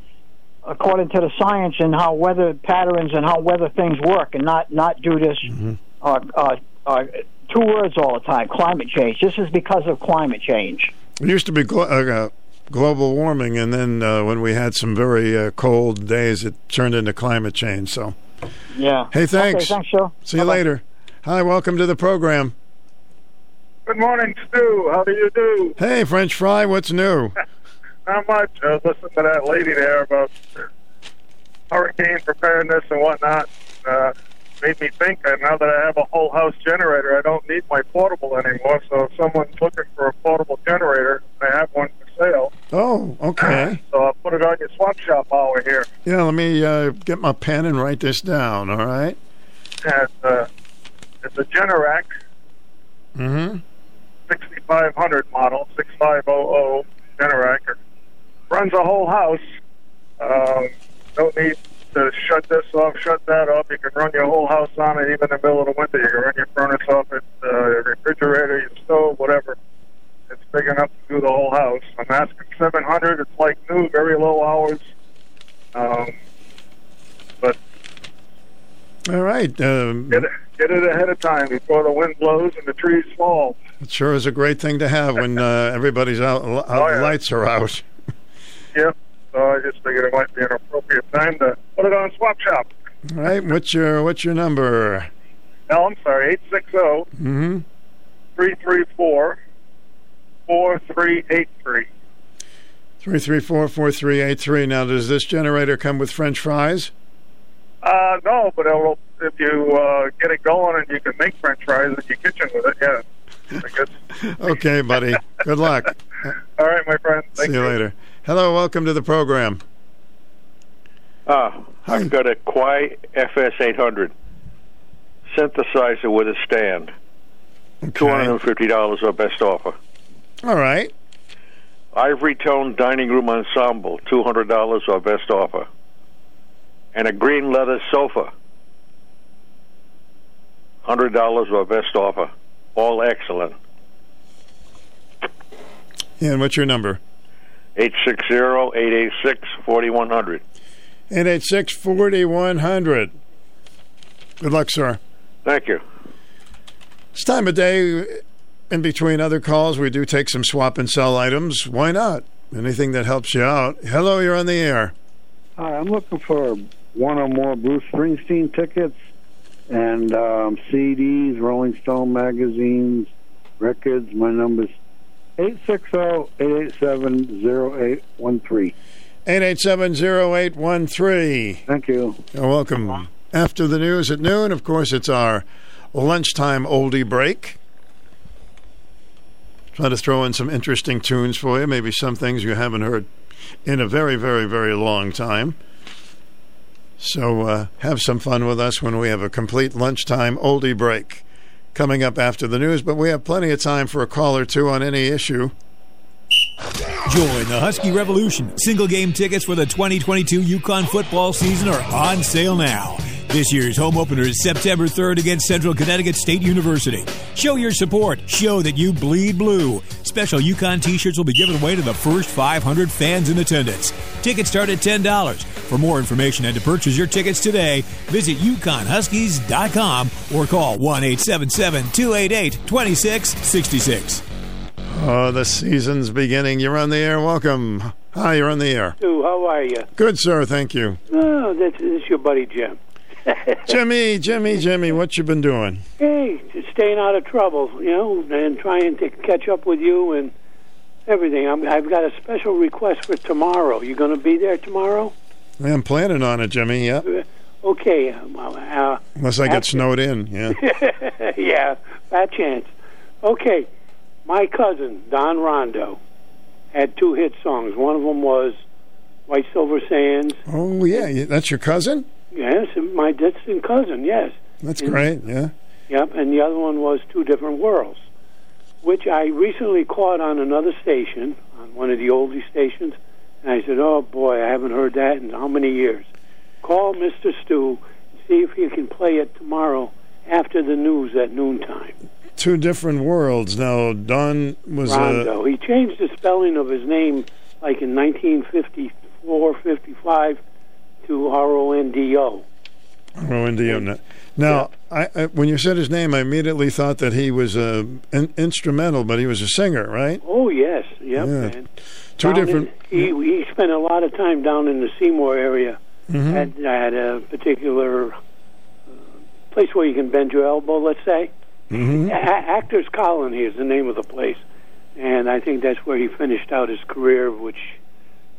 according to the science and how weather patterns and how weather things work, and not not do this Mm-hmm. uh, uh, uh, two words all the time. Climate change. This is because of climate change. It used to be glo- uh, global warming, and then uh, when we had some very uh, cold days, it turned into climate change. So, Yeah. hey, thanks. Okay, thanks, Joe. See you later. Hi, welcome to the program. Good morning, Stu. How do you do? Hey, French fry, what's new? Not much. Uh, listen to that lady there about hurricane preparedness and whatnot. Uh, made me think that now that I have a whole house generator, I don't need my portable anymore. So if someone's looking for a portable generator, I have one for sale. Oh, okay. So I'll put it on your swap shop while we're here. Yeah, let me uh, get my pen and write this down. All right. And, uh, it's a Generac Mm-hmm. 6500 model, 6500 Generac. It runs a whole house. Um, don't need to shut this off, shut that off. You can run your whole house on it, even in the middle of the winter. You can run your furnace off it, uh, your refrigerator, your stove, whatever. It's big enough to do the whole house. I'm asking 700. It's like new, very low hours. Um, but All right. Um, get it, get it ahead of time before the wind blows and the trees fall. it sure is a great thing to have when uh, everybody's out, out Oh, yeah. lights are out. Yep. So I just figured it might be an appropriate time to put it on Swap Shop. All right. What's your What's your number? No, I'm sorry, 860 Mm-hmm. 334 4383. Three three four four three eight three. Now, does this generator come with French fries? Uh, no, but it'll, if you uh, get it going and you can make french fries in your kitchen with it, yeah. Okay, buddy. Good luck. All right, my friend. See you later. Hello, welcome to the program. Ah, I've got a Kawai FS800 synthesizer with a stand. Two hundred and fifty dollars our best offer. All right. Ivory tone dining room ensemble, two hundred dollars our best offer. And a green leather sofa, hundred dollars our best offer. All excellent. And what's your number? 860-886-4100. 886 4100. Good luck, sir. Thank you. It's time of day. In between other calls, we do take some swap and sell items. Why not? Anything that helps you out. Hello, you're on the air. Hi, I'm looking for one or more Bruce Springsteen tickets and um, CDs, Rolling Stone magazines, records. My number's 860-887-0813. 887-0813. Thank you. You're welcome. After the news at noon, of course, it's our lunchtime oldie break. Try to throw in some interesting tunes for you, maybe some things you haven't heard in a very, very, very long time. So uh, have some fun with us when we have a complete lunchtime oldie break coming up after the news. But we have plenty of time for a call or two on any issue. Join the Husky Revolution. Single game tickets for the 2022 UConn football season are on sale now. This year's home opener is September 3rd against Central Connecticut State University. Show your support. Show that you bleed blue. Special UConn t-shirts will be given away to the first 500 fans in attendance. Tickets start at $10. For more information and to purchase your tickets today, visit uconnhuskies.com or call 1-877-288-2666. Oh, the season's beginning. You're on the air. Welcome. Hi, you're on the air. Stu, how are you? Good, sir. Thank you. Oh, this, this is your buddy Jim. Jimmy, Jimmy, Jimmy, what you been doing? Hey, just staying out of trouble, you know, and trying to catch up with you and everything. I'm, I've got a special request for tomorrow. You going to be there tomorrow? I'm planning on it, Jimmy. Yeah. Okay. um, Uh, Unless I get snowed in. Yeah. yeah, fat chance. Okay, my cousin Don Rondo had two hit songs. One of them was "White Silver Sands." Oh, yeah. yeah, That's your cousin? Yes, my distant cousin. Yes. That's And- great. Yeah. Yep, and the other one was Two Different Worlds, which I recently caught on another station, on one of the oldie stations, and I said, "Oh boy, I haven't heard that in how many years?" Call Mr. Stu and see if he can play it tomorrow after the news at noontime. Two different worlds. Now, Don was uh, Rondo. he changed the spelling of his name like in 1954, 55 to R O N D O. Oh, Indio. Now, I, I, when you said his name, I immediately thought that he was uh, in, instrumental, but he was a singer, right? Oh yes, yep. Yeah. And Two down in- different. he he spent a lot of time down in the Seymour area Mhm. at, at a particular uh, place where you can bend your elbow. Let's say Mhm. A- Actors Colony is the name of the place, and I think that's where he finished out his career, which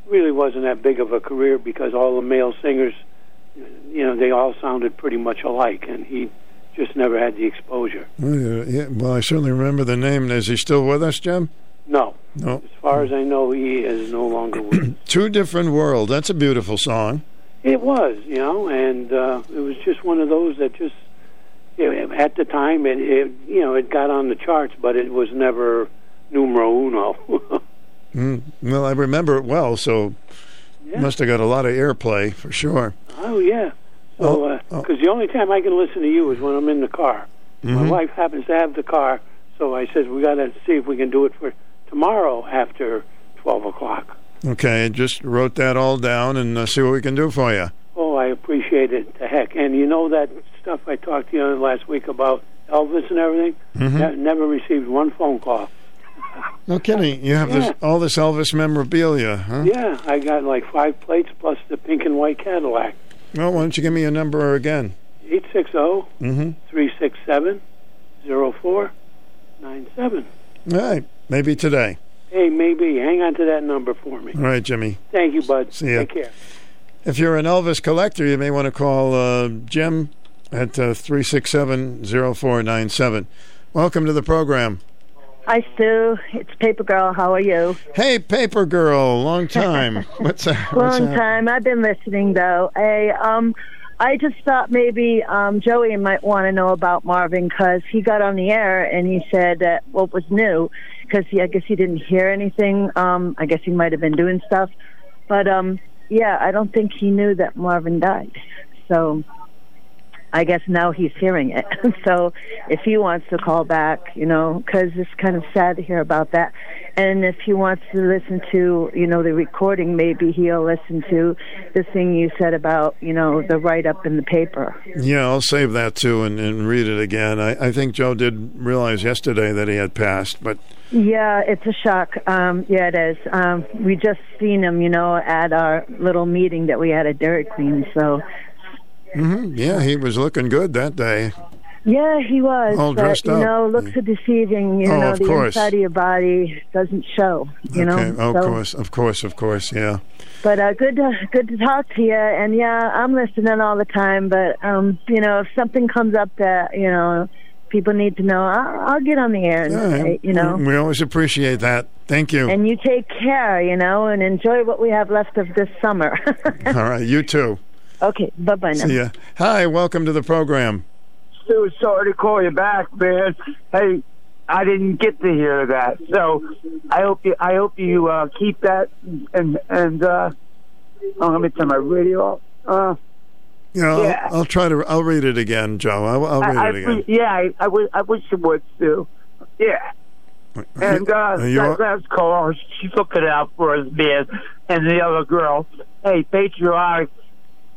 really wasn't that big of a career because all the male singers, you know, they all sounded pretty much alike, and he just never had the exposure. Oh, yeah, yeah. Well, I certainly remember the name. Is he still with us, Jim? No, No. as far as I know, he is no longer with us. Two different worlds. That's a beautiful song. It was, you know, and uh, it was just one of those that just, you know, at the time, it, it, you know, it got on the charts, but it was never numero uno. Mm. Well, I remember it well, so must have got a lot of airplay for sure. oh yeah. So, because the only time I can listen to you is when I'm in the car. My Mhm. wife happens to have the car, so I said we got to see if we can do it for tomorrow after twelve o'clock. Okay, just wrote that all down and uh, see what we can do for you. Oh, I appreciate it to heck. And you know that stuff I talked to you last week about Elvis and everything? Mhm. Ne- never received one phone call. No kidding. You have this all this Elvis memorabilia, huh? Yeah, I got like five plates plus the pink and white Cadillac. Well, why don't you give me a number again? 860 Mm-hmm. 367 0497. All right, maybe today. Hey, maybe. Hang on to that number for me. All right, Jimmy. Thank you, bud. See ya. Take care. If you're an Elvis collector, you may want to call uh, Jim at uh, 367 0497. Welcome to the program. Hi, Stu. It's Paper Girl. How are you? Hey, Paper Girl, long time. What's what's Long time. I've been listening, though. Hey, um, I just thought maybe um, Joey might want to know about Marvin because he got on the air and he said that what was new because I guess he didn't hear anything. Um, I guess he might have been doing stuff, but um, yeah, I don't think he knew that Marvin died. So I guess now he's hearing it. so if he wants to call back, you know, because it's kind of sad to hear about that. And if he wants to listen to, you know, the recording, maybe he'll listen to the thing you said about, you know, the write up in the paper. Yeah, I'll save that too and, and read it again. I, I think Joe did realize yesterday that he had passed, but Yeah, it's a shock. Um, yeah, it is. Um, we just seen him, you know, at our little meeting that we had at Dairy Queen. So hmm yeah, he was looking good that day. Yeah, he was. All but, dressed you up. know, looks are deceiving. You Oh, know, of the course. inside of your body doesn't show. You okay. know. Oh, so, of course, of course, of course. Yeah. But uh, good, to, good to talk to you. And yeah, I'm listening all the time. But um, you know, if something comes up that you know people need to know, I'll, I'll get on the air and Yeah, you know. we always appreciate that. Thank you. And you take care, you know, and enjoy what we have left of this summer. All right, you too. Okay, bye bye now. See ya. Hi, welcome to the program. Stu, sorry to call you back, man. Hey, I didn't get to hear that, so I hope you. I hope you uh, keep that and and. uh Oh, let me turn my radio off. Uh, You know, Yeah. I'll, I'll try to. I'll read it again, Joe. I'll, I'll read I, it again. Yeah, I, I, wish, I wish you would, Stu. Yeah. And uh, Are you- that last caller, she's looking out for us, man. And the other girl, hey, patriotic.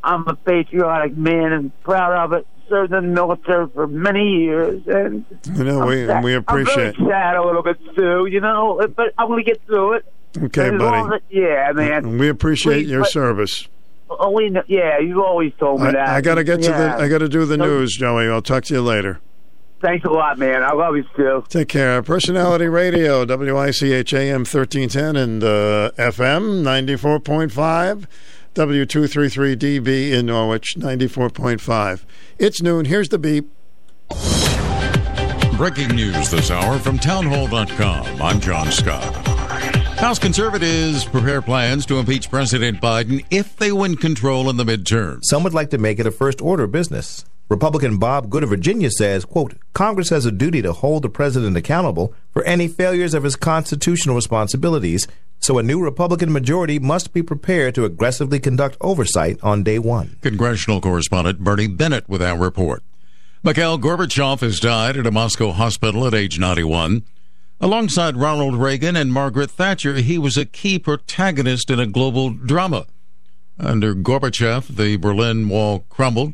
I'm a patriotic man and proud of it. Served in the military for many years, and You know, I'm we sad- we appreciate. I'm sad a little bit, Stu. You know, but I'm going to get through it. Okay, And as long buddy. as- yeah, man. We appreciate Please, your but- service. Oh, yeah, you always told me that. I, I got to get to the. I got to do the So, news, Joey. I'll talk to you later. Thanks a lot, man. I love you, Stu. Take care. Personality Radio, WICH AM 1310 and uh, FM 94.5, W233DB in Norwich 94.5. It's noon. Here's the beep. Breaking news this hour from townhall.com. I'm John Scott. House conservatives prepare plans to impeach President Biden if they win control in the midterm. Some would like to make it a first order business. Republican Bob Good of Virginia says, quote, Congress has a duty to hold the president accountable for any failures of his constitutional responsibilities, so a new Republican majority must be prepared to aggressively conduct oversight on day one. Congressional correspondent Bernie Bennett with our report. Mikhail Gorbachev has died at a Moscow hospital at age 91. Alongside Ronald Reagan and Margaret Thatcher, he was a key protagonist in a global drama. Under Gorbachev, the Berlin Wall crumbled.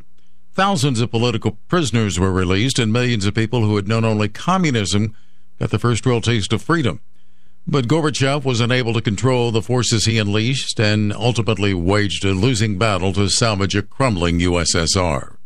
Thousands of political prisoners were released, and millions of people who had known only communism got the first real taste of freedom. But Gorbachev was unable to control the forces he unleashed and ultimately waged a losing battle to salvage a crumbling USSR.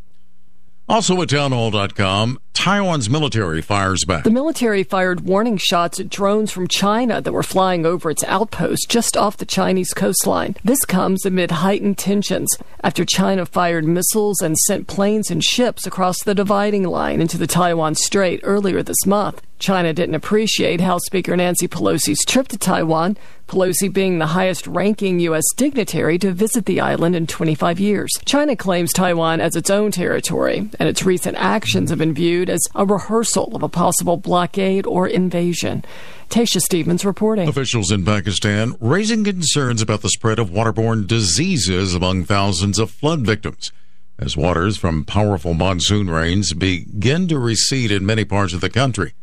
Also at townhall.com, Taiwan's military fires back. The military fired warning shots at drones from China that were flying over its outpost just off the Chinese coastline. This comes amid heightened tensions after China fired missiles and sent planes and ships across the dividing line into the Taiwan Strait earlier this month. China didn't appreciate House Speaker Nancy Pelosi's trip to Taiwan, Pelosi being the highest ranking U.S. dignitary to visit the island in 25 years. China claims Taiwan as its own territory, and its recent actions have been viewed as a rehearsal of a possible blockade or invasion. Tasha Stevens reporting. Officials in Pakistan raising concerns about the spread of waterborne diseases among thousands of flood victims as waters from powerful monsoon rains begin to recede in many parts of the country.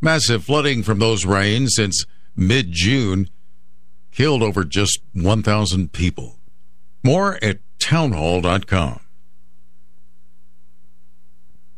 Massive flooding from those rains since mid June killed over just 1,000 people. More at townhall.com.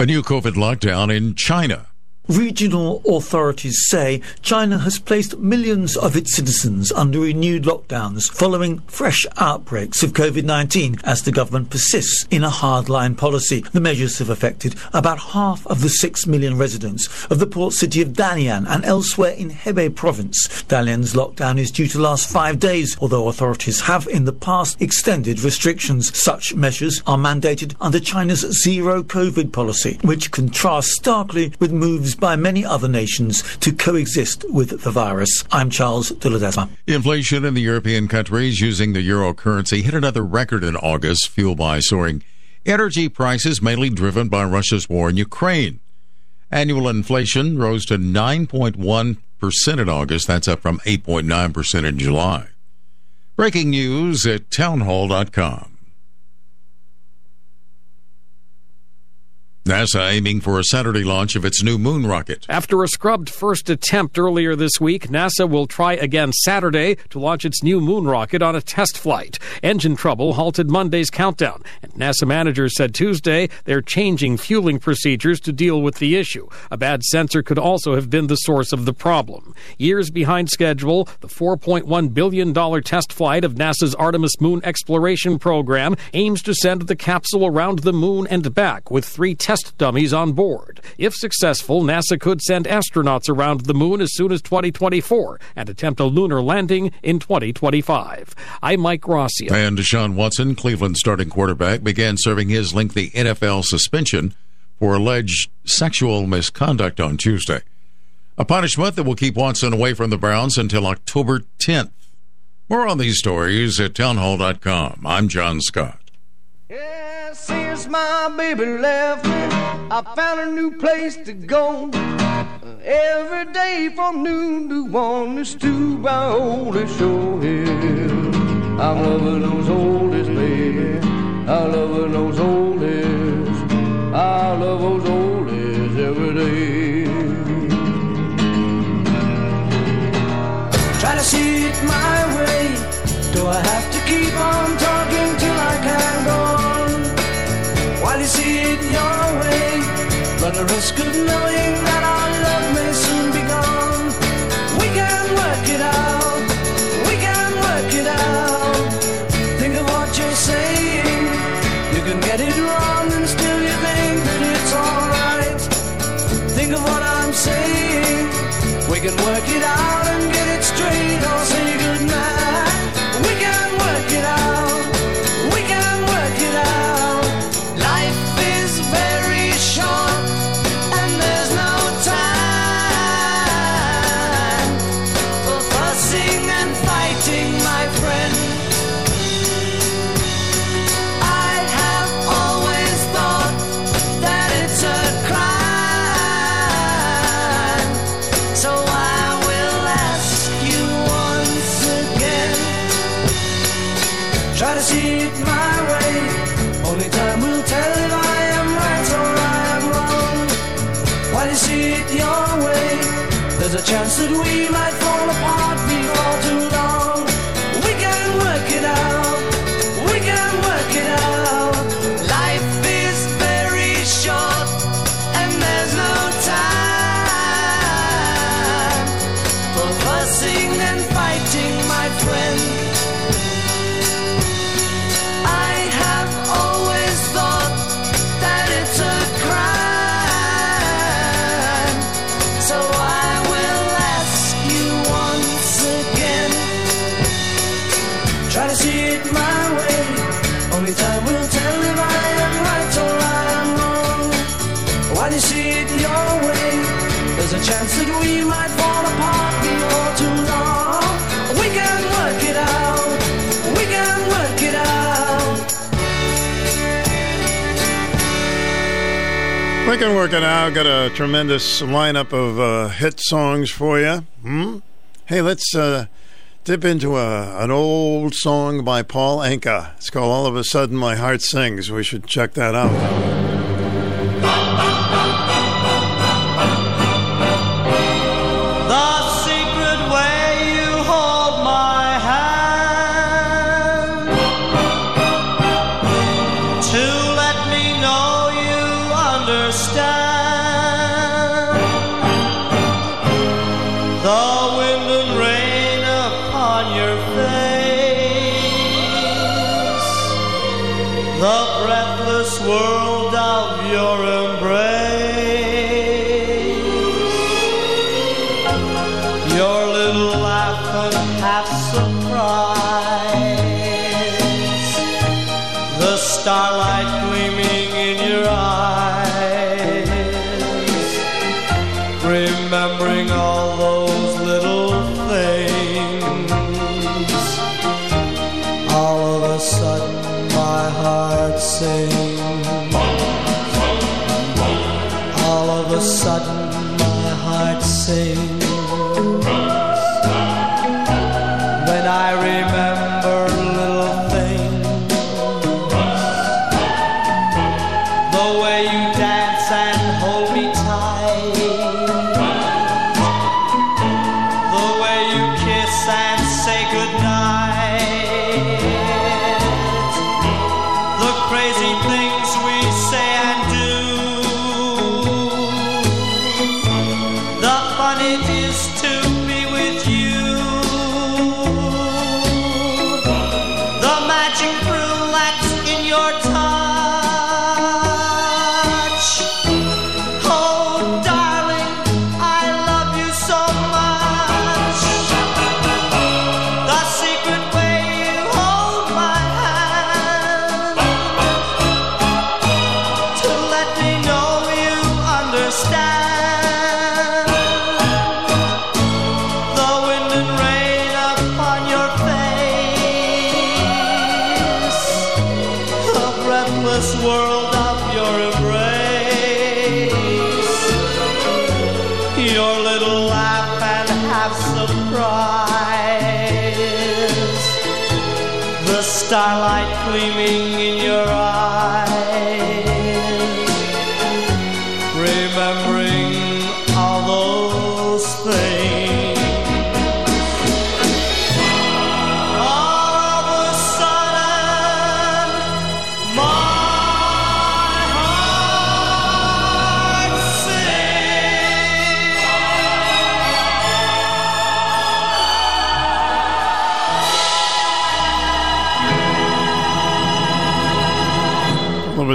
A new COVID lockdown in China. Regional authorities say China has placed millions of its citizens under renewed lockdowns following fresh outbreaks of COVID 19 as the government persists in a hardline policy. The measures have affected about half of the 6 million residents of the port city of Dalian and elsewhere in Hebei province. Dalian's lockdown is due to last five days, although authorities have in the past extended restrictions. Such measures are mandated under China's zero COVID policy, which contrasts starkly with moves by many other nations to coexist with the virus. I'm Charles de. Inflation in the European countries using the euro currency hit another record in August, fueled by soaring energy prices, mainly driven by Russia's war in Ukraine. Annual inflation rose to 9.1% in August. That's up from 8.9% in July. Breaking news at townhall.com. NASA aiming for a Saturday launch of its new moon rocket. After a scrubbed first attempt earlier this week, NASA will try again Saturday to launch its new moon rocket on a test flight. Engine trouble halted Monday's countdown, and NASA managers said Tuesday they're changing fueling procedures to deal with the issue. A bad sensor could also have been the source of the problem. Years behind schedule, the $4.1 billion test flight of NASA's Artemis moon exploration program aims to send the capsule around the moon and back with three test dummies on board. If successful, NASA could send astronauts around the moon as soon as 2024 and attempt a lunar landing in 2025. I'm Mike Rossi. And Deshaun Watson, Cleveland starting quarterback, began serving his lengthy NFL suspension for alleged sexual misconduct on Tuesday. A punishment that will keep Watson away from the Browns until October 10th. More on these stories at townhall.com. I'm John Scott. Yeah, since my baby left me, I found a new place to go. Every day from noon to one is to my oldest show hill. I'm loving those oldest, baby. I loving those oldest. I love those oldest every day. Try to see it my way. Do I have to keep on talking see it your way, run the risk of knowing that our love may soon be gone. We can work it out. We can work it out. Think of what you're saying. You can get it wrong and still you think that it's alright. Think of what I'm saying. We can work it out We can work it out. Got a tremendous lineup of uh, hit songs for you. Hmm? Hey, let's uh, dip into a, an old song by Paul Anka. It's called All of a Sudden My Heart Sings. We should check that out.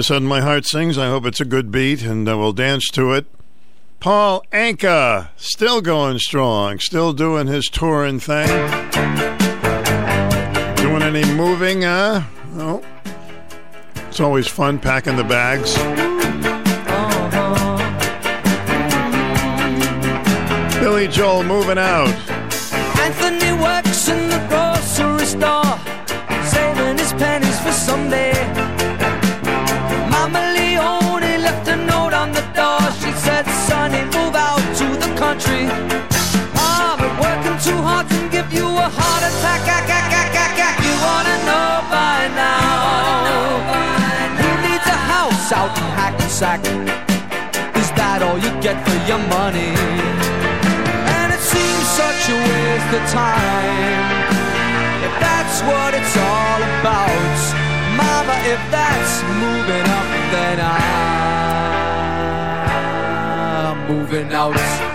sudden my heart sings. I hope it's a good beat, and uh, we'll dance to it. Paul Anka, still going strong, still doing his touring thing. Doing any moving, huh? No. It's always fun packing the bags. Uh-huh. Billy Joel moving out. Anthony works in the grocery store, saving his pennies for someday. country. I've working too hard can give you a heart attack. I, I, I, you wanna know by now? Who needs a house out in Hackensack? Is that all you get for your money? And it seems such a waste of time. If that's what it's all about, Mama, if that's moving up, then I'm moving out.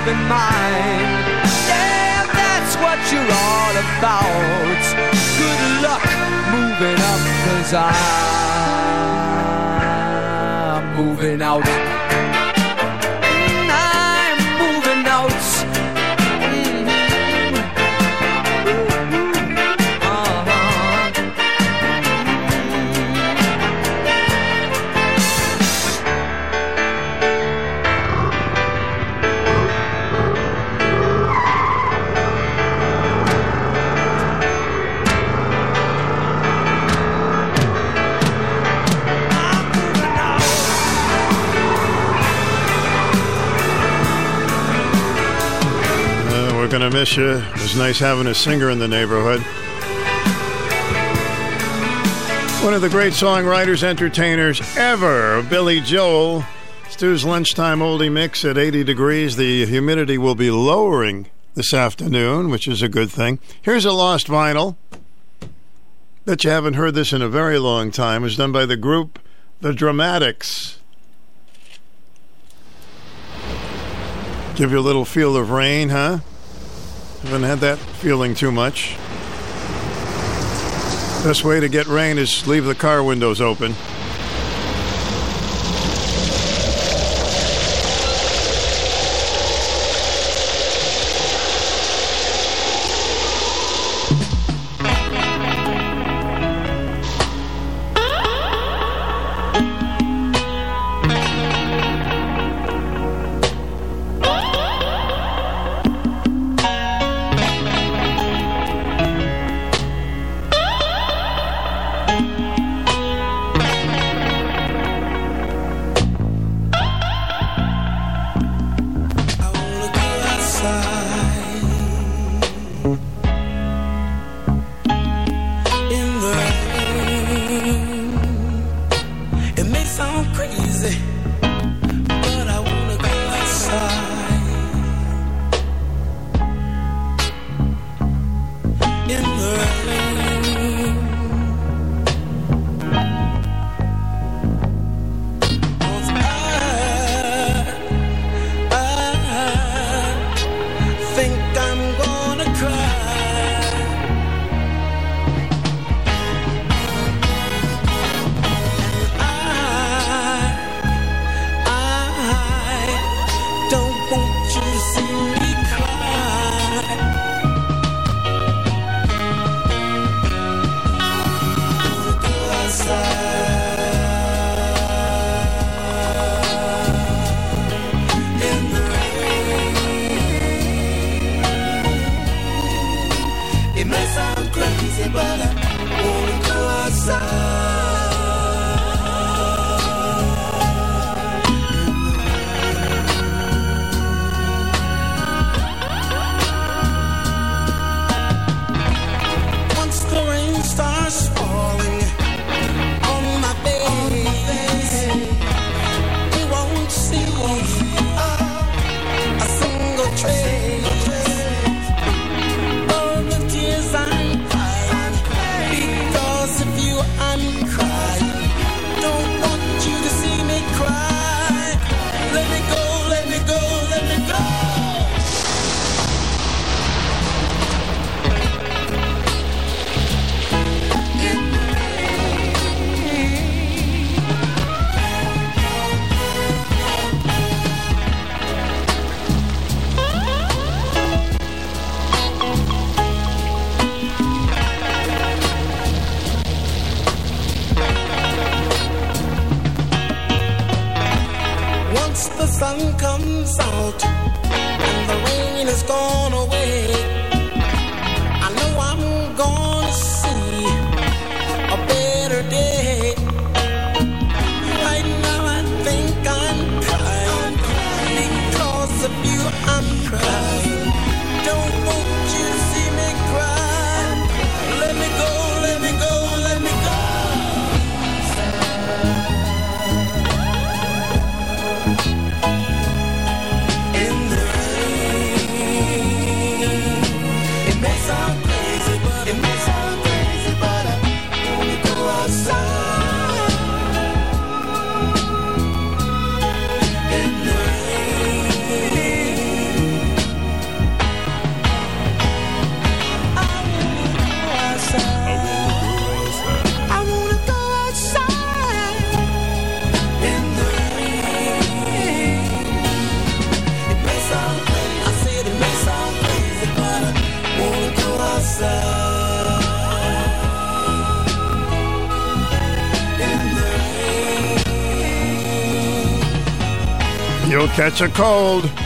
have in mind. Yeah, that's what you're all about. Good luck moving up, cause I'm moving out. Going to miss you. It was nice having a singer in the neighborhood. One of the great songwriters, entertainers ever, Billy Joel. Stu's lunchtime oldie mix at 80 degrees. The humidity will be lowering this afternoon, which is a good thing. Here's a lost vinyl. Bet you haven't heard this in a very long time. It was done by the group The Dramatics. Give you a little feel of rain, huh? Haven't had that feeling too much. Best way to get rain is leave the car windows open. Catch a cold.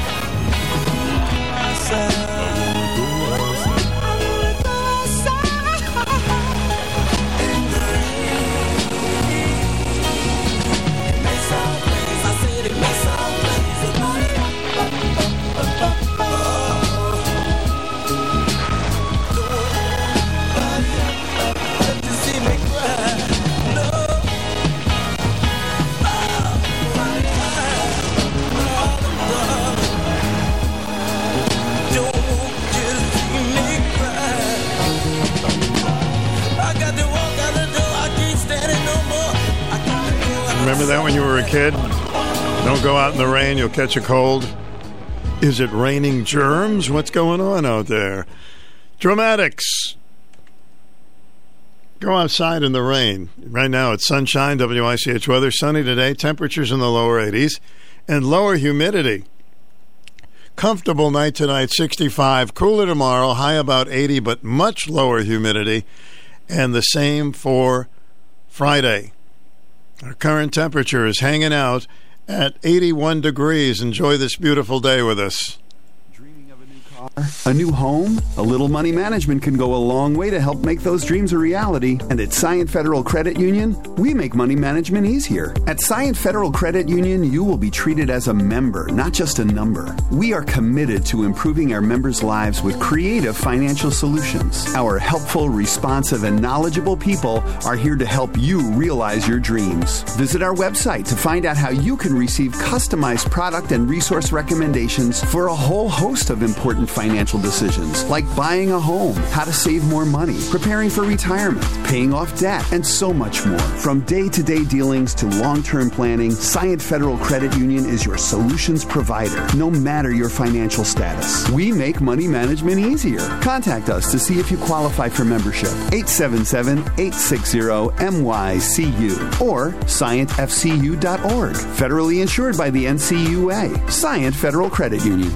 You'll catch a cold. Is it raining germs? What's going on out there? Dramatics. Go outside in the rain. Right now it's sunshine, WICH weather, sunny today, temperatures in the lower 80s, and lower humidity. Comfortable night tonight, 65. Cooler tomorrow, high about 80, but much lower humidity. And the same for Friday. Our current temperature is hanging out at 81 degrees. Enjoy this beautiful day with us. A new car, a new home? A little money management can go a long way to help make those dreams a reality. And at Science Federal Credit Union, we make money management easier. At Science Federal Credit Union, you will be treated as a member, not just a number. We are committed to improving our members' lives with creative financial solutions. Our helpful, responsive, and knowledgeable people are here to help you realize your dreams. Visit our website to find out how you can receive customized product and resource recommendations for a whole host of important financial decisions like buying a home, how to save more money, preparing for retirement, paying off debt, and so much more. From day to day dealings to long term planning, Science Federal Credit Union is your solutions provider, no matter your financial status. We make money management easier. Contact us to see if you qualify for membership. 877 860 MYCU or sciencefcu.org. Federally insured by the NCUA. Science Federal Credit Union.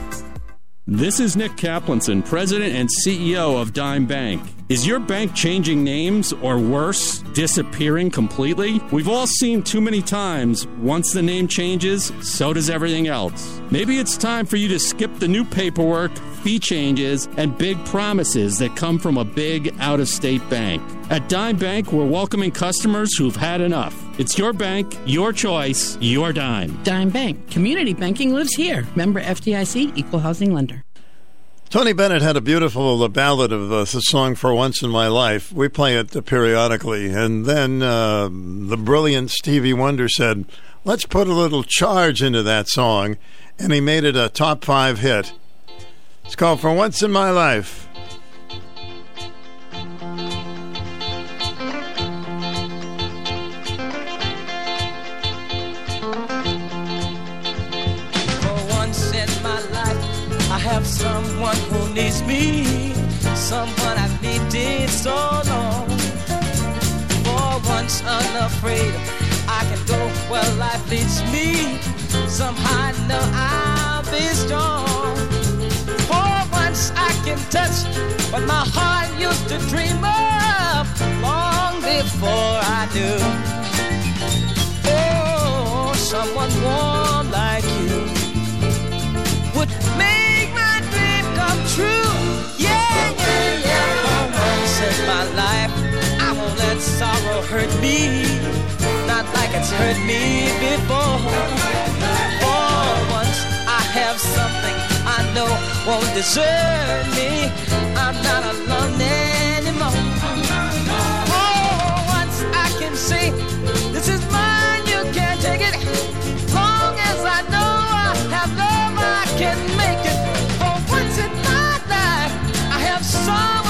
This is Nick Kaplanson, President and CEO of Dime Bank. Is your bank changing names or worse, disappearing completely? We've all seen too many times once the name changes, so does everything else. Maybe it's time for you to skip the new paperwork, fee changes, and big promises that come from a big out of state bank. At Dime Bank, we're welcoming customers who've had enough. It's your bank, your choice, your dime. Dime Bank. Community banking lives here. Member FDIC, equal housing lender. Tony Bennett had a beautiful uh, ballad of uh, the song "For Once in My Life." We play it uh, periodically, and then uh, the brilliant Stevie Wonder said, "Let's put a little charge into that song," and he made it a top five hit. It's called "For Once in My Life." Needs me, someone I've needed so long. For once unafraid, I can go where life leads me. Somehow I know I'll be strong. For once I can touch what my heart used to dream of long before I do. Oh, someone warm me. Not like it's hurt me before. For once, I have something I know won't desert me. I'm not alone anymore. For once, I can say, This is mine, you can't take it. Long as I know I have love, I can make it. For once in my life, I have someone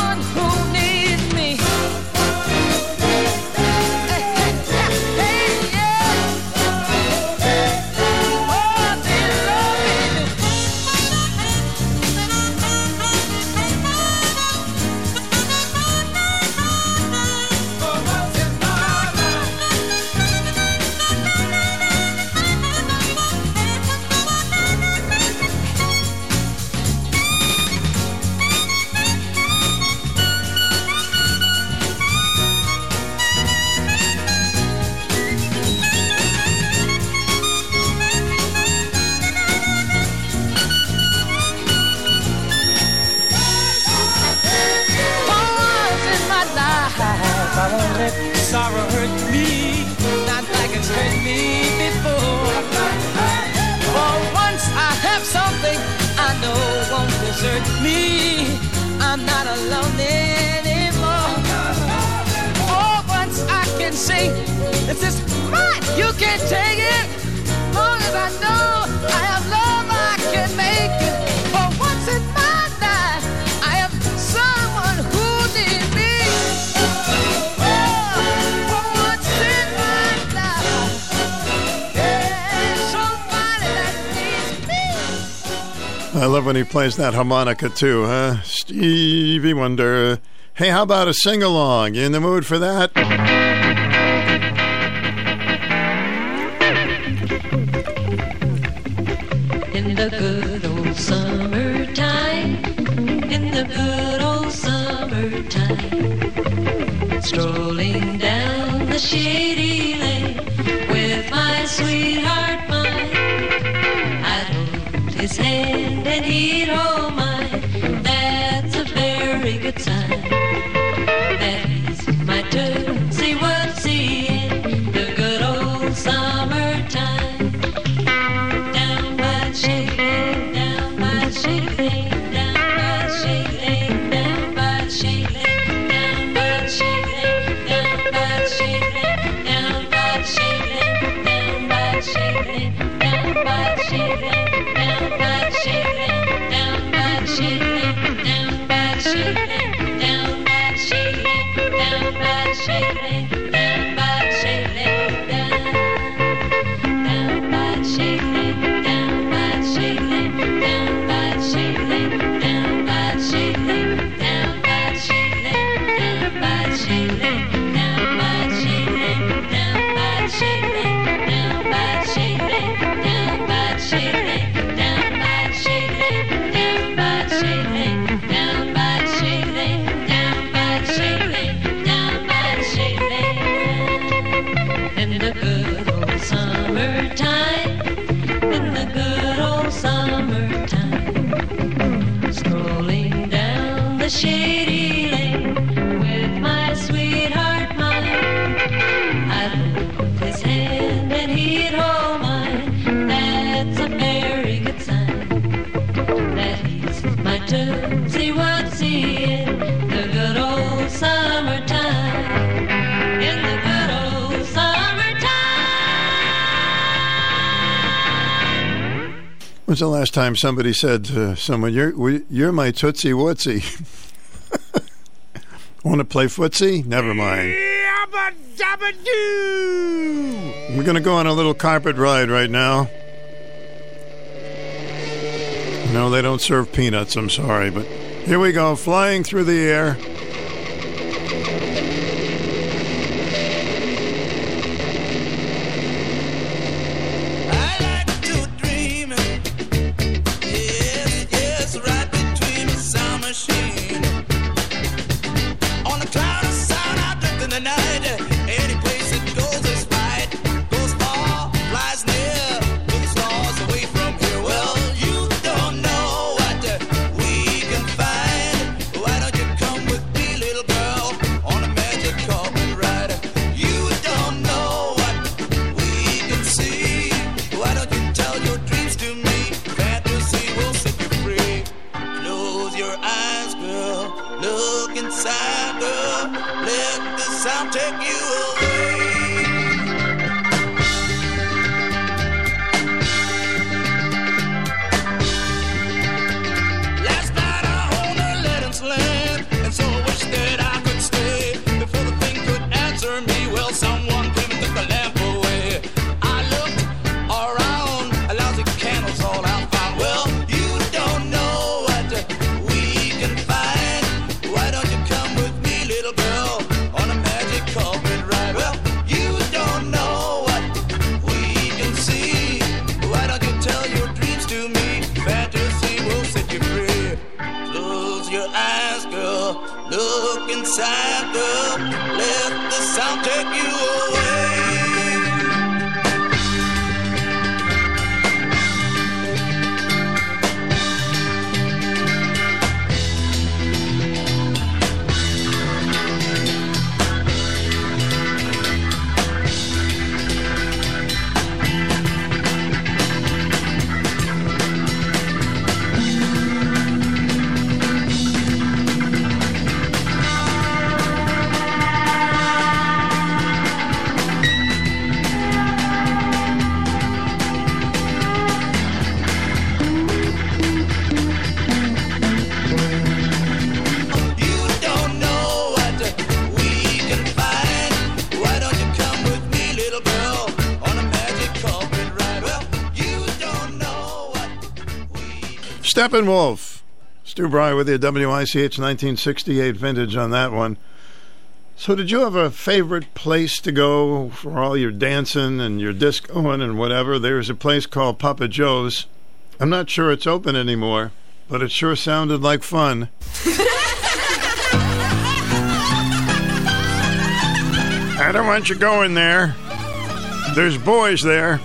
can take it. Long as I know I have love, I can make it. For once in my life, I have someone who needs me. Oh, for once in my life, somebody that needs me. I love when he plays that harmonica too, huh? Stevie Wonder. Hey, how about a sing along? You in the mood for that? Was the last time somebody said to someone, "You're you're my tootsie wootsie"? Want to play footsie? Never mind. We're going to go on a little carpet ride right now. No, they don't serve peanuts, I'm sorry, but here we go, flying through the air. Steppenwolf. Stu Bryer with you, WICH 1968 vintage on that one. So, did you have a favorite place to go for all your dancing and your discoing and whatever? There's a place called Papa Joe's. I'm not sure it's open anymore, but it sure sounded like fun. I don't want you going there. There's boys there.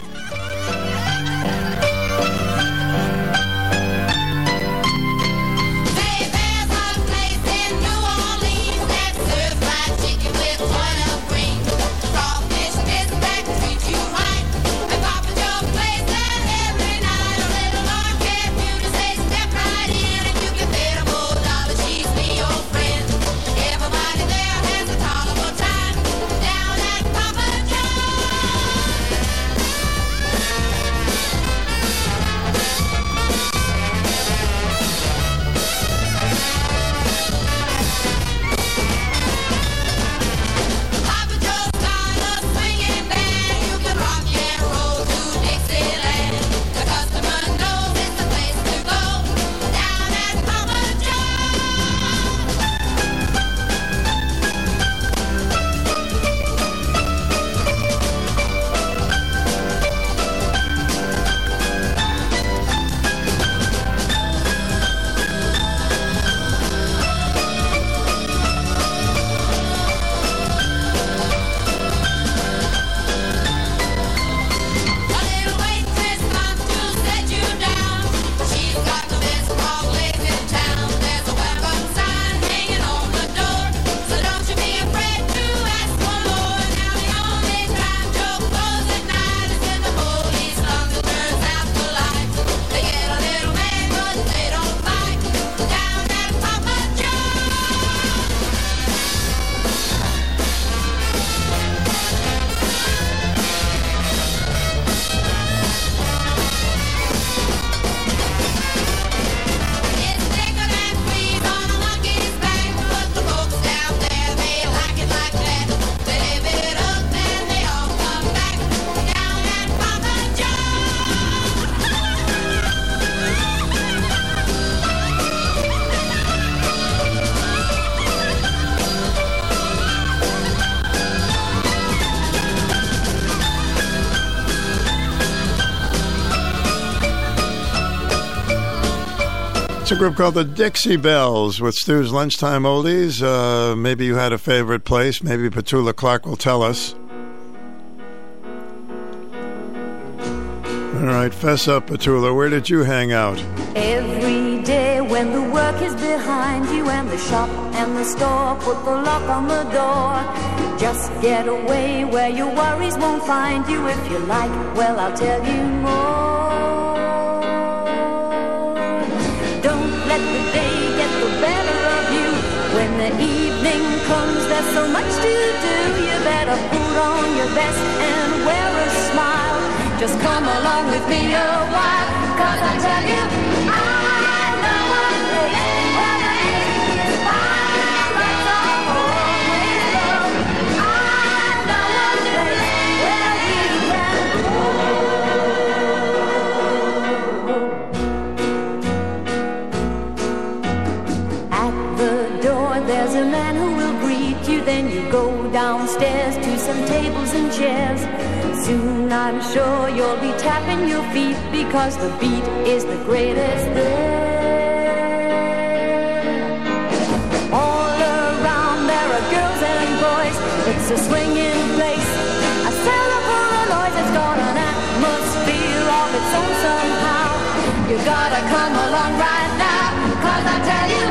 Group called the Dixie Belles with Stu's Lunchtime Oldies. Uh, maybe you had a favorite place. Maybe Petula Clark will tell us. All right, fess up, Petula. Where did you hang out? Every day when the work is behind you and the shop and the store put the lock on the door. Just get away where your worries won't find you if you like. Well, I'll tell you more. Let the day get the better of you. When the evening comes, there's so much to do. You better put on your best and wear a smile. Just come along with me a while, cause I tell you, tables and chairs. Soon I'm sure you'll be tapping your feet because the beat is the greatest there. All around there are girls and boys. It's a swinging place. A of noise. It's got an atmosphere of its own somehow. You gotta come along right now. Cause I tell you,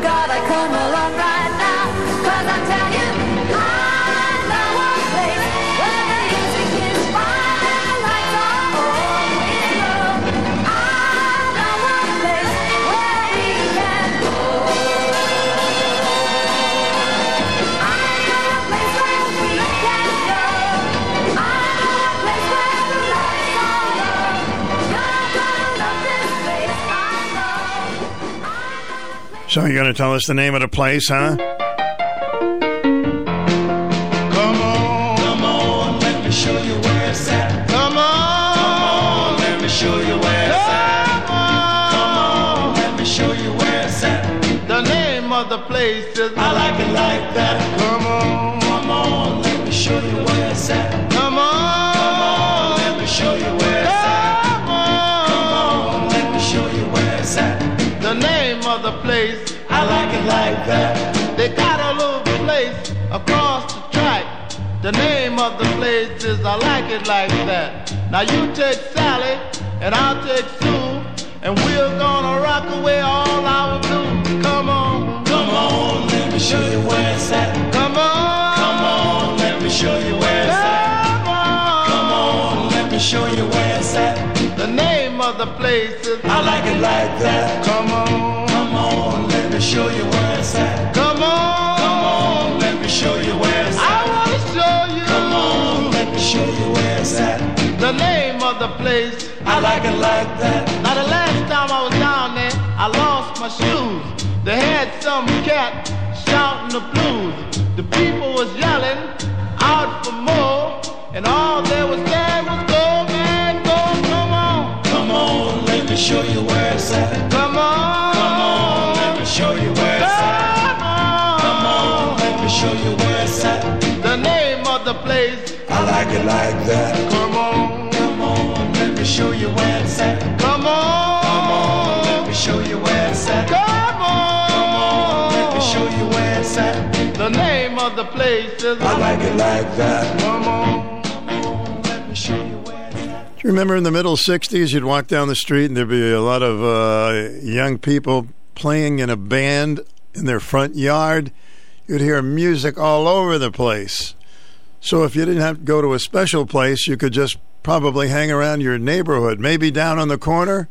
you gotta come along So you're going to tell us the name of the place, huh? Come on, let me show you where it's at. Come on, come on, let me show you where it's at. Come on, let me show you where it's at. The name of the place is I like it like that. Come on, come on, let me show you where it's at. That. They got a little place across the track. The name of the place is I like it like that. Now you take Sally and I'll take Sue, and we're gonna rock away all our blues. Come on, come on, let me show you where it's at. Come on, come on, let me show you where it's at. Come on, come on, let me show you where it's at. The name of the place is I like it like that. Come on, come on, let me show you where it's at. Come on, come on, let me show you where it's at. I wanna show you. Come on, let me show you where it's at. The name of the place I like it like that. Now the last time I was down there, I lost my shoes. They had some cat shouting the blues. The people was yelling out for more, and all they was saying was go man, go, come on. Come on, let me show you where it's at. Come show you where it's at. Come on, let me show you where it's at. The name of the place I like it like that. Come on, come on, let me show you where it's at. Come on, come on, let me show you where it's at. Come on, come on, let me show you where it's at. The name of the place is I like it like that. Come on, come on, let me show you where it's at. Do you remember in the middle 60s, you'd walk down the street and there'd be a lot of uh, young people playing in a band in their front yard? You'd hear music all over the place. So if you didn't have to go to a special place, you could just probably hang around your neighborhood, maybe down on the corner.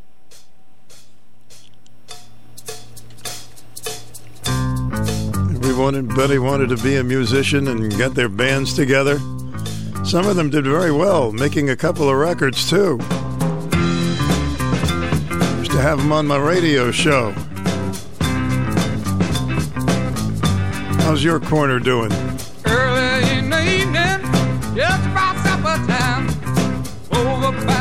Everybody wanted to be a musician and get their bands together. Some of them did very well, making a couple of records too. Used to have them on my radio show. How's your corner doing? Early in the evening, just about supper time. Over by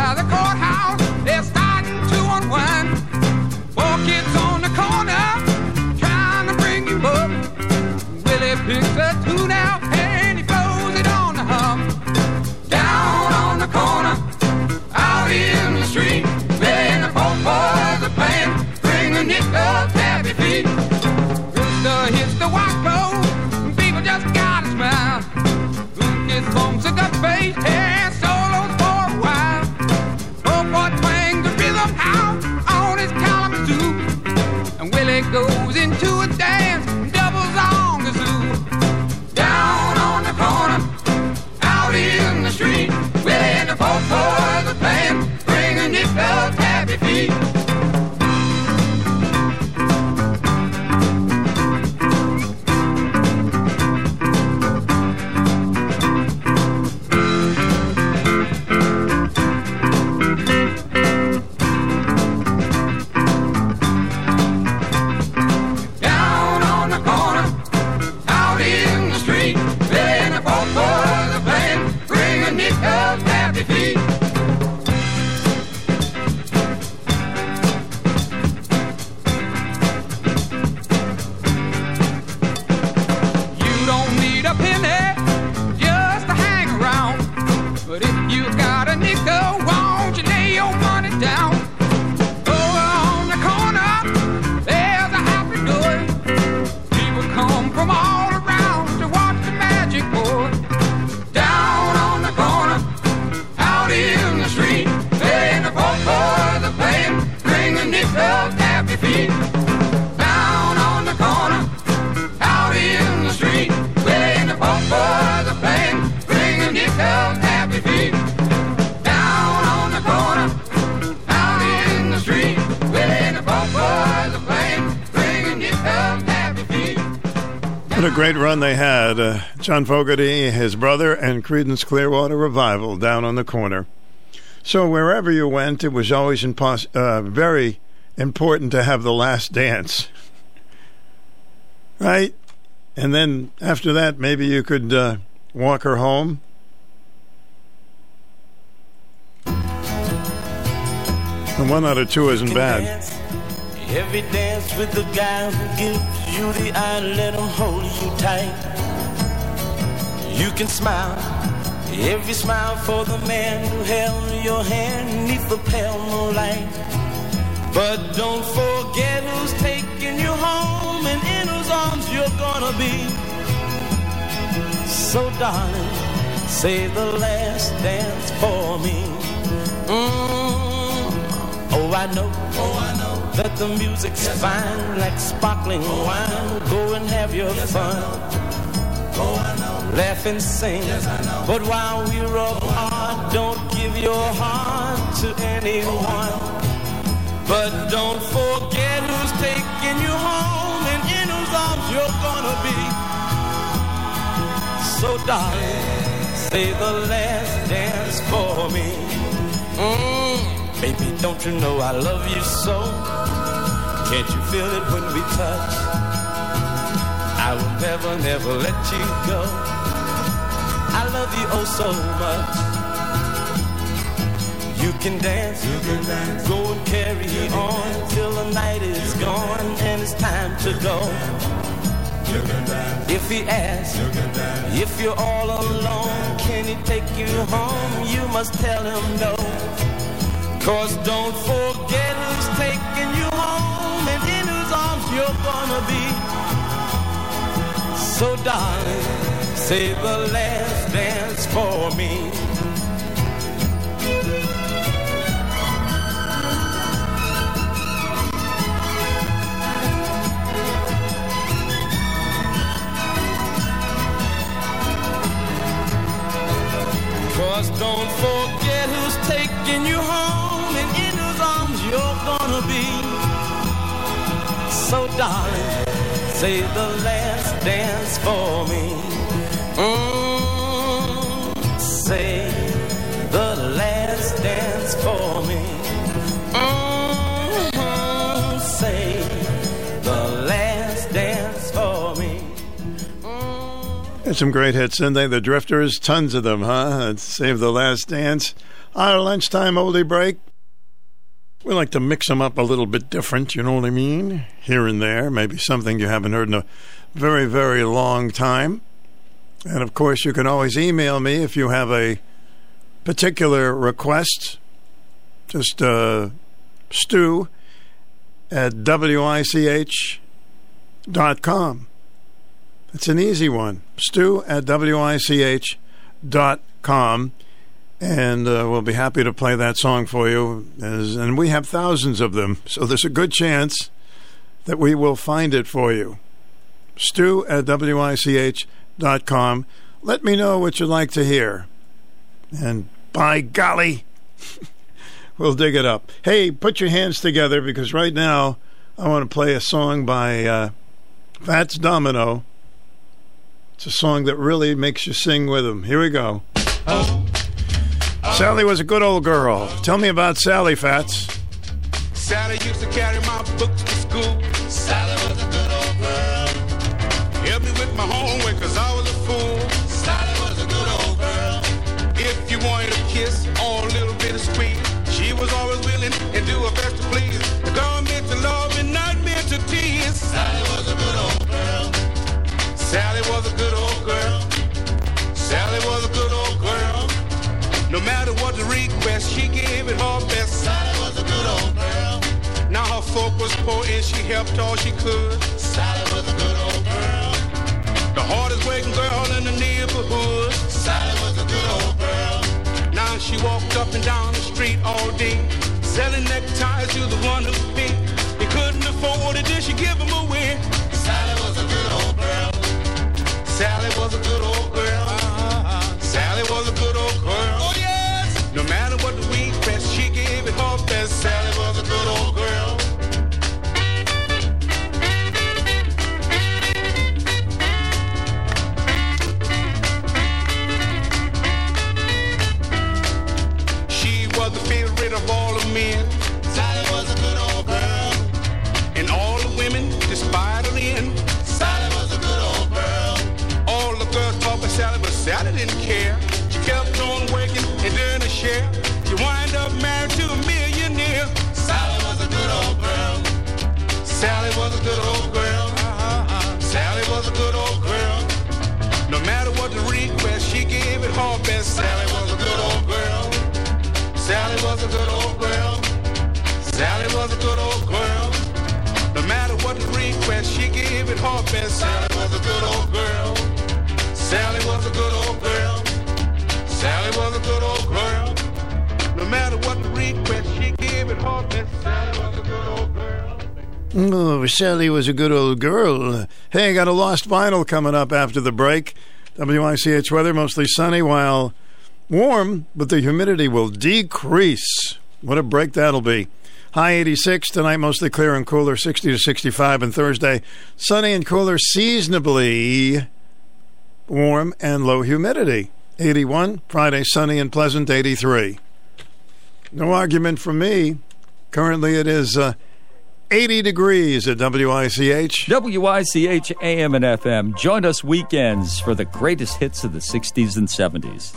John Fogerty, his brother, and Creedence Clearwater Revival down on the corner. So wherever you went, it was always impos- uh, very important to have the last dance. Right? And then after that, maybe you could uh, walk her home. And one out of two isn't bad. Every dance with the guy who gives you the eye, let him hold you tight. You can smile, every smile for the man who held your hand neath the pale moonlight. But don't forget who's taking you home and in whose arms you're gonna be. So darling, save the last dance for me. Mm. Oh, I know, oh, I know that the music's fine, like sparkling wine. Go and have your fun. Laugh and sing. But while we're apart, don't give your heart to anyone. But don't forget who's taking you home and in whose arms you're gonna be. So, darling, say the last dance for me. Mm. Baby, don't you know I love you so? Can't you feel it when we touch? I will never, never let you go. I love you oh so much. You can dance, you can dance. go and carry on till the night is gone and it's time to go. If he asks, if you're all alone, can he take you home? You must tell him no. Cause don't forget who's taking you home and in whose arms you're gonna be. So darling, say the last dance for me. Cause don't forget who's taking you home and in whose arms you're gonna be. So darling, say the last dance for me. Mm, say the last dance for me. Mm, say the last dance for me. Had some great hits, didn't they? The Drifters, tons of them, huh? Save the Last Dance. Our lunchtime oldie break. We like to mix them up a little bit different, you know what I mean? Here and there, maybe something you haven't heard in a very, very long time. And of course, you can always email me if you have a particular request. Just uh, Stu at com. It's an easy one. Stu at wich.com. And uh, we'll be happy to play that song for you. As, and we have thousands of them, so there's a good chance that we will find it for you. Stu at wich.com. Let me know what you'd like to hear. And by golly, we'll dig it up. Hey, put your hands together because right now I want to play a song by uh, Fats Domino. It's a song that really makes you sing with them. Here we go. Sally was a good old girl. Tell me about Sally, Fats. Sally used to carry my books folk was poor and she helped all she could. Sally was a good old girl. The hardest working girl in the neighborhood. Sally was a good old girl. Now she walked up and down the street all day, selling neckties to the one who paid. They couldn't afford it, then she give them away. Sally was a good old girl. Sally was a good old girl. Sally was a good old girl. Oh yes. No matter what the request, she gave it her best. Sally was a good old girl. men best. Sally was a good old girl. Sally was a good old girl. Sally was a good old girl. No matter what the request, she gave it her best. Sally was a good old girl. Oh, Sally was a good old girl. Hey, got a lost vinyl coming up after the break. WICH weather mostly sunny while warm, but the humidity will decrease. What a break that'll be. High 86 tonight, mostly clear and cooler, 60 to 65, and Thursday, sunny and cooler, seasonably warm and low humidity. 81, Friday, sunny and pleasant, 83. No argument from me. Currently, it is uh, 80 degrees at WICH. WICH AM and FM. Join us weekends for the greatest hits of the 60s and 70s.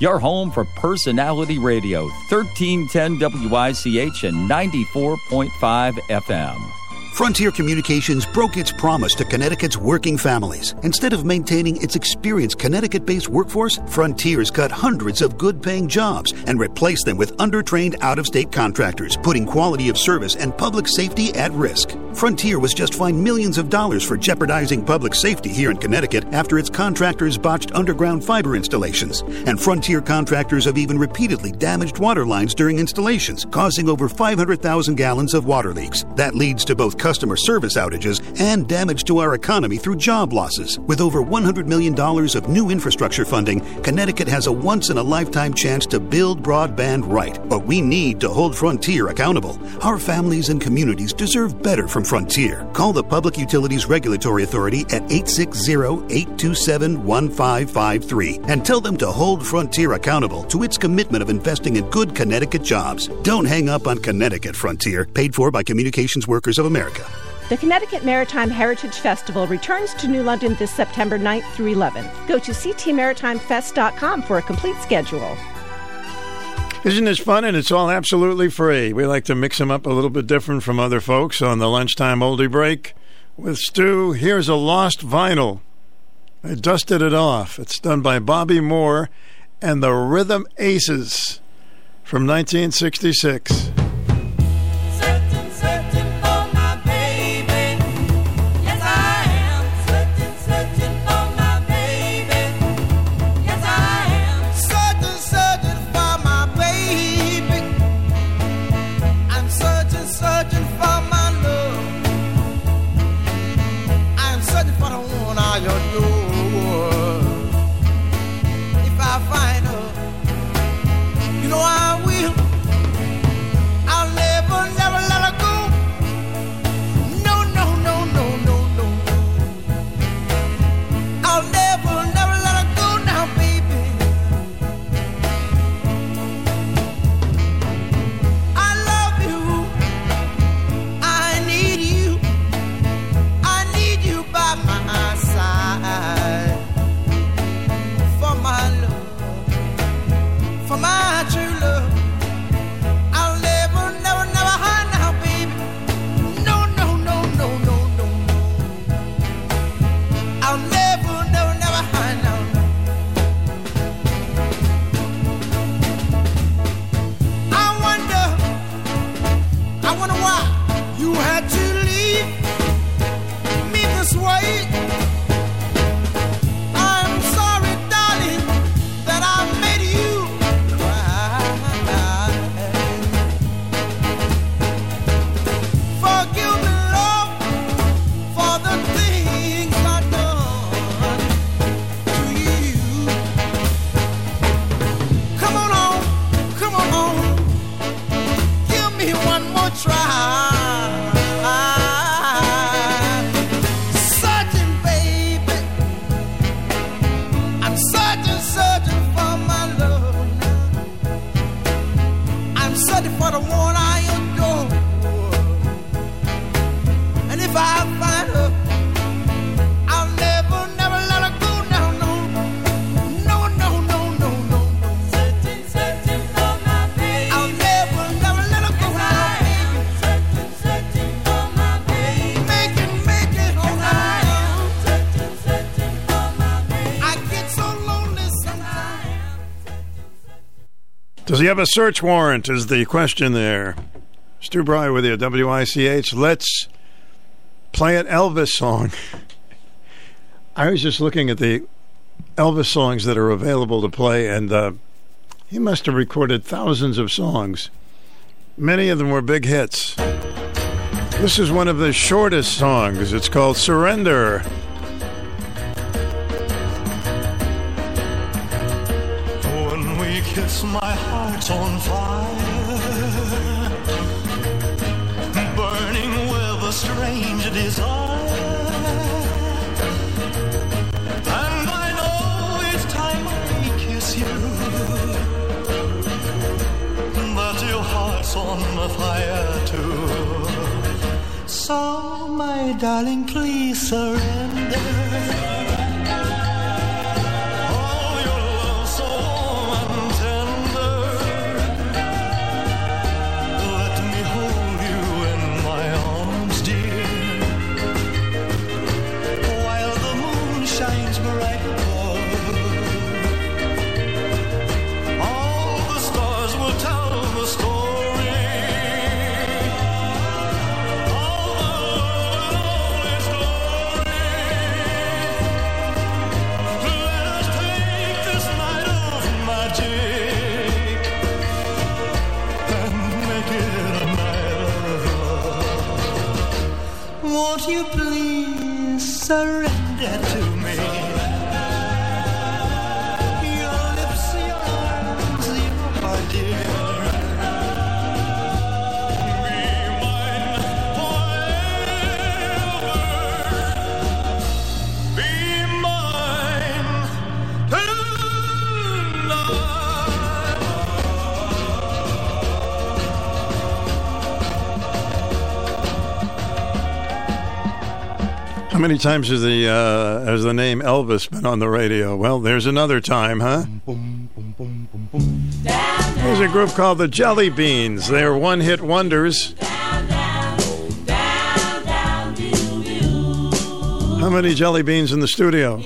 Your home for personality radio, 1310 WICH and 94.5 FM. Frontier Communications broke its promise to Connecticut's working families. Instead of maintaining its experienced Connecticut based workforce, Frontier's cut hundreds of good paying jobs and replaced them with undertrained out of state contractors, putting quality of service and public safety at risk. Frontier was just fined millions of dollars for jeopardizing public safety here in Connecticut after its contractors botched underground fiber installations. And Frontier contractors have even repeatedly damaged water lines during installations, causing over 500,000 gallons of water leaks. That leads to both customer service outages and damage to our economy through job losses. With over $100 million of new infrastructure funding, Connecticut has a once in a lifetime chance to build broadband right. But we need to hold Frontier accountable. Our families and communities deserve better from Frontier. Call the Public Utilities Regulatory Authority at 860 827 1553 and tell them to hold Frontier accountable to its commitment of investing in good Connecticut jobs. Don't hang up on Connecticut Frontier, paid for by Communications Workers of America. The Connecticut Maritime Heritage Festival returns to New London this September 9th through 11th. Go to ctmaritimefest.com for a complete schedule. Isn't this fun? And it's all absolutely free. We like to mix them up a little bit different from other folks on the lunchtime oldie break. With Stu, here's a lost vinyl. I dusted it off. It's done by Bobby Moore and the Rhythm Aces from 1966. Does he have a search warrant? Is the question there. Stu Bry with you, WICH. Let's play an Elvis song. I was just looking at the Elvis songs that are available to play, and uh, he must have recorded thousands of songs. Many of them were big hits. This is one of the shortest songs. It's called Surrender. Kiss, my heart's on fire, burning with a strange desire. And I know each time I kiss you that your heart's on fire too. So, my darling, please surrender. Won't you please surrender to How many times has the uh, has the name Elvis been on the radio? Well, there's another time, huh? There's a group called the Jelly Beans. They're one-hit wonders. How many jelly beans in the studio?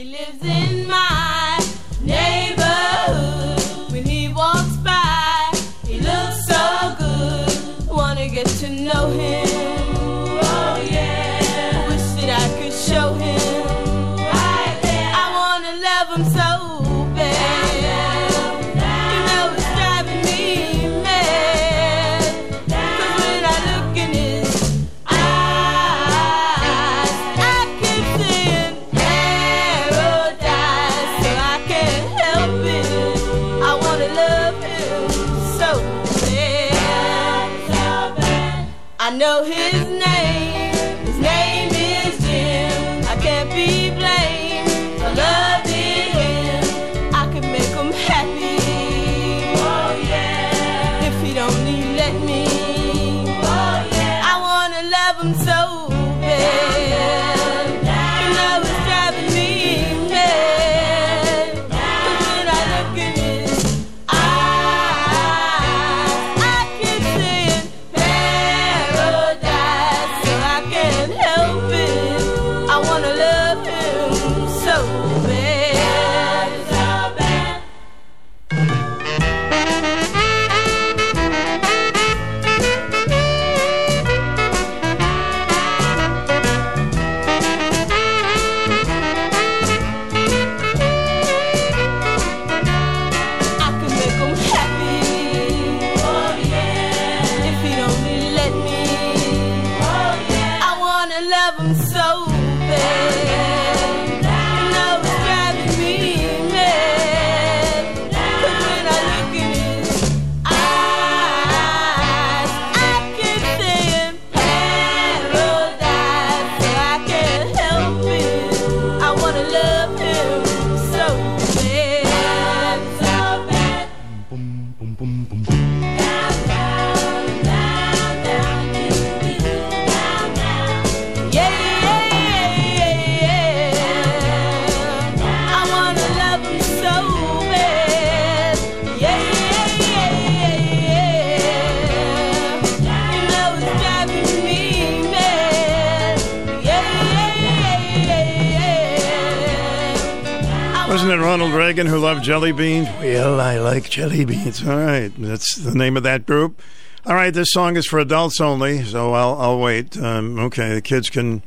Reagan who loved jelly beans? Well, I like jelly beans. All right, that's the name of that group. All right, this song is for adults only, so I'll I'll wait. Um, okay, the kids can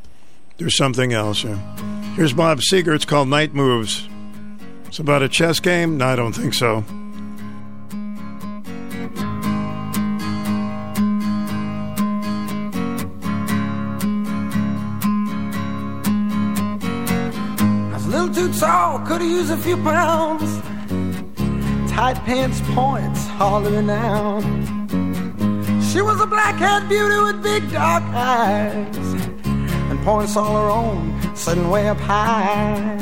do something else. Here's Bob Seger. It's called Night Moves. It's about a chess game. No, I don't think so. Could used a few pounds. Tight pants points, hollering out. She was a black haired beauty with big dark eyes and points all her own, sitting way up high.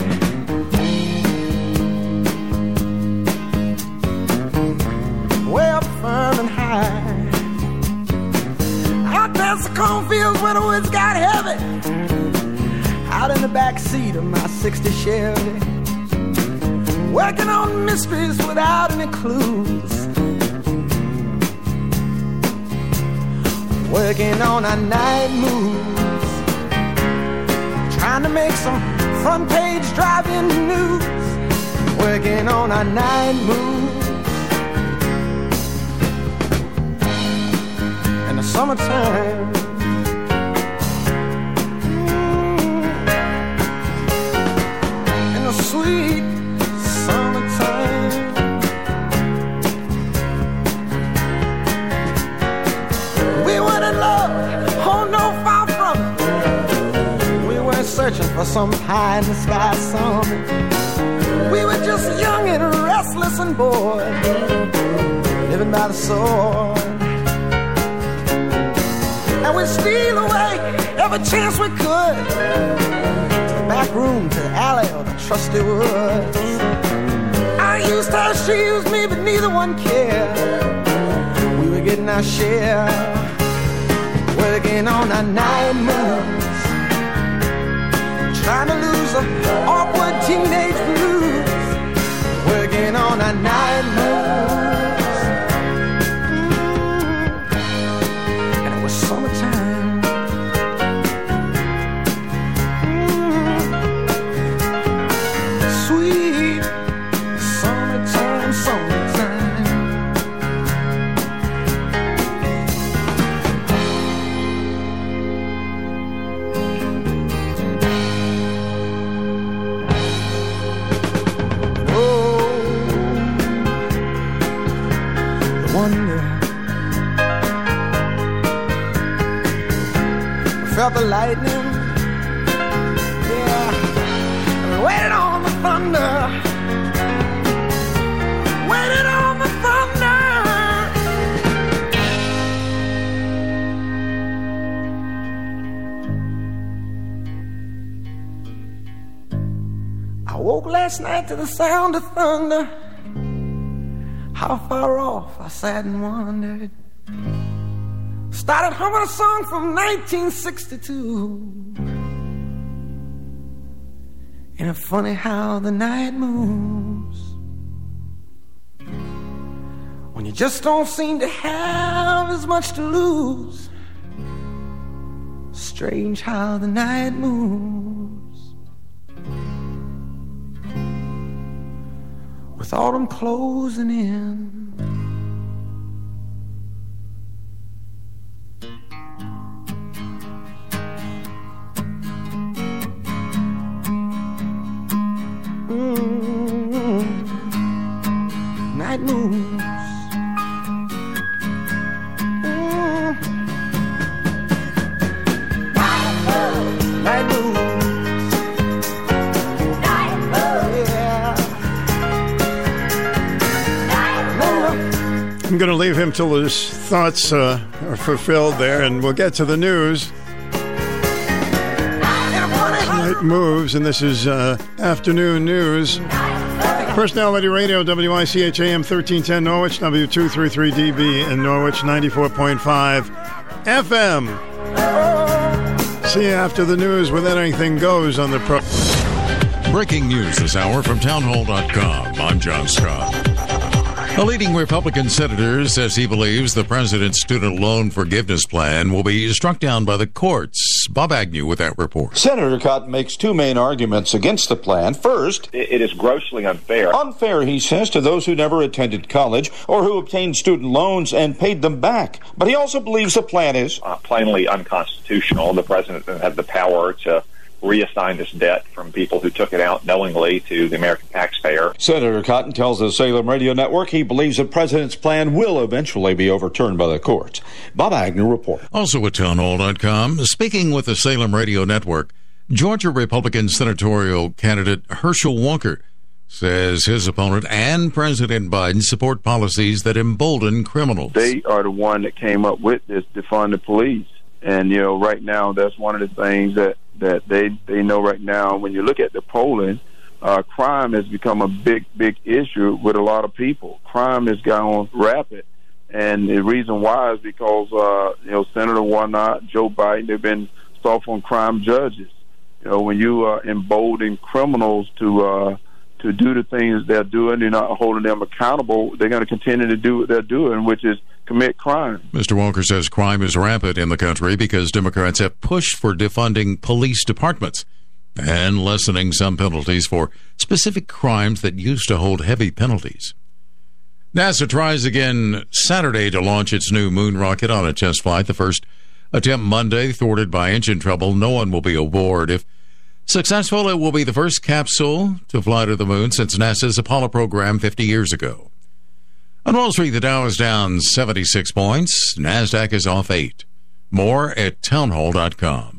Way up firm and high. Out past the cornfields where the woods got heavy. Out in the back seat of my 60 Chevy. Working on mysteries without any clues. Working on our night moves. Trying to make some front page driving news. Working on our night moves. In the summertime. Mm. In the sweet searching for some pie in the sky summit. We were just young and restless and bored, living by the sword. And we'd steal away every chance we could to the back room, to the alley, or the trusty woods. I used her, she used me, but neither one cared. We were getting our share, working on our night moves, trying to lose the awkward teenage blues, working on our night lightning. Yeah. Waited on the thunder. Waited on the thunder. I woke last night to the sound of thunder. How far off I sat and wondered. Started humming a song from 1962. And it's funny how the night moves. When you just don't seem to have as much to lose. Strange how the night moves. With autumn closing in. Him till his thoughts uh, are fulfilled there, and we'll get to the news. Night moves, and this is uh, afternoon news. Personality Radio, WICH AM 1310 Norwich, W233DB in Norwich, 94.5 FM. See you after the news with Anything Goes on the pro. Breaking news this hour from townhall.com. I'm John Scott. A leading Republican senator says he believes the president's student loan forgiveness plan will be struck down by the courts. Bob Agnew with that report. Senator Cotton makes two main arguments against the plan. First, it is grossly unfair. Unfair, he says, to those who never attended college or who obtained student loans and paid them back. But he also believes the plan is uh, plainly unconstitutional. The president doesn't have the power to reassign this debt from people who took it out knowingly to the American taxpayer. Senator Cotton tells the Salem Radio Network he believes the president's plan will eventually be overturned by the courts. Bob Agnew reports. Also at townhall.com, speaking with the Salem Radio Network, Georgia Republican senatorial candidate Herschel Walker says his opponent and President Biden support policies that embolden criminals. They are the one that came up with this defund the police. And you know, right now that's one of the things that that they they know right now. When you look at the polling, uh, crime has become a big big issue with a lot of people. Crime has gone rapid, and the reason why is because uh, you know Senator Warnock, Joe Biden, they've been soft on crime judges. You know, when you uh, embolden criminals to uh, to do the things they're doing, you're not holding them accountable. They're going to continue to do what they're doing, which is commit crime. Mr. Walker says crime is rampant in the country because Democrats have pushed for defunding police departments and lessening some penalties for specific crimes that used to hold heavy penalties. NASA tries again Saturday to launch its new moon rocket on a test flight. The first attempt Monday, thwarted by engine trouble. No one will be aboard. If Successful, it will be the first capsule to fly to the moon since NASA's Apollo program 50 years ago. On Wall Street, the Dow is down 76 points. NASDAQ is off 8. More at townhall.com.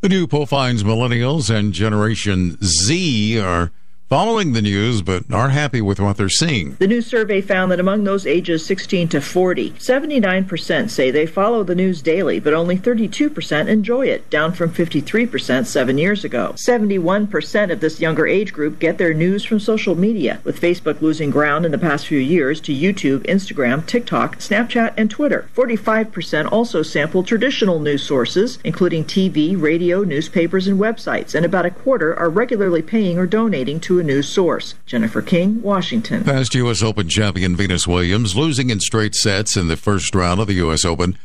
The new poll finds millennials and Generation Z are following the news but aren't happy with what they're seeing. The new survey found that among those ages 16 to 40, 79% say they follow the news daily, but only 32% enjoy it, down from 53% seven years ago. 71% of this younger age group get their news from social media, with Facebook losing ground in the past few years to YouTube, Instagram, TikTok, Snapchat, and Twitter. 45% also sample traditional news sources, including TV, radio, newspapers, and websites, and about a quarter are regularly paying or donating to a news source. Jennifer King, Washington. Past U.S. Open champion Venus Williams losing in straight sets in the first round of the U.S. Open.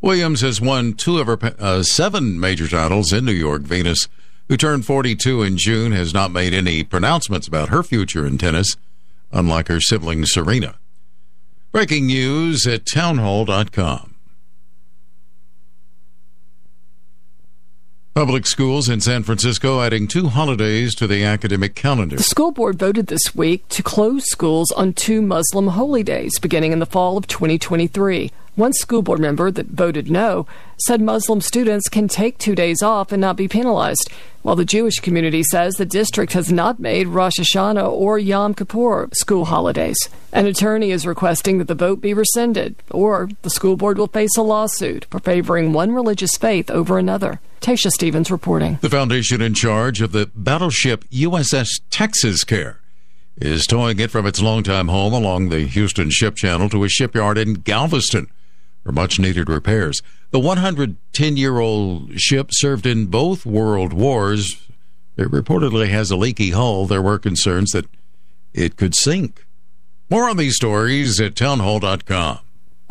Williams has won two of her uh, seven major titles in New York. Venus, who turned 42 in June, has not made any pronouncements about her future in tennis, unlike her sibling Serena. Breaking news at townhall.com. Public schools in San Francisco adding two holidays to the academic calendar. The school board voted this week to close schools on two Muslim holy days beginning in the fall of 2023. One school board member that voted no said Muslim students can take two days off and not be penalized, while the Jewish community says the district has not made Rosh Hashanah or Yom Kippur school holidays. An attorney is requesting that the vote be rescinded, or the school board will face a lawsuit for favoring one religious faith over another. Tasha Stevens reporting. The foundation in charge of the battleship USS Texas Care is towing it from its longtime home along the Houston Ship Channel to a shipyard in Galveston for much needed repairs. The 110 year old ship served in both world wars. It reportedly has a leaky hull. There were concerns that it could sink. More on these stories at townhall.com.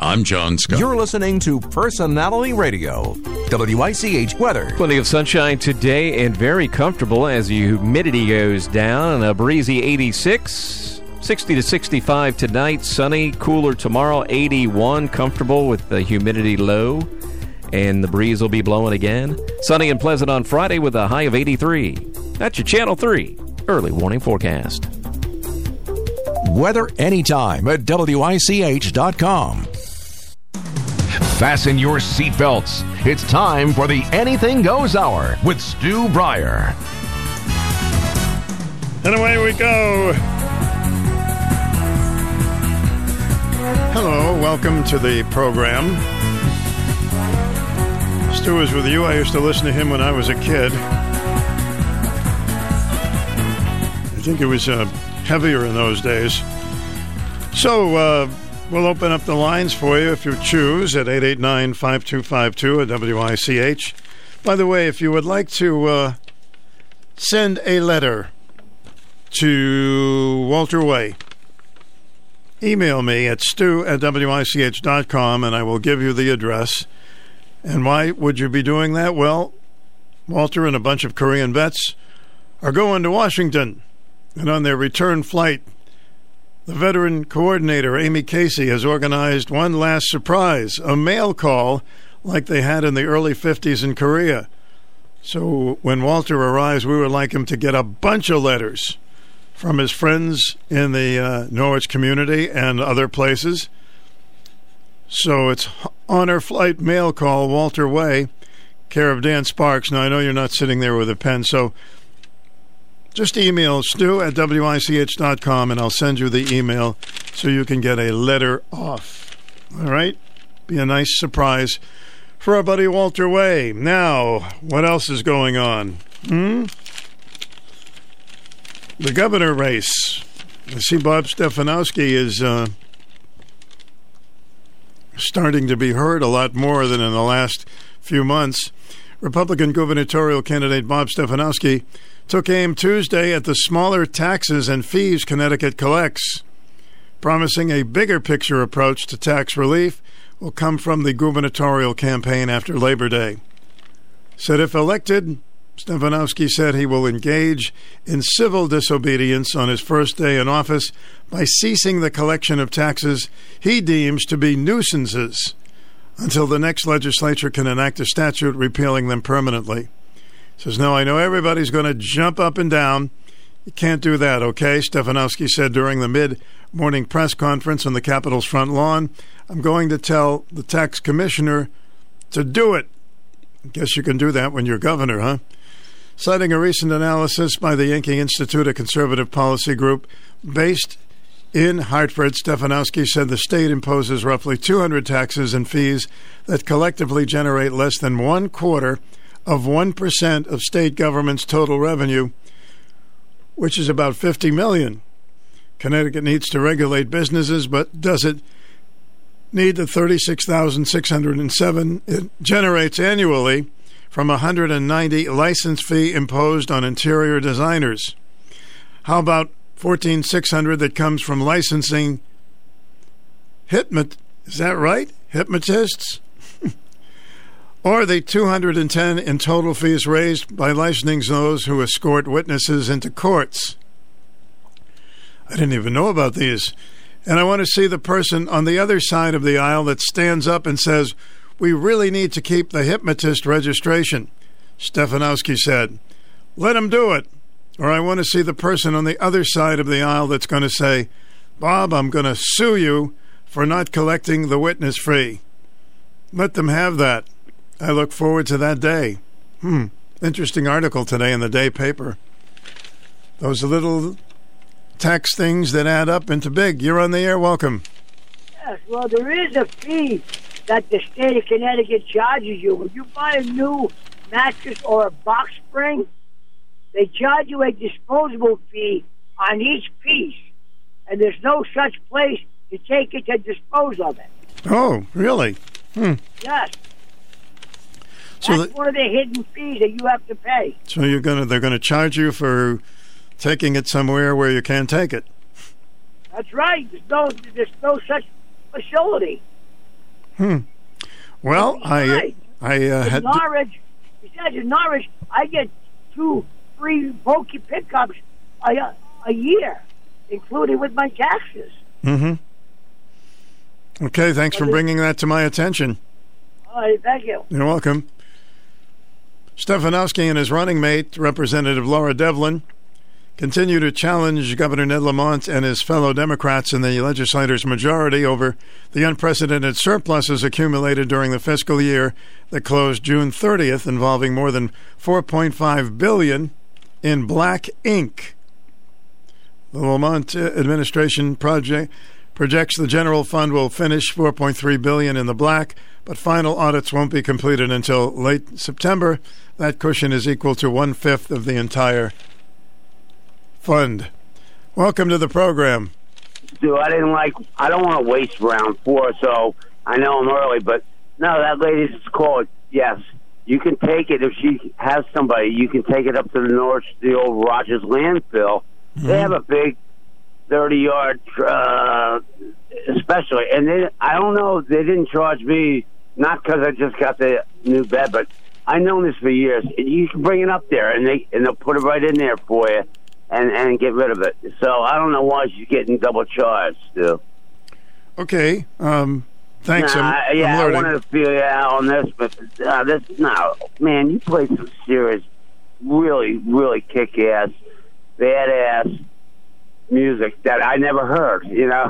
I'm John Scott. You're listening to Personality Radio, WICH weather. Plenty of sunshine today and very comfortable as the humidity goes down. A breezy 86. 60 to 65 tonight, sunny, cooler tomorrow, 81, comfortable with the humidity low, and the breeze will be blowing again. Sunny and pleasant on Friday with a high of 83. That's your Channel 3 early warning forecast. Weather anytime at WICH.com. Fasten your seatbelts. It's time for the Anything Goes Hour with Stu Bryer. And away we go. Hello, welcome to the program. Stu is with you. I used to listen to him when I was a kid. I think it was uh, heavier in those days. So, uh, we'll open up the lines for you if you choose at 889 5252 at WICH. By the way, if you would like to uh, send a letter to Walter Way, email me at stu at wich.com and I will give you the address. And why would you be doing that? Well, Walter and a bunch of Korean vets are going to Washington. And on their return flight, the veteran coordinator, Amy Casey, has organized one last surprise a mail call like they had in the early 50s in Korea. So when Walter arrives, we would like him to get a bunch of letters from his friends in the uh, Norwich community and other places. So it's honor flight mail call, Walter Way, care of Dan Sparks. Now, I know you're not sitting there with a pen, so just email stu at wich.com and I'll send you the email so you can get a letter off. All right? Be a nice surprise for our buddy Walter Way. Now, what else is going on? Hmm? The governor race. I see Bob Stefanowski is uh, starting to be heard a lot more than in the last few months. Republican gubernatorial candidate Bob Stefanowski took aim Tuesday at the smaller taxes and fees Connecticut collects, promising a bigger picture approach to tax relief will come from the gubernatorial campaign after Labor Day. Said if elected, Stefanowski said he will engage in civil disobedience on his first day in office by ceasing the collection of taxes he deems to be nuisances until the next legislature can enact a statute repealing them permanently. Says, No, I know everybody's going to jump up and down. You can't do that, okay? Stefanowski said during the mid morning press conference on the Capitol's front lawn. I'm going to tell the tax commissioner to do it. Guess you can do that when you're governor, huh? Citing a recent analysis by the Yankee Institute, a conservative policy group based in Hartford, Stefanowski said the state imposes roughly 200 taxes and fees that collectively generate less than one quarter of 1% of state government's total revenue, which is about 50 million. Connecticut needs to regulate businesses, but does it need the 36,607 it generates annually from 190 license fee imposed on interior designers? How about 14,600 that comes from licensing hypnot is that right? Hypnotists? or the 210 in total fees raised by licensing those who escort witnesses into courts. I didn't even know about these. And I want to see the person on the other side of the aisle that stands up and says, We really need to keep the hypnotist registration. Stefanowski said, Let him do it. Or I want to see the person on the other side of the aisle that's going to say, Bob, I'm going to sue you for not collecting the witness fee. Let them have that. I look forward to that day. Hmm. Interesting article today in the day paper. Those little tax things that add up into big. You're on the air. Welcome. Yes, well, there is a fee that the state of Connecticut charges you. When you buy a new mattress or a box spring, they charge you a disposable fee on each piece. And there's no such place to take it to dispose of it. Oh, really? Hmm. Yes. So That's one of the hidden fees that you have to pay. So you're gonna they're gonna charge you for taking it somewhere where you can't take it. That's right. There's no, there's no such facility. Hmm. Well, I I uh, had Norwich, besides in Norwich, I get two free Vokey pickups a, a year, including with my taxes. hmm Okay, thanks for bringing that to my attention. All right, thank you. You're welcome. Stefanowski and his running mate, Representative Laura Devlin, continue to challenge Governor Ned Lamont and his fellow Democrats in the legislator's majority over the unprecedented surpluses accumulated during the fiscal year that closed June 30th, involving more than 4.5 billion in black ink. The Lamont administration project projects the general fund will finish 4.3 billion in the black, but final audits won't be completed until late September. That cushion is equal to one fifth of the entire fund. Welcome to the program. Dude, I didn't like. I don't want to waste round four, so I know I'm early. But no, that lady's just called. Yes, you can take it if she has somebody. You can take it up to the north, the old Rogers landfill. They have a big thirty yard, uh, especially, and they. I don't know. They didn't charge me not because I just got the new bed, but I've known this for years. You can bring it up there, and they and they'll put it right in there for you, and and get rid of it. So I don't know why she's getting double charged. Still. Okay. Um, thanks. Nah, I'm, yeah, I'm I wanted to feel you out on this, but uh, this no, man, you played some serious, really, really kick ass, badass music that I never heard. You know,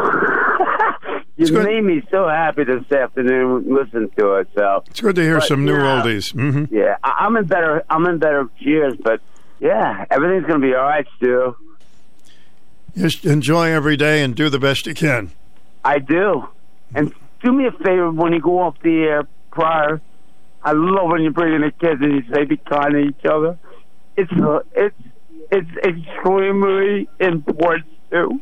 you made me so happy this afternoon listening to it. So It's good to hear But, some new oldies. hmm Yeah, I, I'm in better. I'm in better cheers, but yeah, everything's gonna be all right, Stu. Just enjoy every day and do the best you can. I do. And do me a favor when you go off the air prior. I love when you bring in the kids and you say be kind to each other. It's it's it's extremely important too.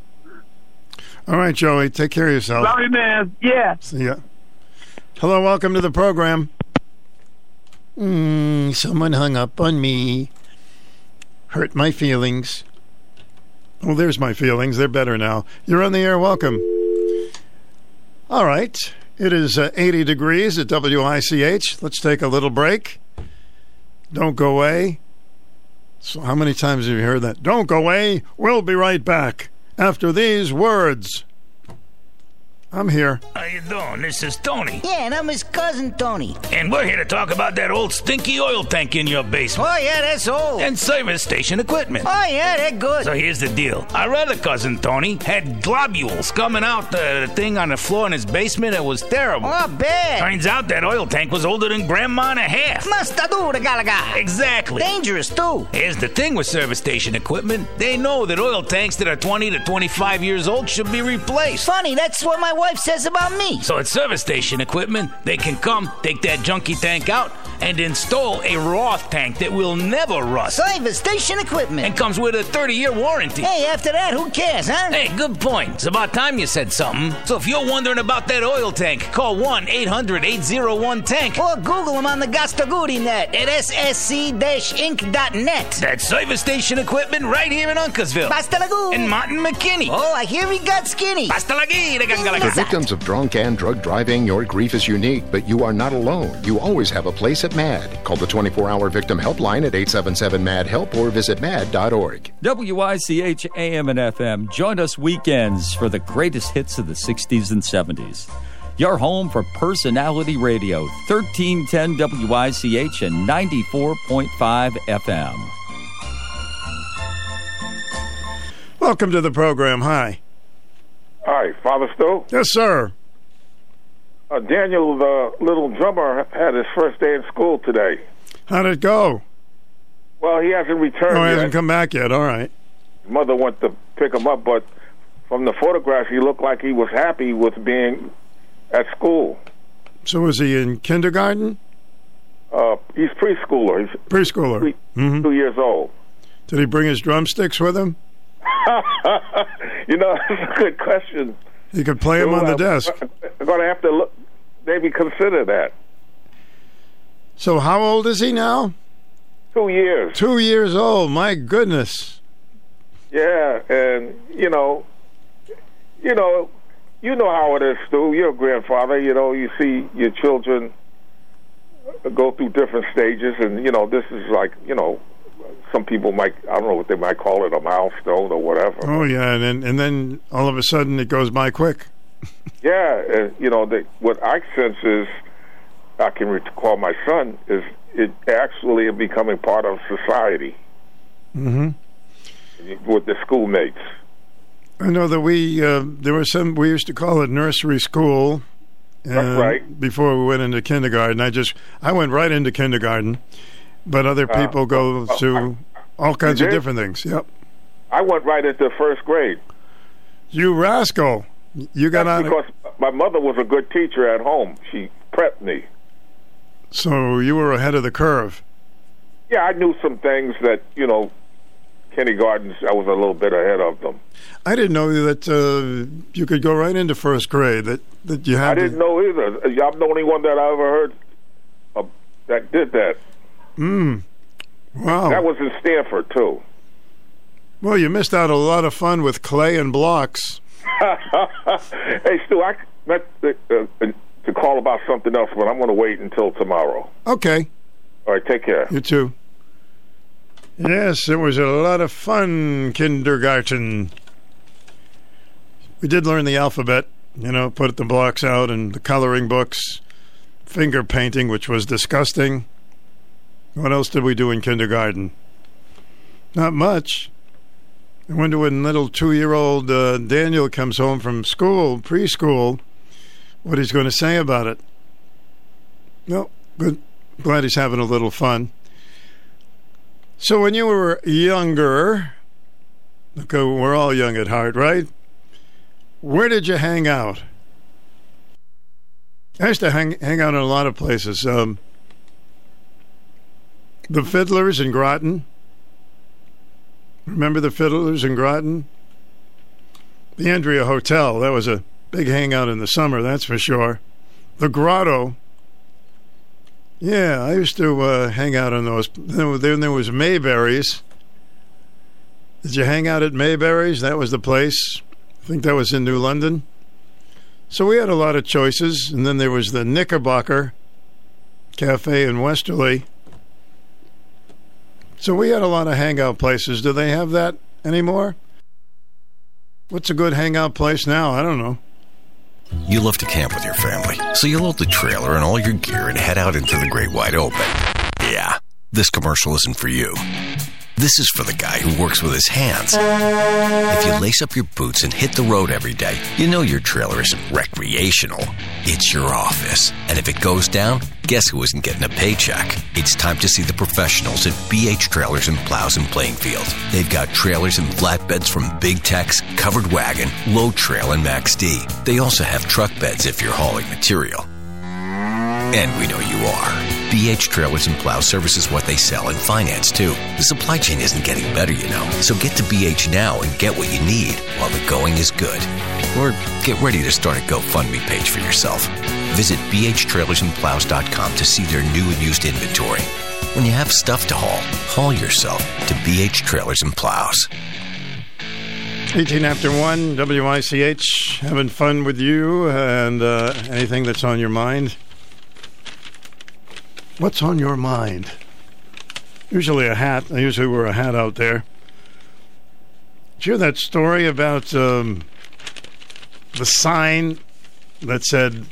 All right, Joey. Take care of yourself. Love you, man. Yeah. See ya. Hello, welcome to the program. Mm, someone hung up on me. Hurt my feelings. Well, there's my feelings. They're better now. You're on the air. Welcome. All right. It is uh, 80 degrees at WICH. Let's take a little break. Don't go away. So, how many times have you heard that? Don't go away. We'll be right back after these words. I'm here. How you doing? This is Tony. Yeah, and I'm his cousin Tony. And we're here to talk about that old stinky oil tank in your basement. Oh, yeah, that's old. And service station equipment. Oh, yeah, they're good. So here's the deal. Our other cousin Tony had globules coming out the, the thing on the floor in his basement. It was terrible. Oh, bad. Turns out that oil tank was older than grandma and a half. Must do the galaga. Exactly. Dangerous, too. Here's the thing with service station equipment. They know that oil tanks that are 20 to 25 years old should be replaced. Funny, that's what my wife says about me. So at service station equipment, they can come, take that junkie tank out, and install a Roth tank that will never rust. Service station equipment. And comes with a 30 year warranty. Hey, after that, who cares, huh? Hey, good point. It's about time you said something. So if you're wondering about that oil tank, call 1 800 801 Tank. Or Google them on the Gastaguri net at ssc-inc.net. That's service station equipment right here in Uncasville. Basta lagoon. And Martin McKinney. Oh, I hear he got skinny. Basta lagi, the For victims of drunk and drug driving, your grief is unique, but you are not alone. You always have a place at MADD. Call the 24 hour victim helpline at 877 MADD HELP or visit MADD.org. WICH AM and FM. Join us weekends for the greatest hits of the 60s and 70s. Your home for personality radio, 1310 WICH and 94.5 FM. Welcome to the program. Hi. Hi, Father Stowe? Yes, sir. Uh, Daniel, the little drummer, had his first day in school today. How'd it go? Well, he hasn't returned Oh, he hasn't come back yet. All right. His mother went to pick him up, but from the photograph, he looked like he was happy with being at school. So was he in kindergarten? Uh, he's preschooler. He's Preschooler. hmm two years old. Did he bring his drumsticks with him? you know, that's a good question. He could play them on the uh, desk. I'm going to have to look, maybe consider that. So how old is he now? Two years. Two years old. My goodness. Yeah, and you know, you know, you know how it is, Stu. You're a grandfather. You know, you see your children go through different stages, and you know, this is like, you know, some people might, I don't know what they might call it, a milestone or whatever. Oh yeah, and then and then all of a sudden it goes by quick. Yeah, you know, the, what I sense is, I can recall my son is it actually becoming part of society Mm-hmm. with the schoolmates. I know that we uh, there was some we used to call it nursery school. uh, right. Before we went into kindergarten, I just I went right into kindergarten, but other Uh, people go oh, to all kinds of different things. Yep. I went right into first grade. You rascal! You got on. because my mother was a good teacher at home. She prepped me. So you were ahead of the curve. Yeah, I knew some things that you know, kindergartens. I was a little bit ahead of them. I didn't know that uh, you could go right into first grade. That that you had. I didn't know either. I'm the only one that I ever heard uh, that did that. Mm. Wow. That was in Stanford too. well, you missed out a lot of fun with clay and blocks. hey, Stu, I meant to, uh, to call about something else, but I'm going to wait until tomorrow. Okay. All right, take care. You too. Yes, it was a lot of fun, kindergarten. We did learn the alphabet, you know, put the blocks out and the coloring books, finger painting, which was disgusting. What else did we do in kindergarten? Not much. I wonder when little two year old uh, Daniel comes home from school, preschool, what he's going to say about it. No, good. Glad he's having a little fun. So, when you were younger, okay, we're all young at heart, right? Where did you hang out? I used to hang, hang out in a lot of places. Um, the Fiddlers in Groton. Remember the Fiddlers in Groton? The Andrea Hotel. That was a big hangout in the summer, that's for sure. The Grotto. Yeah, I used to uh, hang out in those. Then there was Mayberry's. Did you hang out at Mayberry's? That was the place. I think that was in New London. So we had a lot of choices. And then there was the Knickerbocker Cafe in Westerly. So we had a lot of hangout places. Do they have that anymore? What's a good hangout place now? I don't know. You love to camp with your family, so you load the trailer and all your gear and head out into the great wide open. Yeah, this commercial isn't for you. This is for the guy who works with his hands. If you lace up your boots and hit the road every day, you know your trailer isn't recreational. It's your office. And if it goes down, guess who isn't getting a paycheck? It's time to see the professionals at BH Trailers and Plows in Plainfield. They've got trailers and flatbeds from Big Tex, Covered Wagon, Load Trail, and Max D. They also have truck beds if you're hauling material. And we know you are. BH Trailers and Plow services what they sell and finance too. The supply chain isn't getting better, you know. So get to BH now and get what you need while the going is good. Or get ready to start a GoFundMe page for yourself. Visit bhtrailersandplows.com to see their new and used inventory. When you have stuff to haul, haul yourself to BH Trailers and Plows. 18 after 1, WICH, having fun with you and uh, anything that's on your mind. What's on your mind? Usually a hat. I usually wear a hat out there. Did you hear that story about um, the sign that said,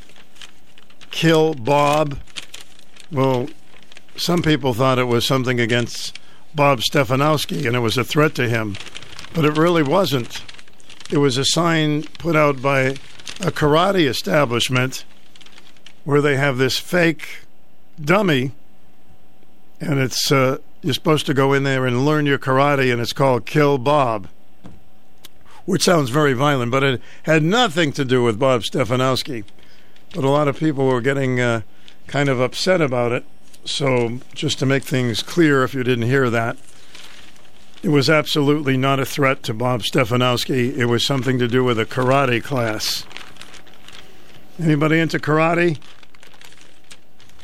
kill Bob? Well, some people thought it was something against Bob Stefanowski and it was a threat to him, but it really wasn't. It was a sign put out by a karate establishment where they have this fake dummy, and it's uh, you're supposed to go in there and learn your karate, and it's called Kill Bob, which sounds very violent, but it had nothing to do with Bob Stefanowski. But a lot of people were getting uh, kind of upset about it. So, just to make things clear, if you didn't hear that, it was absolutely not a threat to Bob Stefanowski. It was something to do with a karate class. Anybody into karate?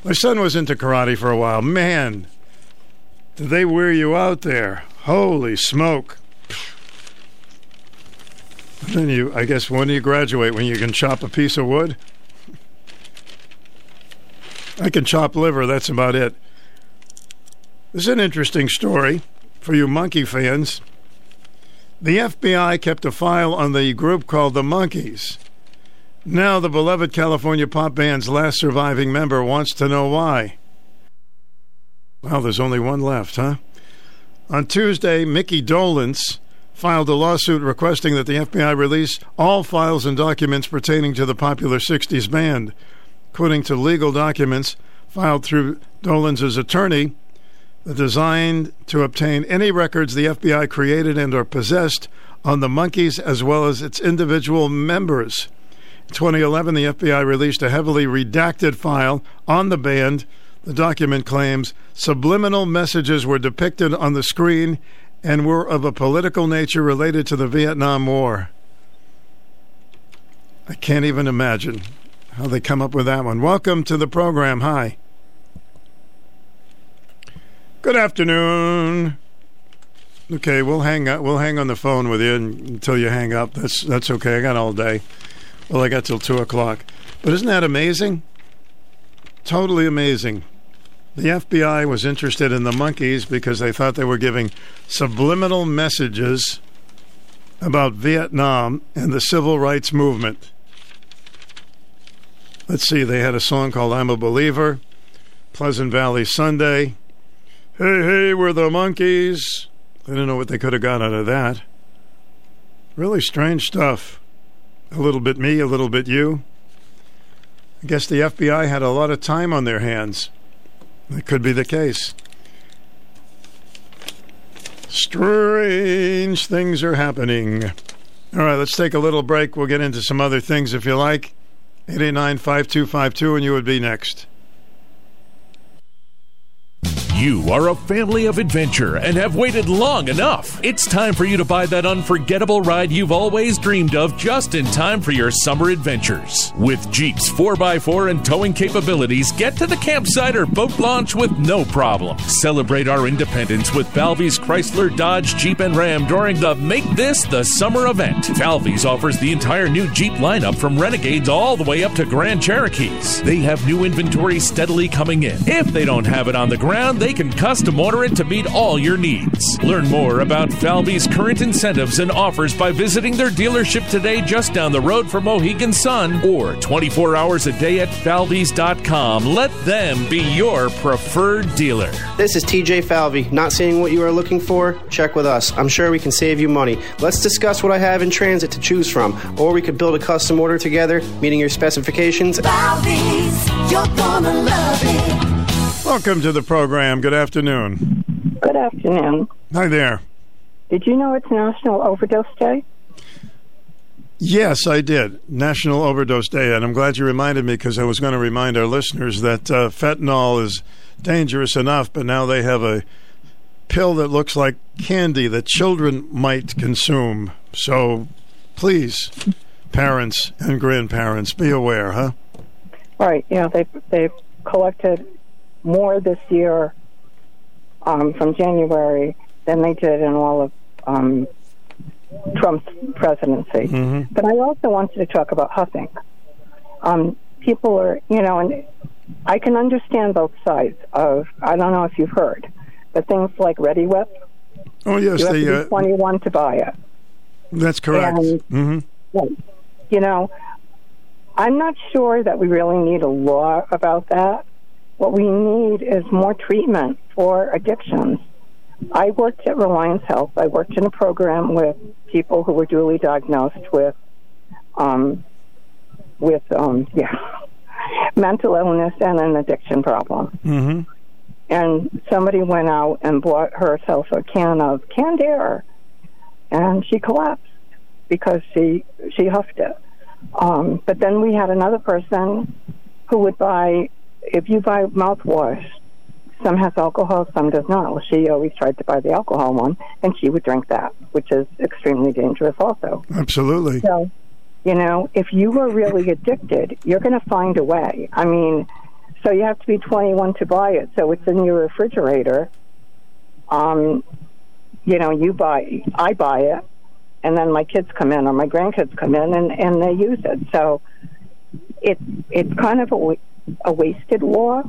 My son was into karate for a while. Man, did they wear you out there? Holy smoke. Then you, I guess, when do you graduate? When you can chop a piece of wood? I can chop liver. That's about it. This is an interesting story for you monkey fans. The FBI kept a file on the group called the Monkees. Now, the beloved California pop band's last surviving member wants to know why. Well, there's only one left, huh? On Tuesday, Micky Dolenz filed a lawsuit requesting that the FBI release all files and documents pertaining to the popular 60s band. According to legal documents filed through Dolenz' attorney, designed to obtain any records the FBI created and or possessed on the Monkees as well as its individual members. In 2011, the FBI released a heavily redacted file on the band. The document claims subliminal messages were depicted on the screen and were of a political nature related to the Vietnam War. I can't even imagine how they come up with that one. Welcome to the program. Hi. Good afternoon. Okay, we'll hang up. We'll hang on the phone with you until you hang up. That's that's okay. I got all day. Well, I got till two o'clock. But isn't that amazing? Totally amazing. The FBI was interested in the Monkees because they thought they were giving subliminal messages about Vietnam and the civil rights movement. Let's see, they had a song called I'm a Believer, Pleasant Valley Sunday. Hey, hey, we're the Monkees. I don't know what they could have got out of that. Really strange stuff. A little bit me, a little bit you. I guess the FBI had a lot of time on their hands. That could be the case. Strange things are happening. All right, let's take a little break. We'll get into some other things if you like. 889 5252, and you would be next. You are a family of adventure and have waited long enough. It's time for you to buy that unforgettable ride you've always dreamed of just in time for your summer adventures. With Jeep's 4x4 and towing capabilities, get to the campsite or boat launch with no problem. Celebrate our independence with Falvey's Chrysler, Dodge, Jeep, and Ram during the Make This the Summer event. Falvey's offers the entire new Jeep lineup from Renegades all the way up to Grand Cherokees. They have new inventory steadily coming in. If they don't have it on the ground, they can custom order it to meet all your needs. Learn more about Falvey's current incentives and offers by visiting their dealership today just down the road from Mohegan Sun or 24 hours a day at falveys.com. Let them be your preferred dealer. This is TJ Falvey. Not seeing what you are looking for? Check with us. I'm sure we can save you money. Let's discuss what I have in transit to choose from, or we could build a custom order together, meeting your specifications. Falvey's, you're gonna love it. Welcome to the program. Good afternoon. Good afternoon. Hi there. Did you know it's National Overdose Day? Yes, I did. National Overdose Day. And I'm glad you reminded me because I was going to remind our listeners that uh, fentanyl is dangerous enough, but now they have a pill that looks like candy that children might consume. So please, parents and grandparents, be aware, huh? Right. Yeah, they they've collected more this year um, from January than they did in all of um, Trump's presidency. Mm-hmm. But I also wanted to talk about huffing. Um, people are, you know, and I can understand both sides of. I don't know if you've heard, but things like Reddi-wip. Oh yes, you have to uh, 21 to buy it. That's correct. And- hmm Right. You know, I'm not sure that we really need a law about that. What we need is more treatment for addictions. I worked at Reliance Health. I worked in a program with people who were duly diagnosed with, um, with um, yeah, mental illness and an addiction problem. hmm And somebody went out and bought herself a can of canned air, and she collapsed because she she huffed it. Um, but then we had another person who would buy if you buy mouthwash, some has alcohol, some does not. Well, she always tried to buy the alcohol one, and she would drink that, which is extremely dangerous also. Absolutely. So, you know, if you are really addicted, you're going to find a way. I mean, so you have to be 21 to buy it. So it's in your refrigerator. Um, you know, you buy, I buy it, and then my kids come in or my grandkids come in and and they use it. So it it's kind of a, a wasted war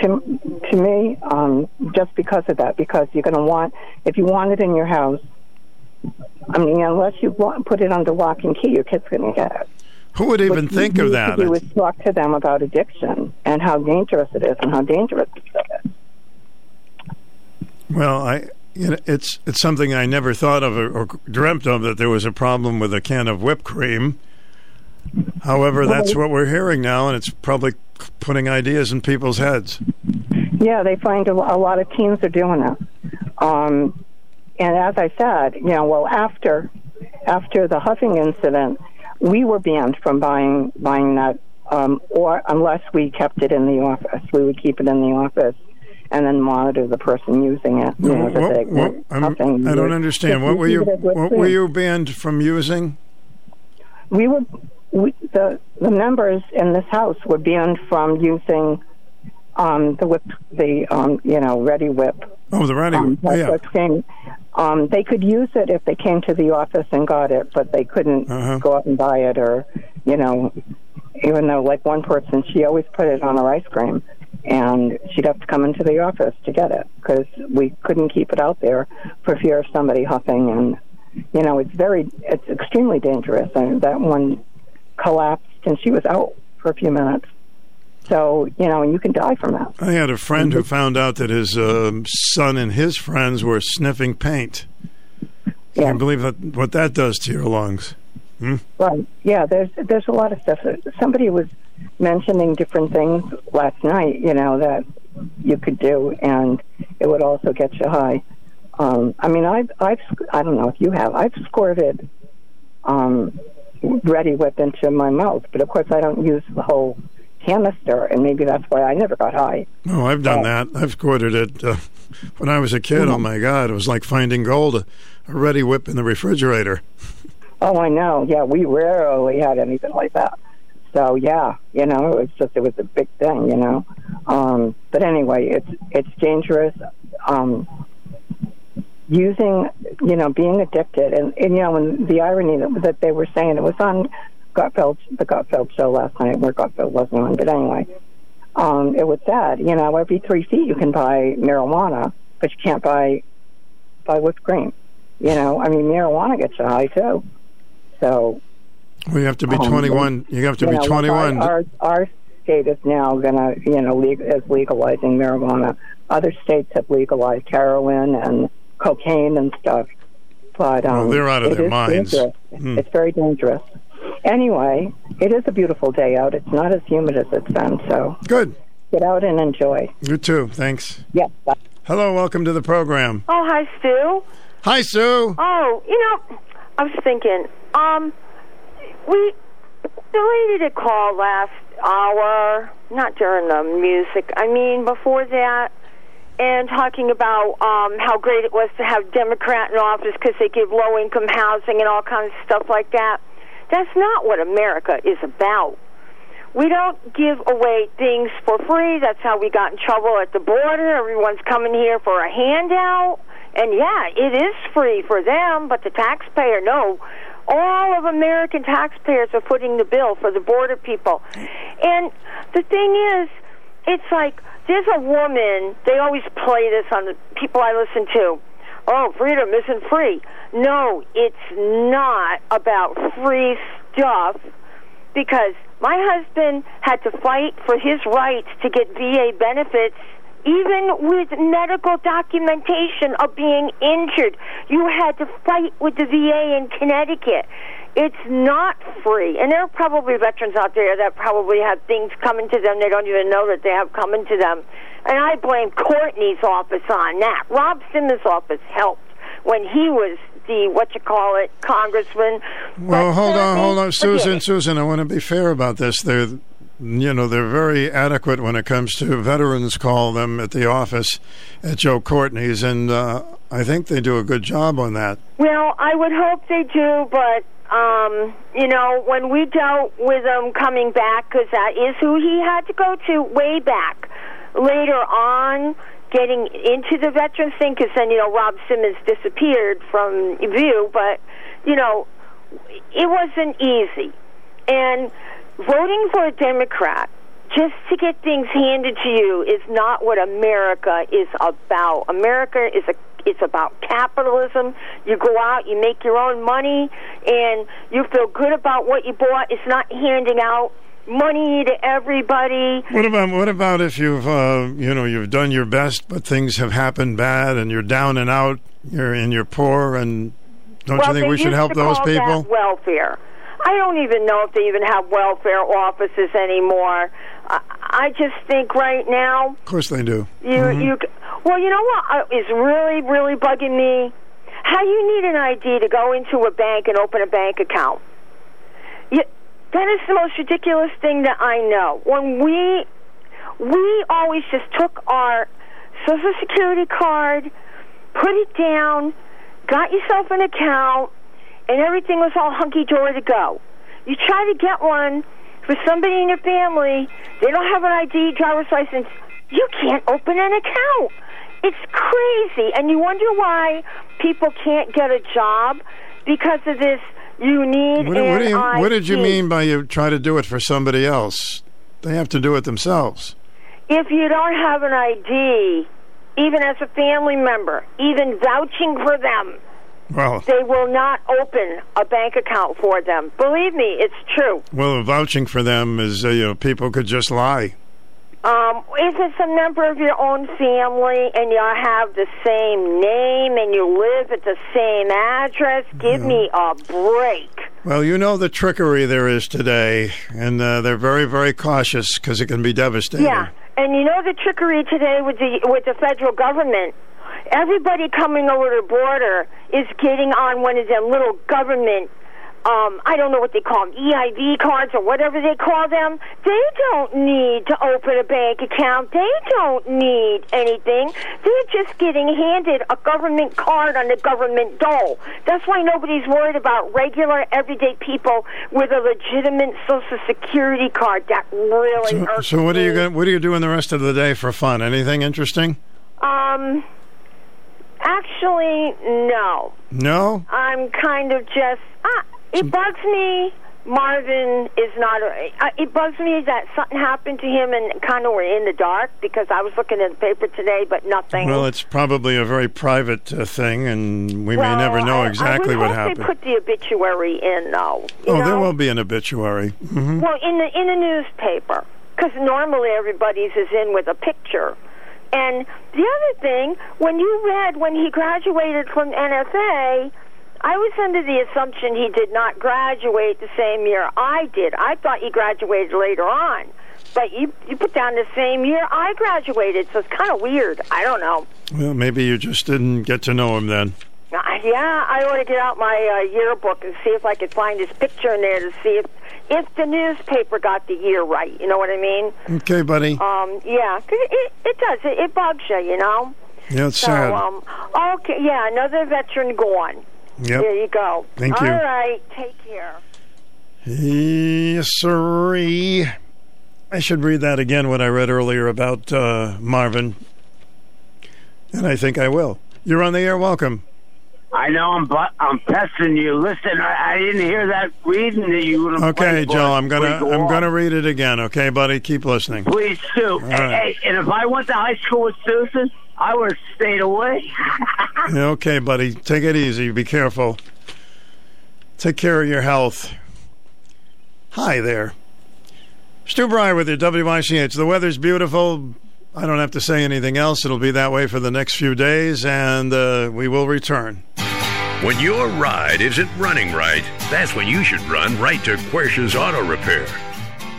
to to me, um, just because of that. Because you're going to want if you want it in your house. I mean, unless you want, put it under lock and key, your kid's going to get it. Who would even What think you of that? To would talk to them about addiction and how dangerous it is and how dangerous it is. Well, I you know, it's it's something I never thought of or, or dreamt of that there was a problem with a can of whipped cream. However, that's what we're hearing now, and it's probably putting ideas in people's heads. Yeah, they find a, a lot of teens are doing it. Um, and as I said, you know, well after after the huffing incident, we were banned from buying buying that, um, or unless we kept it in the office, we would keep it in the office and then monitor the person using it. You know, What- what-. I don't understand. What were you keep it with what were you banned from using? we were we, the the members in this house were banned from using um, the whip, the um, you know Reddi-wip. Oh, the ready um, whip, yeah. thing. Um, they could use it if they came to the office and got it, but they couldn't Uh-huh. go out and buy it, or you know, even though like one person, she always put it on her ice cream, and she'd have to come into the office to get it because we couldn't keep it out there for fear of somebody huffing and you know, it's very, it's extremely dangerous. And that one collapsed, and she was out for a few minutes. So you know, and you can die from that. I had a friend who found out that his um son and his friends were sniffing paint. Can you believe that, what that does to your lungs? Hmm? Right? Yeah. There's there's a lot of stuff. Somebody was mentioning different things last night. You know that you could do, and it would also get you high. Um, I mean, I've I've I don't know if you have. I've squirted um, Reddi-wip into my mouth, but of course I don't use the whole canister, and maybe that's why I never got high. Oh, I've done that. I've squirted it uh, when I was a kid. Oh my God, it was like finding gold. A, a Reddi-wip in the refrigerator. Oh, I know. Yeah, we rarely had anything like that. So yeah, you know, it was just it was a big thing, you know. Um, but anyway, it's it's dangerous. Um, using, you know, being addicted, and, and you know, and the irony that, that they were saying it was on Gutfeld, the Gutfeld show last night, where Gutfeld wasn't on. But anyway, um, it was sad. You know, every three feet you can buy marijuana, but you can't buy buy whipped cream. You know, I mean, marijuana gets you high too. So Well, you have to be um, 21. You have to you be know, 21. Our, our our state is now going to, you know, leg- is legalizing marijuana. Other states have legalized heroin and cocaine and stuff. But um, Well, they're out of their minds. Hmm. It's very dangerous. Anyway, it is a beautiful day out. It's not as humid as it's been, so good. Get out and enjoy. You too. Thanks. Yes. Bye. Hello, welcome to the program. Oh, hi, Stu. Hi, Sue. Oh, you know, I was thinking, um, we, the lady that called last hour, not during the music, I mean before that, and talking about um, how great it was to have Democrat in office because they give low income housing and all kinds of stuff like that. That's not what America is about. We don't give away things for free. That's how we got in trouble at the border. Everyone's coming here for a handout. And yeah, it is free for them, but the taxpayer, no. All of American taxpayers are footing the bill for the border people. And the thing is, it's like there's a woman, they always play this on the people I listen to. Oh, freedom isn't free. No, it's not about free stuff because my husband had to fight for his rights to get VA benefits even with medical documentation of being injured. You had to fight with the VA in Connecticut. It's not free. And there are probably veterans out there that probably have things coming to them they don't even know that they have coming to them. And I blame Courtney's office on that. Rob Simmons' office helped when he was the what you call it congressman. Well, hold on, hold on, Susan. Susan, I want to be fair about this. They're, you know, they're very adequate when it comes to veterans. Call them at the office at Joe Courtney's, and uh, I think they do a good job on that. Well, I would hope they do, but um, you know, when we dealt with him coming back, because that is who he had to go to way back. Later on, getting into the veterans thing, because then you know Rob Simmons disappeared from view, but you know, it wasn't easy. And voting for a Democrat just to get things handed to you is not what America is about. America is a it's about capitalism. You go out, you make your own money, and you feel good about what you bought. It's not handing out money to everybody. What about what about if you've uh, you know you've done your best, but things have happened bad, and you're down and out, you're and you're poor, and don't well, you think we should help those people? Welfare. I don't even know if they even have welfare offices anymore. I, just think right now Of course they do. you Mhm. you well, you know what uh, really really bugging me? How you need an ID to go into a bank and open a bank account? You, that is the most ridiculous thing that I know. When we we always just took our social security card, put it down, got yourself an account, and everything was all hunky dory to go. You try to get one for somebody in your family, they don't have an ID, driver's license, you can't open an account. It's crazy. And you wonder why people can't get a job because of this. You need What, an what, you, what did you mean by you try to do it for somebody else? They have to do it themselves. if you don't have an ID, even as a family member, even vouching for them, Well, they will not open a bank account for them. Believe me, it's true. well, vouching for them is uh, you know people could just lie. Um, if it's a member of your own family and you have the same name and you live at the same address, give me a break. Well, you know the trickery there is today, and uh, they're very, very cautious because it can be devastating. Yeah, and you know the trickery today with the with the federal government. Everybody coming over the border is getting on one of them little government. Um, I don't know what they call them, EID cards or whatever they call them. They don't need to open a bank account. They don't need anything. They're just getting handed a government card on the government dole. That's why nobody's worried about regular, everyday people with a legitimate Social Security card. That really So, irks so what are you going? What are you doing the rest of the day for fun? Anything interesting? Um, actually, no. No. I'm kind of just. Ah, it bugs me. Marvin is not. Uh, it bugs me that something happened to him and kind of we're in the dark because I was looking at the paper today, but nothing. Well, it's probably a very private uh, thing, and we Well, may never know exactly I would what happened. They put the obituary in, though. Oh, know? there will be an obituary. hmm Well, in the in the newspaper, because normally everybody's is in with a picture. And the other thing, when you read when he graduated from NFA, I was under the assumption he did not graduate the same year I did. I thought he graduated later on. But you you put down the same year I graduated, so it's kind of weird. I don't know. Well, maybe you just didn't get to know him then. Yeah, I ought to get out my uh, yearbook and see if I could find his picture in there to see if if the newspaper got the year right. You know what I mean? Okay, buddy. Um, yeah, 'cause it, it, does. It, it bugs you, you know. Yeah, it's so, sad. um, okay, yeah, another veteran gone. Yep. There you go. Thank you. All right, take care. Yes, sirree. I should read that again, what I read earlier about uh, Marvin. And I think I will. You're on the air. Welcome. I know I'm bu- I'm pestering you. Listen, I, I didn't hear that reading that you Okay, Joe, I'm gonna go I'm gonna read it again. Okay, buddy, keep listening. Please do. Hey, right. hey, and if I went to high school with Susan, I would have stayed away. Okay, buddy, take it easy. Be careful. Take care of your health. Hi there, Stu Bryer with your WICH. The weather's beautiful. I don't have to say anything else. It'll be that way for the next few days, and uh, we will return. When your ride isn't running right, that's when you should run right to Quercia's Auto Repair.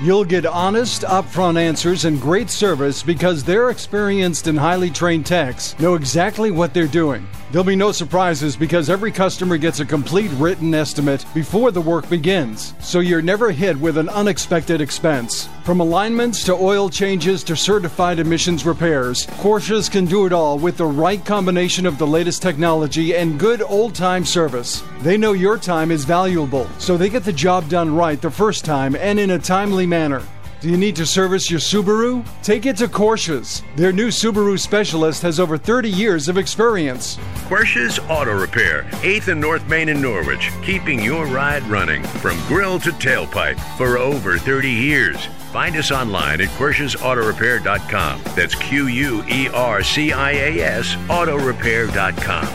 You'll get honest, upfront answers and great service because their experienced and highly trained techs know exactly what they're doing. There'll be no surprises because every customer gets a complete written estimate before the work begins, so you're never hit with an unexpected expense. From alignments to oil changes to certified emissions repairs, Quercia's can do it all with the right combination of the latest technology and good old time service. They know your time is valuable, so they get the job done right the first time and in a timely manner. Do you need to service your Subaru? Take it to Quercia's. Their new Subaru specialist has over 30 years of experience. Quercia's Auto Repair, 8th and North Main in Norwich, keeping your ride running from grill to tailpipe for over 30 years. Find us online at QuerciasAutoRepair.com. That's Q U E R C I A S AutoRepair.com.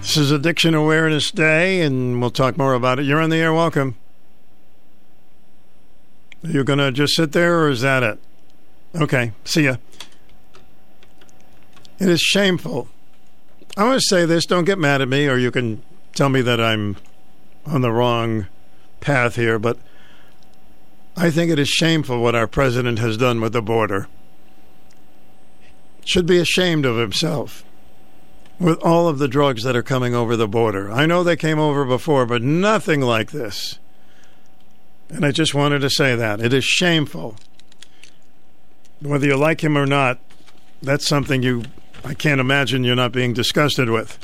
This is Addiction Awareness Day, and we'll talk more about it. You're on the air. Welcome. Are you going to just sit there, or is that it? Okay, see ya. It is shameful. I want to say this. Don't get mad at me, or you can tell me that I'm on the wrong path here, but I think it is shameful what our president has done with the border. Should be ashamed of himself with all of the drugs that are coming over the border. I know they came over before, but nothing like this. And I just wanted to say that. It is shameful. Whether you like him or not, that's something you, I can't imagine you're not being disgusted with.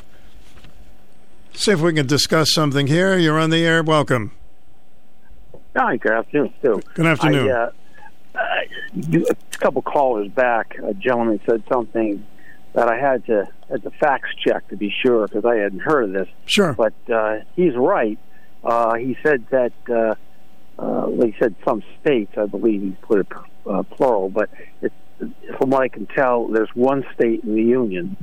See if we can discuss something here. You're on the air. Welcome. Hi, good afternoon, Stu. Good afternoon. I, uh, uh, a couple callers back, a gentleman said something that I had to had to fax check to be sure because I hadn't heard of this. Sure. But uh, he's right. Uh, he said that uh, he said some states, I believe he put it uh, plural, but it, from what I can tell, there's one state in the union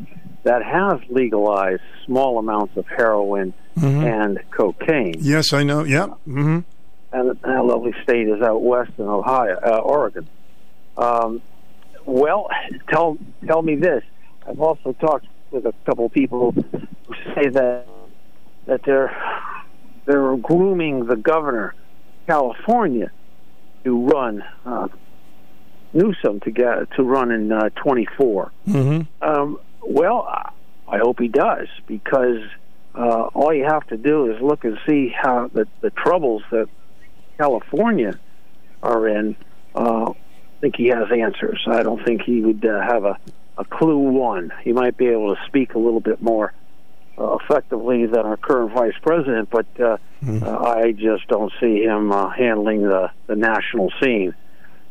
that has legalized small amounts of heroin Mhm. and cocaine Yes, I know. Yep. hmm and that lovely state is out west in Ohio, uh, Oregon. Um, well, tell tell me this. I've also talked with a couple of people who say that that they're they're grooming the governor, California, to run uh, Newsom to get to run in uh, 24. hmm Um, well, I- I hope he does because uh, all you have to do is look and see how the, the troubles that California are in. Uh, I think he has answers. I don't think he would uh, have a, a clue one. He might be able to speak a little bit more uh, effectively than our current vice president, but uh, uh, I just don't see him uh, handling the, the national scene.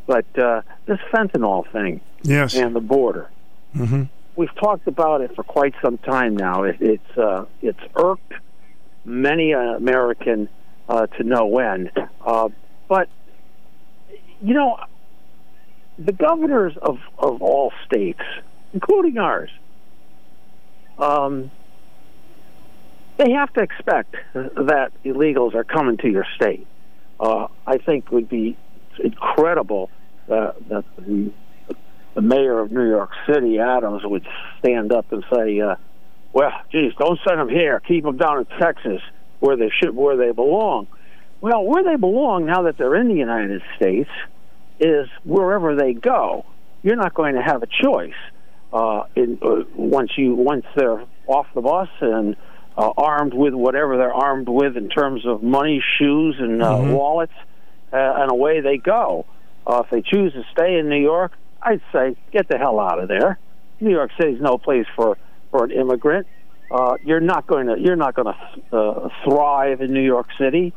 But uh, this fentanyl thing Yes. and the border hmm we've talked about it for quite some time now. It, it's uh, it's irked many an American uh, to no end. Uh, but you know, the governors of of all states, including ours, um, they have to expect that illegals are coming to your state. Uh, I think it would be incredible uh, that the the mayor of New York City, Adams, would stand up and say, uh, "Well, geez, don't send them here. Keep them down in Texas, where they should, where they belong." Well, where they belong now that they're in the United States is wherever they go. You're not going to have a choice uh, in, uh, once you once they're off the bus and uh, armed with whatever they're armed with in terms of money, shoes, and uh, Mhm. wallets, uh, and away they go. Uh, if they choose to stay in New York, I'd say get the hell out of there. New York City's no place for for an immigrant. Uh, you're not going to you're not going to uh, thrive in New York City.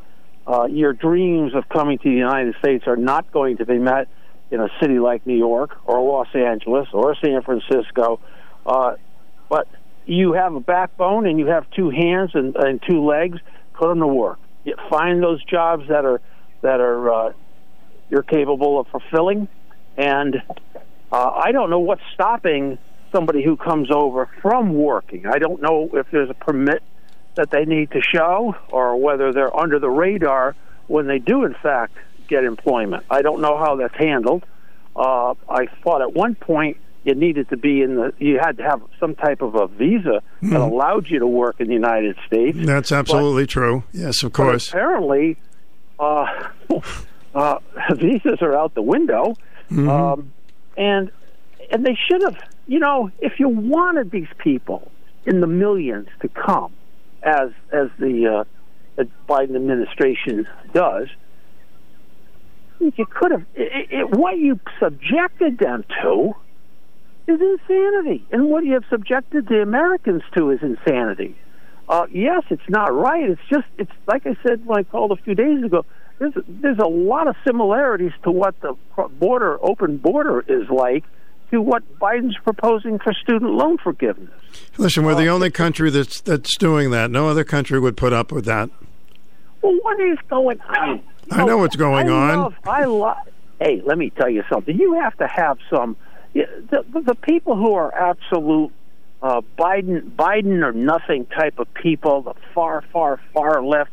Uh, your dreams of coming to the United States are not going to be met in a city like New York or Los Angeles or San Francisco. Uh, but you have a backbone and you have two hands and, and two legs. Put them to work. You find those jobs that are that are uh, you're capable of fulfilling. And uh, I don't know what's stopping somebody who comes over from working. I don't know if there's a permit that they need to show or whether they're under the radar when they do, in fact, get employment. I don't know how that's handled. Uh, I thought at one point you needed to be in the, you had to have some type of a visa that Mhm. allowed you to work in the United States. That's absolutely true. Yes, of course. But apparently, uh, uh, visas are out the window, Mhm. um, and and they should have. You know, if you wanted these people in the millions to come, as as the uh, Biden administration does, you could have. It, it, what you subjected them to is insanity, and what you have subjected the Americans to is insanity. Uh, yes, it's not right. It's just, it's like I said when I called a few days ago. there's there's a lot of similarities to what the border open border is like to what Biden's proposing for student loan forgiveness. Listen, we're the only country that's that's doing that. No other country would put up with that. Well, what is going on? I know what's going I on. Love, I love. Hey, let me tell you something. You have to have some. The, the, people who are absolute uh, Biden, Biden or nothing type of people, the far, far, far left.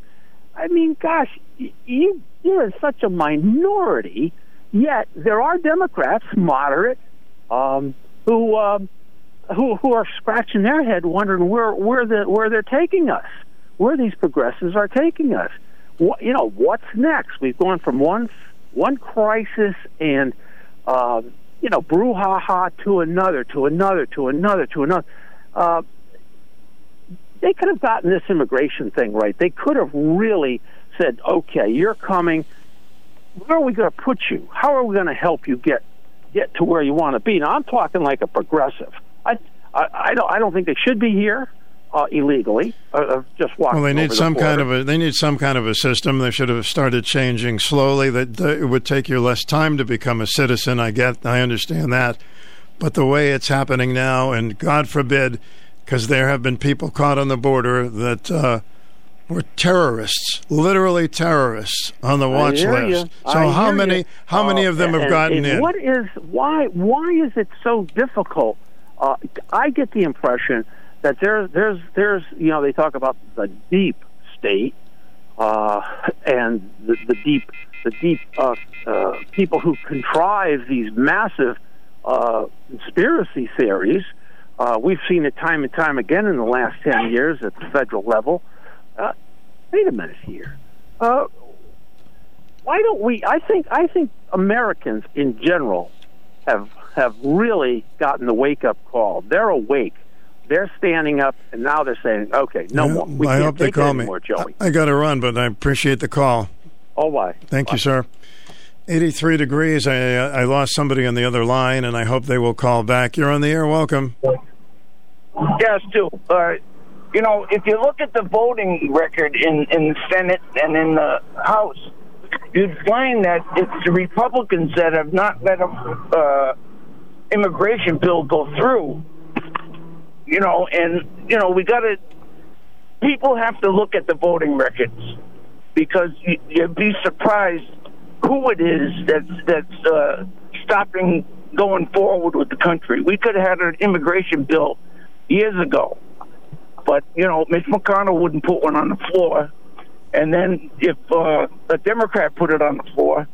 I mean, gosh, you you're in such a minority. Yet there are Democrats, moderate, um, who um, who who are scratching their head, wondering where where the where they're taking us, where these progressives are taking us. What, you know, what's next? We've gone from one one crisis and um, you know brouhaha to another, to another, to another, to another. Uh, they could have gotten this immigration thing right. They could have really said, "Okay, you're coming. Where are we going to put you? How are we going to help you get get to where you want to be?" Now, I'm talking like a progressive. I I, I don't I don't think they should be here uh, illegally. Uh, uh, just walking. Well, they need over the some kind of a they need some kind of a system. They should have started changing slowly. That that it would take you less time to become a citizen. I get, I understand that, but the way it's happening now, and God forbid, because there have been people caught on the border that uh, were terrorists, literally terrorists, on the watch list. you. So I how many you. how many Uh, of them have and- gotten and in? What is why why is it so difficult? Uh, I get the impression that there's there's there's you know they talk about the deep state uh, and the, the deep the deep uh, uh, people who contrive these massive uh, conspiracy theories. Uh, we've seen it time and time again in the last ten years at the federal level. Uh, wait a minute here. Uh, why don't we? I think I think Americans in general have have really gotten the wake up call. They're awake. They're standing up, and now they're saying, "Okay, no Yeah, more. We I can't hope they call me. anymore, Joey." I got to run, but I appreciate the call. Oh, why? Thank you, sir. 83 degrees. I, uh, I lost somebody on the other line, and I hope they will call back. You're on the air. Welcome. Yes, too. Uh, you know, if you look at the voting record in, in the Senate and in the House, you'd find that it's the Republicans that have not let a uh, immigration bill go through. You know, and you know we got to. People have to look at the voting records because you, you'd be surprised who it is that's that's uh, stopping going forward with the country. We could have had an immigration bill years ago, but you know Mitch McConnell wouldn't put one on the floor, and then if uh, a Democrat put it on the floor,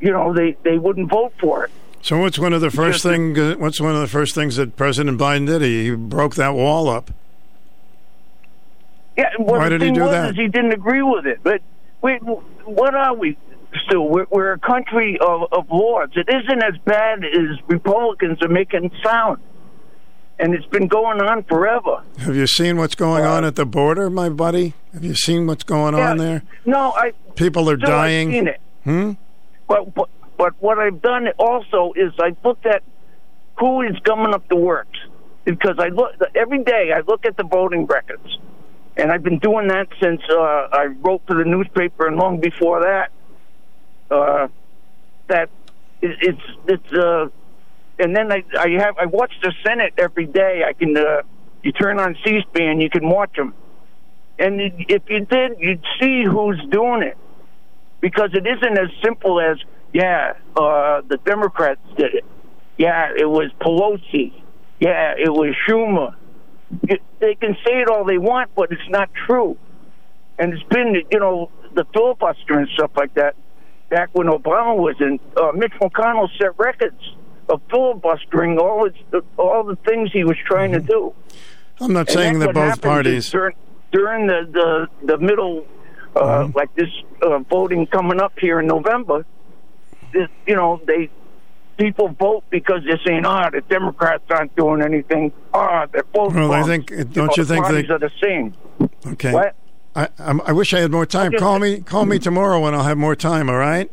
you know they they wouldn't vote for it. So, what's one of the first thing? uh, What's one of the first things that President Biden did? He, broke that wall up. Yeah, well, Why did he do was that? He didn't agree with it. But wait, what are we? Still, we're, we're a country of, of lords. It isn't as bad as Republicans are making sound, and it's been going on forever. Have you seen what's going on at the border, my buddy? Have you seen what's going on there? No, I People are dying. seen it. Hmm. But, but but what I've done also is I looked at who is coming up the works because I look every day. I look at the voting records, and I've been doing that since uh, I wrote for the newspaper, and long before that. Uh, that it, it's it's uh, and then I I have I watch the Senate every day. I can uh, you turn on C-SPAN, you can watch them, and if you did, you'd see who's doing it because it isn't as simple as yeah, uh, the Democrats did it. Yeah, it was Pelosi. Yeah, it was Schumer. It, they can say it all they want, but it's not true. And it's been, you know, the filibuster and stuff like that. Back when Obama was in, uh, Mitch McConnell set records of filibustering all its, all the things he was trying to do. I'm not And saying that both parties. during, during the the the middle, uh, like this uh, voting coming up here in November. This, you know, they people vote because they're saying, "Ah, the Democrats aren't doing anything. Ah, they're both." Well, I think- don't know, you the think they- parties are the same? Okay. What? I, I'm, I wish I had more time. Call me. Call me tomorrow when I'll have more time. All right.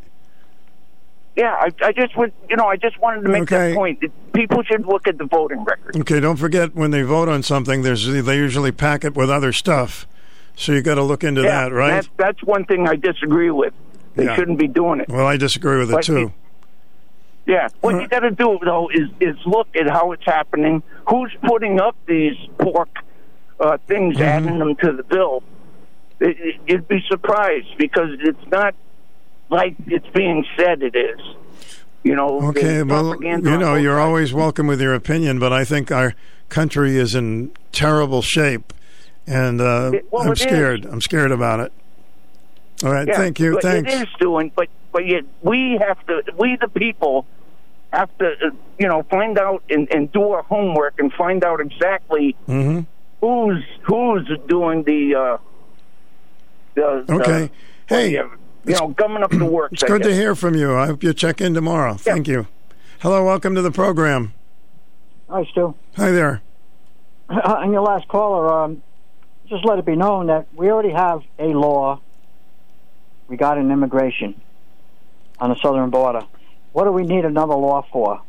Yeah, I, I just would, you know, I just wanted to make Okay. that point. That people should look at the voting record. Okay. Don't forget when they vote on something, there's they usually pack it with other stuff. So you got to look into yeah, that, right? That's, that's one thing I disagree with. They Yeah. shouldn't be doing it. Well, I disagree with it But too. Yeah, what you got to do though is is look at how it's happening. Who's putting up these pork uh, things, Mm-hmm. adding them to the bill? It, it, you'd be surprised because it's not like it's being said. It is. You know. Okay, well, you know, you're sides. always welcome with your opinion, but I think our country is in terrible shape, and uh, It- well, I'm it is. scared. I'm scared about it. All right, Yeah, thank you. but Thanks. It is doing, but but yet we have to. We the people have to, uh, you know, find out and, and do our homework and find out exactly hmm who's who's doing the. Uh, the the- Okay. Hey, you know, gumming up the works. It's I good to hear from you. I hope you check in tomorrow. Thank you. Hello, welcome to the program. Hi, Stu. Hi there. On your last caller, um, just let it be known that we already have a law regarding immigration on the southern border. What do we need another law for?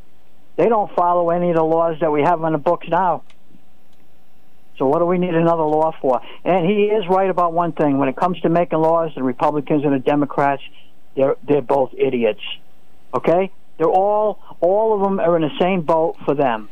They don't follow any of the laws that we have on the books now. So what do we need another law for? And he is right about one thing. When it comes to making laws, the Republicans and the Democrats, they're they're both idiots. Okay? They're all all of them are in the same boat for them.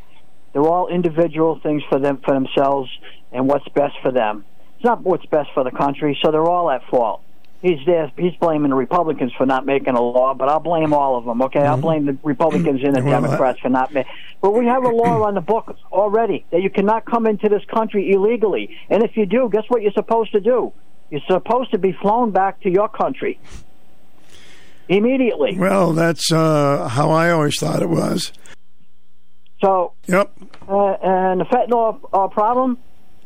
They're all individual things for them for themselves and what's best for them. It's not what's best for the country, so they're all at fault. He's there. He's blaming the Republicans for not making a law, but I'll blame all of them. Okay, I'll blame the Republicans and the Well, I- Democrats for not making. But we have a law on the books already that you cannot come into this country illegally, and if you do, guess what you're supposed to do? You're supposed to be flown back to your country immediately. Well, that's uh, how I always thought it was. So, yep. Uh, and the fentanyl uh, problem,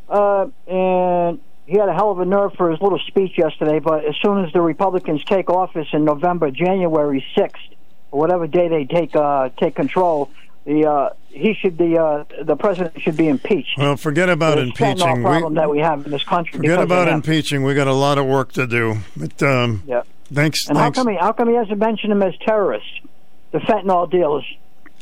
uh, and he had a hell of a nerve for his little speech yesterday. But as soon as the Republicans take office in November, January sixth, or whatever day they take uh, take control, the uh, he should be uh, the president should be impeached. Well, forget about fentanyl impeaching. problem We, that we have in this country. forget about impeaching. We got a lot of work to do. But um, Yeah. thanks. And how come he how come he hasn't mentioned them as terrorists? The fentanyl dealers.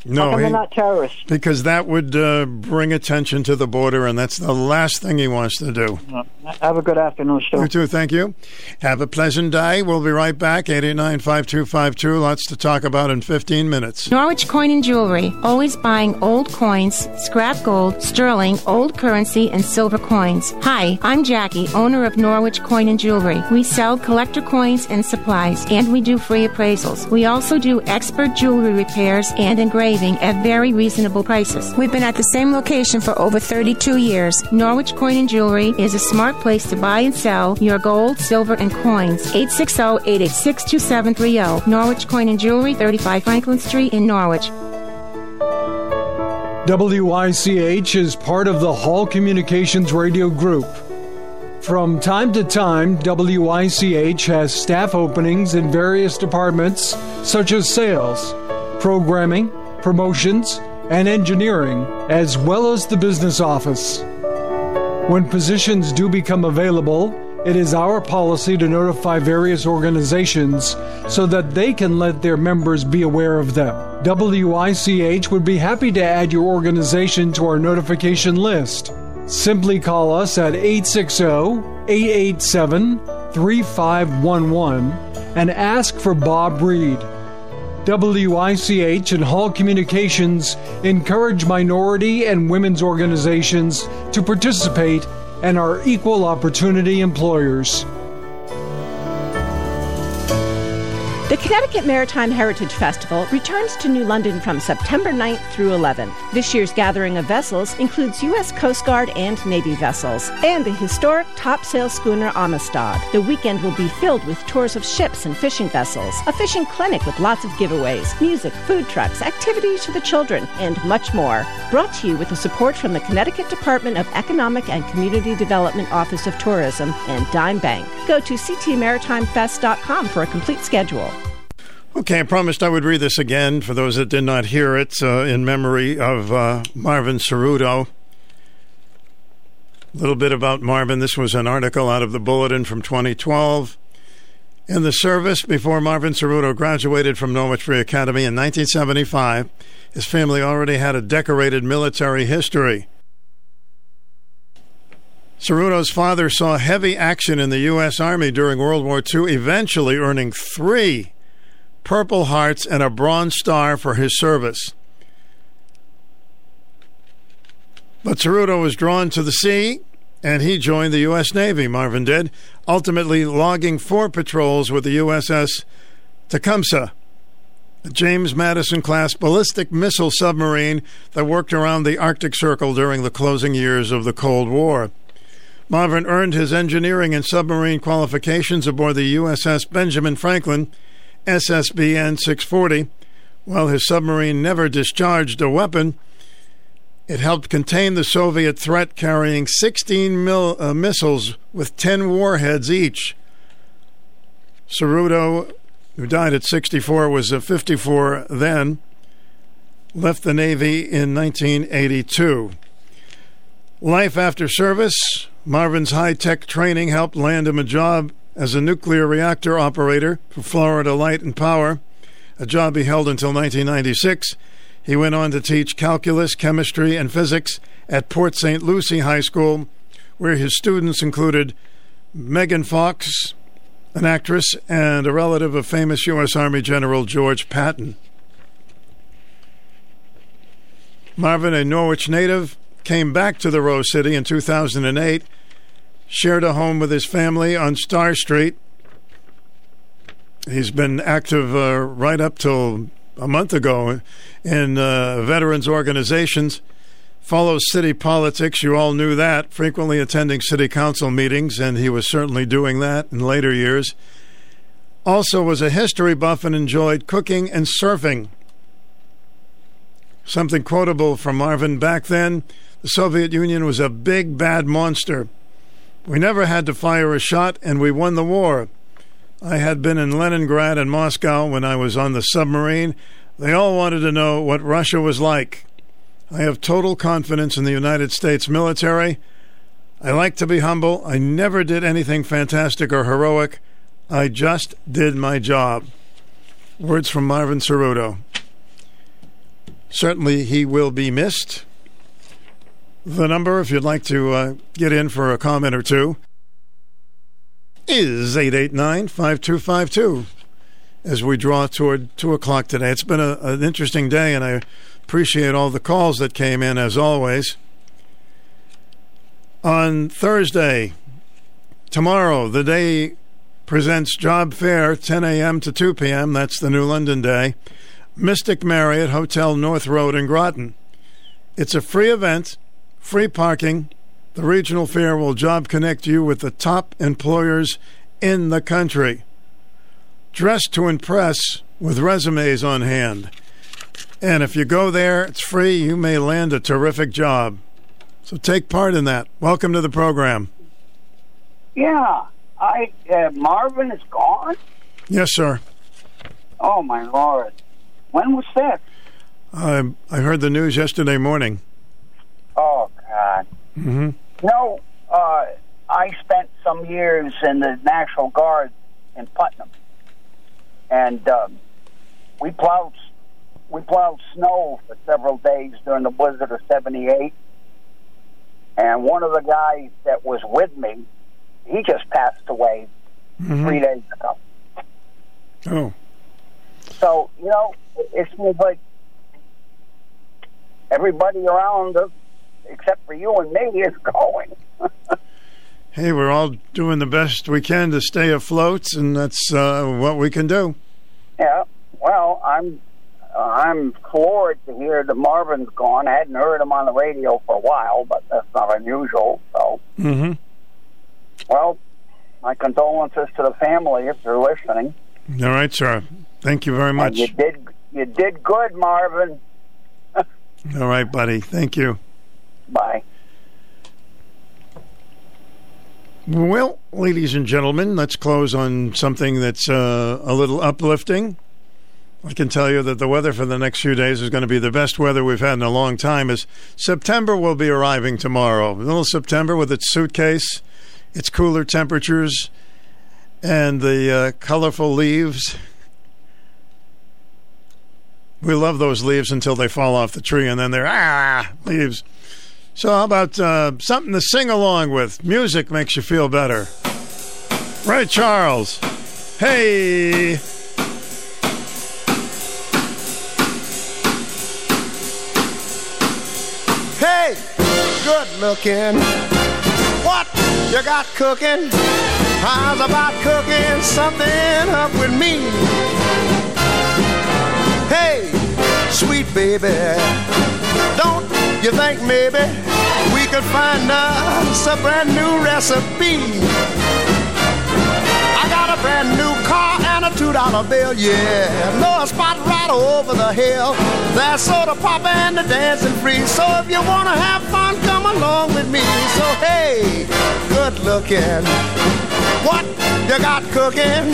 No, how come he- they're not terrorists? because that would uh, bring attention to the border, and that's the last thing he wants to do. Have a good afternoon, Stu. You too. Thank you. Have a pleasant day. We'll be right back. 889-5252. Lots to talk about in 15 minutes. Norwich Coin and Jewelry, always buying old coins, scrap gold, sterling, old currency, and silver coins. Hi, I'm Jackie, owner of Norwich Coin and Jewelry. We sell collector coins and supplies, and we do free appraisals. We also do expert jewelry repairs and engraving at very reasonable prices. We've been at the same location for over 32 years. Norwich Coin and Jewelry is a smart place to buy and sell your gold, silver, and coins. 860-886-2730. Norwich Coin and Jewelry, 35 Franklin Street in Norwich. WICH is part of the Hall Communications Radio Group. From time to time, WICH has staff openings in various departments such as sales, programming, promotions, and engineering, as well as the business office. When positions do become available, it is our policy to notify various organizations so that they can let their members be aware of them. WICH would be happy to add your organization to our notification list. Simply call us at 860 887 3511 and ask for Bob Reed. WICH and Hall Communications encourage minority and women's organizations to participate and are equal opportunity employers. The Connecticut Maritime Heritage Festival returns to New London from September 9th through 11th. This year's gathering of vessels includes U.S. Coast Guard and Navy vessels and the historic topsail schooner Amistad. The weekend will be filled with tours of ships and fishing vessels, a fishing clinic with lots of giveaways, music, food trucks, activities for the children, and much more. Brought to you with the support from the Connecticut Department of Economic and Community Development Office of Tourism and Dime Bank. Go to ctmaritimefest.com for a complete schedule. Okay, I promised I would read this again for those that did not hear it uh, in memory of uh, Marvin Ceruto. A little bit about Marvin. This was an article out of the Bulletin from 2012. In the service, before Marvin Ceruto graduated from Norwich Free Academy in 1975, his family already had a decorated military history. Ceruto's father saw heavy action in the U.S. Army during World War II, eventually earning three Purple Hearts and a Bronze Star for his service. But Ceruto was drawn to the sea, and he joined the U.S. Navy, Marvin did, ultimately logging four patrols with the USS Tecumseh, a James Madison class ballistic missile submarine that worked around the Arctic Circle during the closing years of the Cold War. Marvin earned his engineering and submarine qualifications aboard the USS Benjamin Franklin, SSBN 640. While his submarine never discharged a weapon, it helped contain the Soviet threat, carrying 16 mil, uh, missiles with 10 warheads each. Ceruto, who died at 64, was a 54 then, left the Navy in 1982. Life after service Marvin's high tech training helped land him a job as a nuclear reactor operator for Florida Light and Power, a job he held until 1996. He went on to teach calculus, chemistry, and physics at Port St. Lucie High School, where his students included Megan Fox, an actress, and a relative of famous U.S. Army General George Patton. Marvin, a Norwich native, came back to the Rose City in 2008, shared a home with his family on Star Street. He's been active uh, right up till a month ago in uh, veterans organizations, follows city politics. You all knew that, frequently attending city council meetings, and he was certainly doing that in later years. Also, was a history buff and enjoyed cooking and surfing. Something quotable from Marvin back then the Soviet Union was a big, bad monster. We never had to fire a shot, and we won the war. I had been in Leningrad and Moscow when I was on the submarine. They all wanted to know what Russia was like. I have total confidence in the United States military. I like to be humble. I never did anything fantastic or heroic. I just did my job. Words from Marvin Ceruto. Certainly, he will be missed. The number, if you'd like to uh, get in for a comment or two, is 889 5252 as we draw toward 2 o'clock today. It's been a, an interesting day, and I appreciate all the calls that came in, as always. On Thursday, tomorrow, the day presents Job Fair, 10 a.m. to 2 p.m. That's the New London Day. Mystic Marriott Hotel North Road in Groton. It's a free event, free parking. The regional fair will job connect you with the top employers in the country. Dress to impress with resumes on hand. And if you go there, it's free. You may land a terrific job. So take part in that. Welcome to the program. Yeah, I uh, Marvin is gone. Yes, sir. Oh my lord, when was that? I I heard the news yesterday morning. Mm-hmm. No, uh, I spent some years in the National Guard in Putnam, and um, we plowed we plowed snow for several days during the blizzard of '78. And one of the guys that was with me, he just passed away Mhm. three days ago. Oh, So you know, it it like everybody around us, except for you and me, is going. hey, we're all doing the best we can to stay afloat, and that's uh, what we can do. Yeah. Well, I'm uh, I'm floored to hear that Marvin's gone. I hadn't heard him on the radio for a while, but that's not unusual. So, Mm-hmm. well, my condolences to the family if they're listening. All right, sir. Thank you very And much. you did you did good, Marvin. All right, buddy. Thank you. Bye. Well, ladies and gentlemen, let's close on something that's uh, a little uplifting. I can tell you that the weather for the next few days is going to be the best weather we've had in a long time. As September will be arriving tomorrow, little September with its suitcase, its cooler temperatures, and the uh, colorful leaves. We love those leaves until they fall off the tree, and then they're ah leaves. So, how about uh, something to sing along with? Music makes you feel better. Right, Charles? Hey! Hey, good looking. What you got cooking? How's about cooking something up with me? Hey, sweet baby, don't you think maybe we could find us a brand new recipe? I got a brand new car and a two dollar bill, yeah. Know a spot right over the hill. That's soda pop and the dancing free. So if you wanna have fun, come along with me. So hey, good looking. What you got cooking?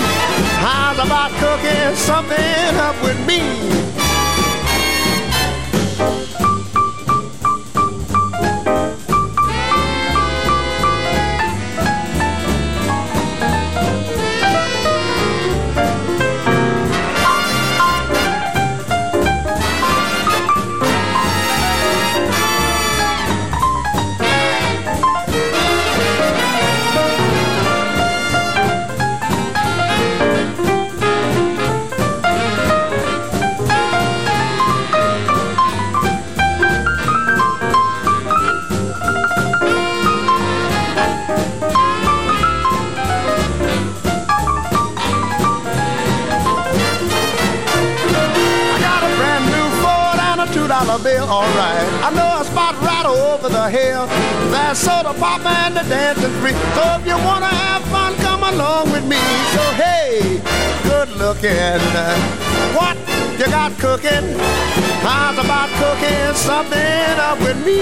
How's about cooking something up with me? Alright. I know a spot right over the hill. That's soda pop and the dancing free. So if you wanna have fun, come along with me. So hey, good looking. What you got cooking? How's about cooking something up with me?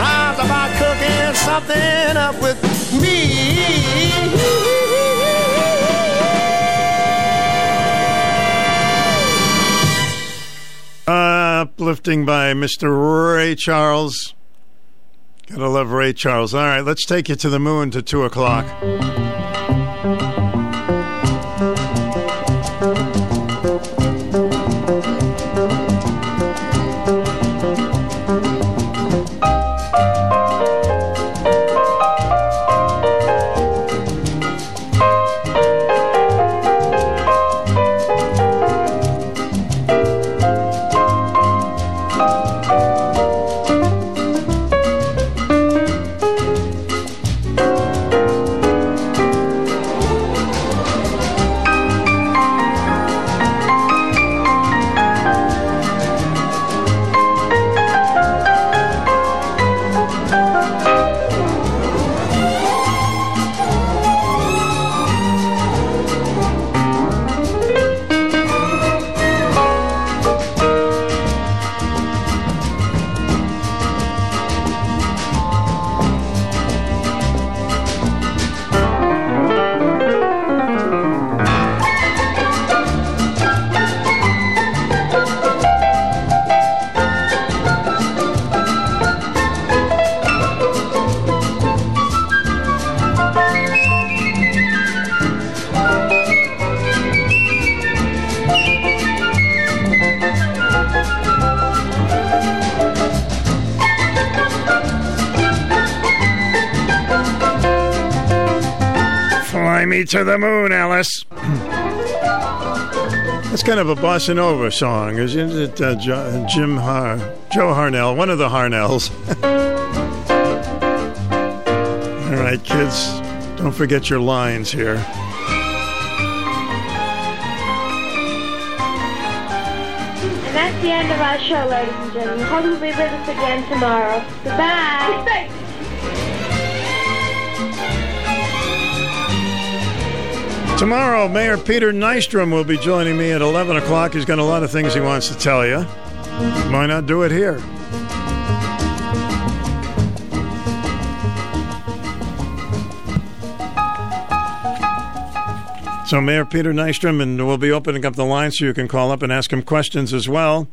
How's about cooking something up with me? Uplifting by Mr. Ray Charles. Gotta love Ray Charles. All right, let's take you to the moon to 2 o'clock. To the moon, Alice. That's kind of a bossa nova song, isn't it? Uh, jo- Jim Har- Joe Harnell, one of the Harnells. All right, kids, don't forget your lines here. And that's the end of our show, ladies and gentlemen. Hope you'll be with us again tomorrow. Goodbye. Tomorrow, Mayor Peter Nystrom will be joining me at 11 o'clock. He's got a lot of things he wants to tell you. Why not do it here? So, Mayor Peter Nystrom, and we'll be opening up the line so you can call up and ask him questions as well.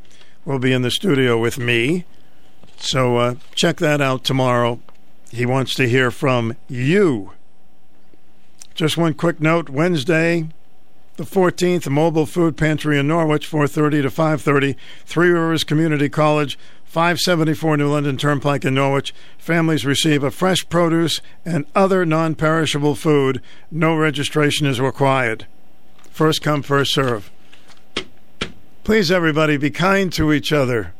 We'll be in the studio with me. So, uh, check that out tomorrow. He wants to hear from you. Just one quick note Wednesday, the 14th Mobile Food Pantry in Norwich, 4:30 to 5:30. Three Rivers Community College, 574 New London Turnpike in Norwich. Families receive a fresh produce and other non-perishable food. No registration is required. First come, first serve. Please, everybody, be kind to each other.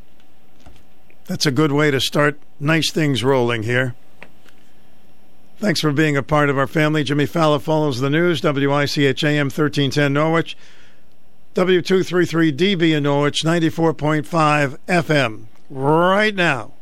That's a good way to start nice things rolling here. Thanks for being a part of our family. Jimmy Fallon follows the news, WICH AM 1310 Norwich, W233DB in Norwich, 94.5 FM. Right now.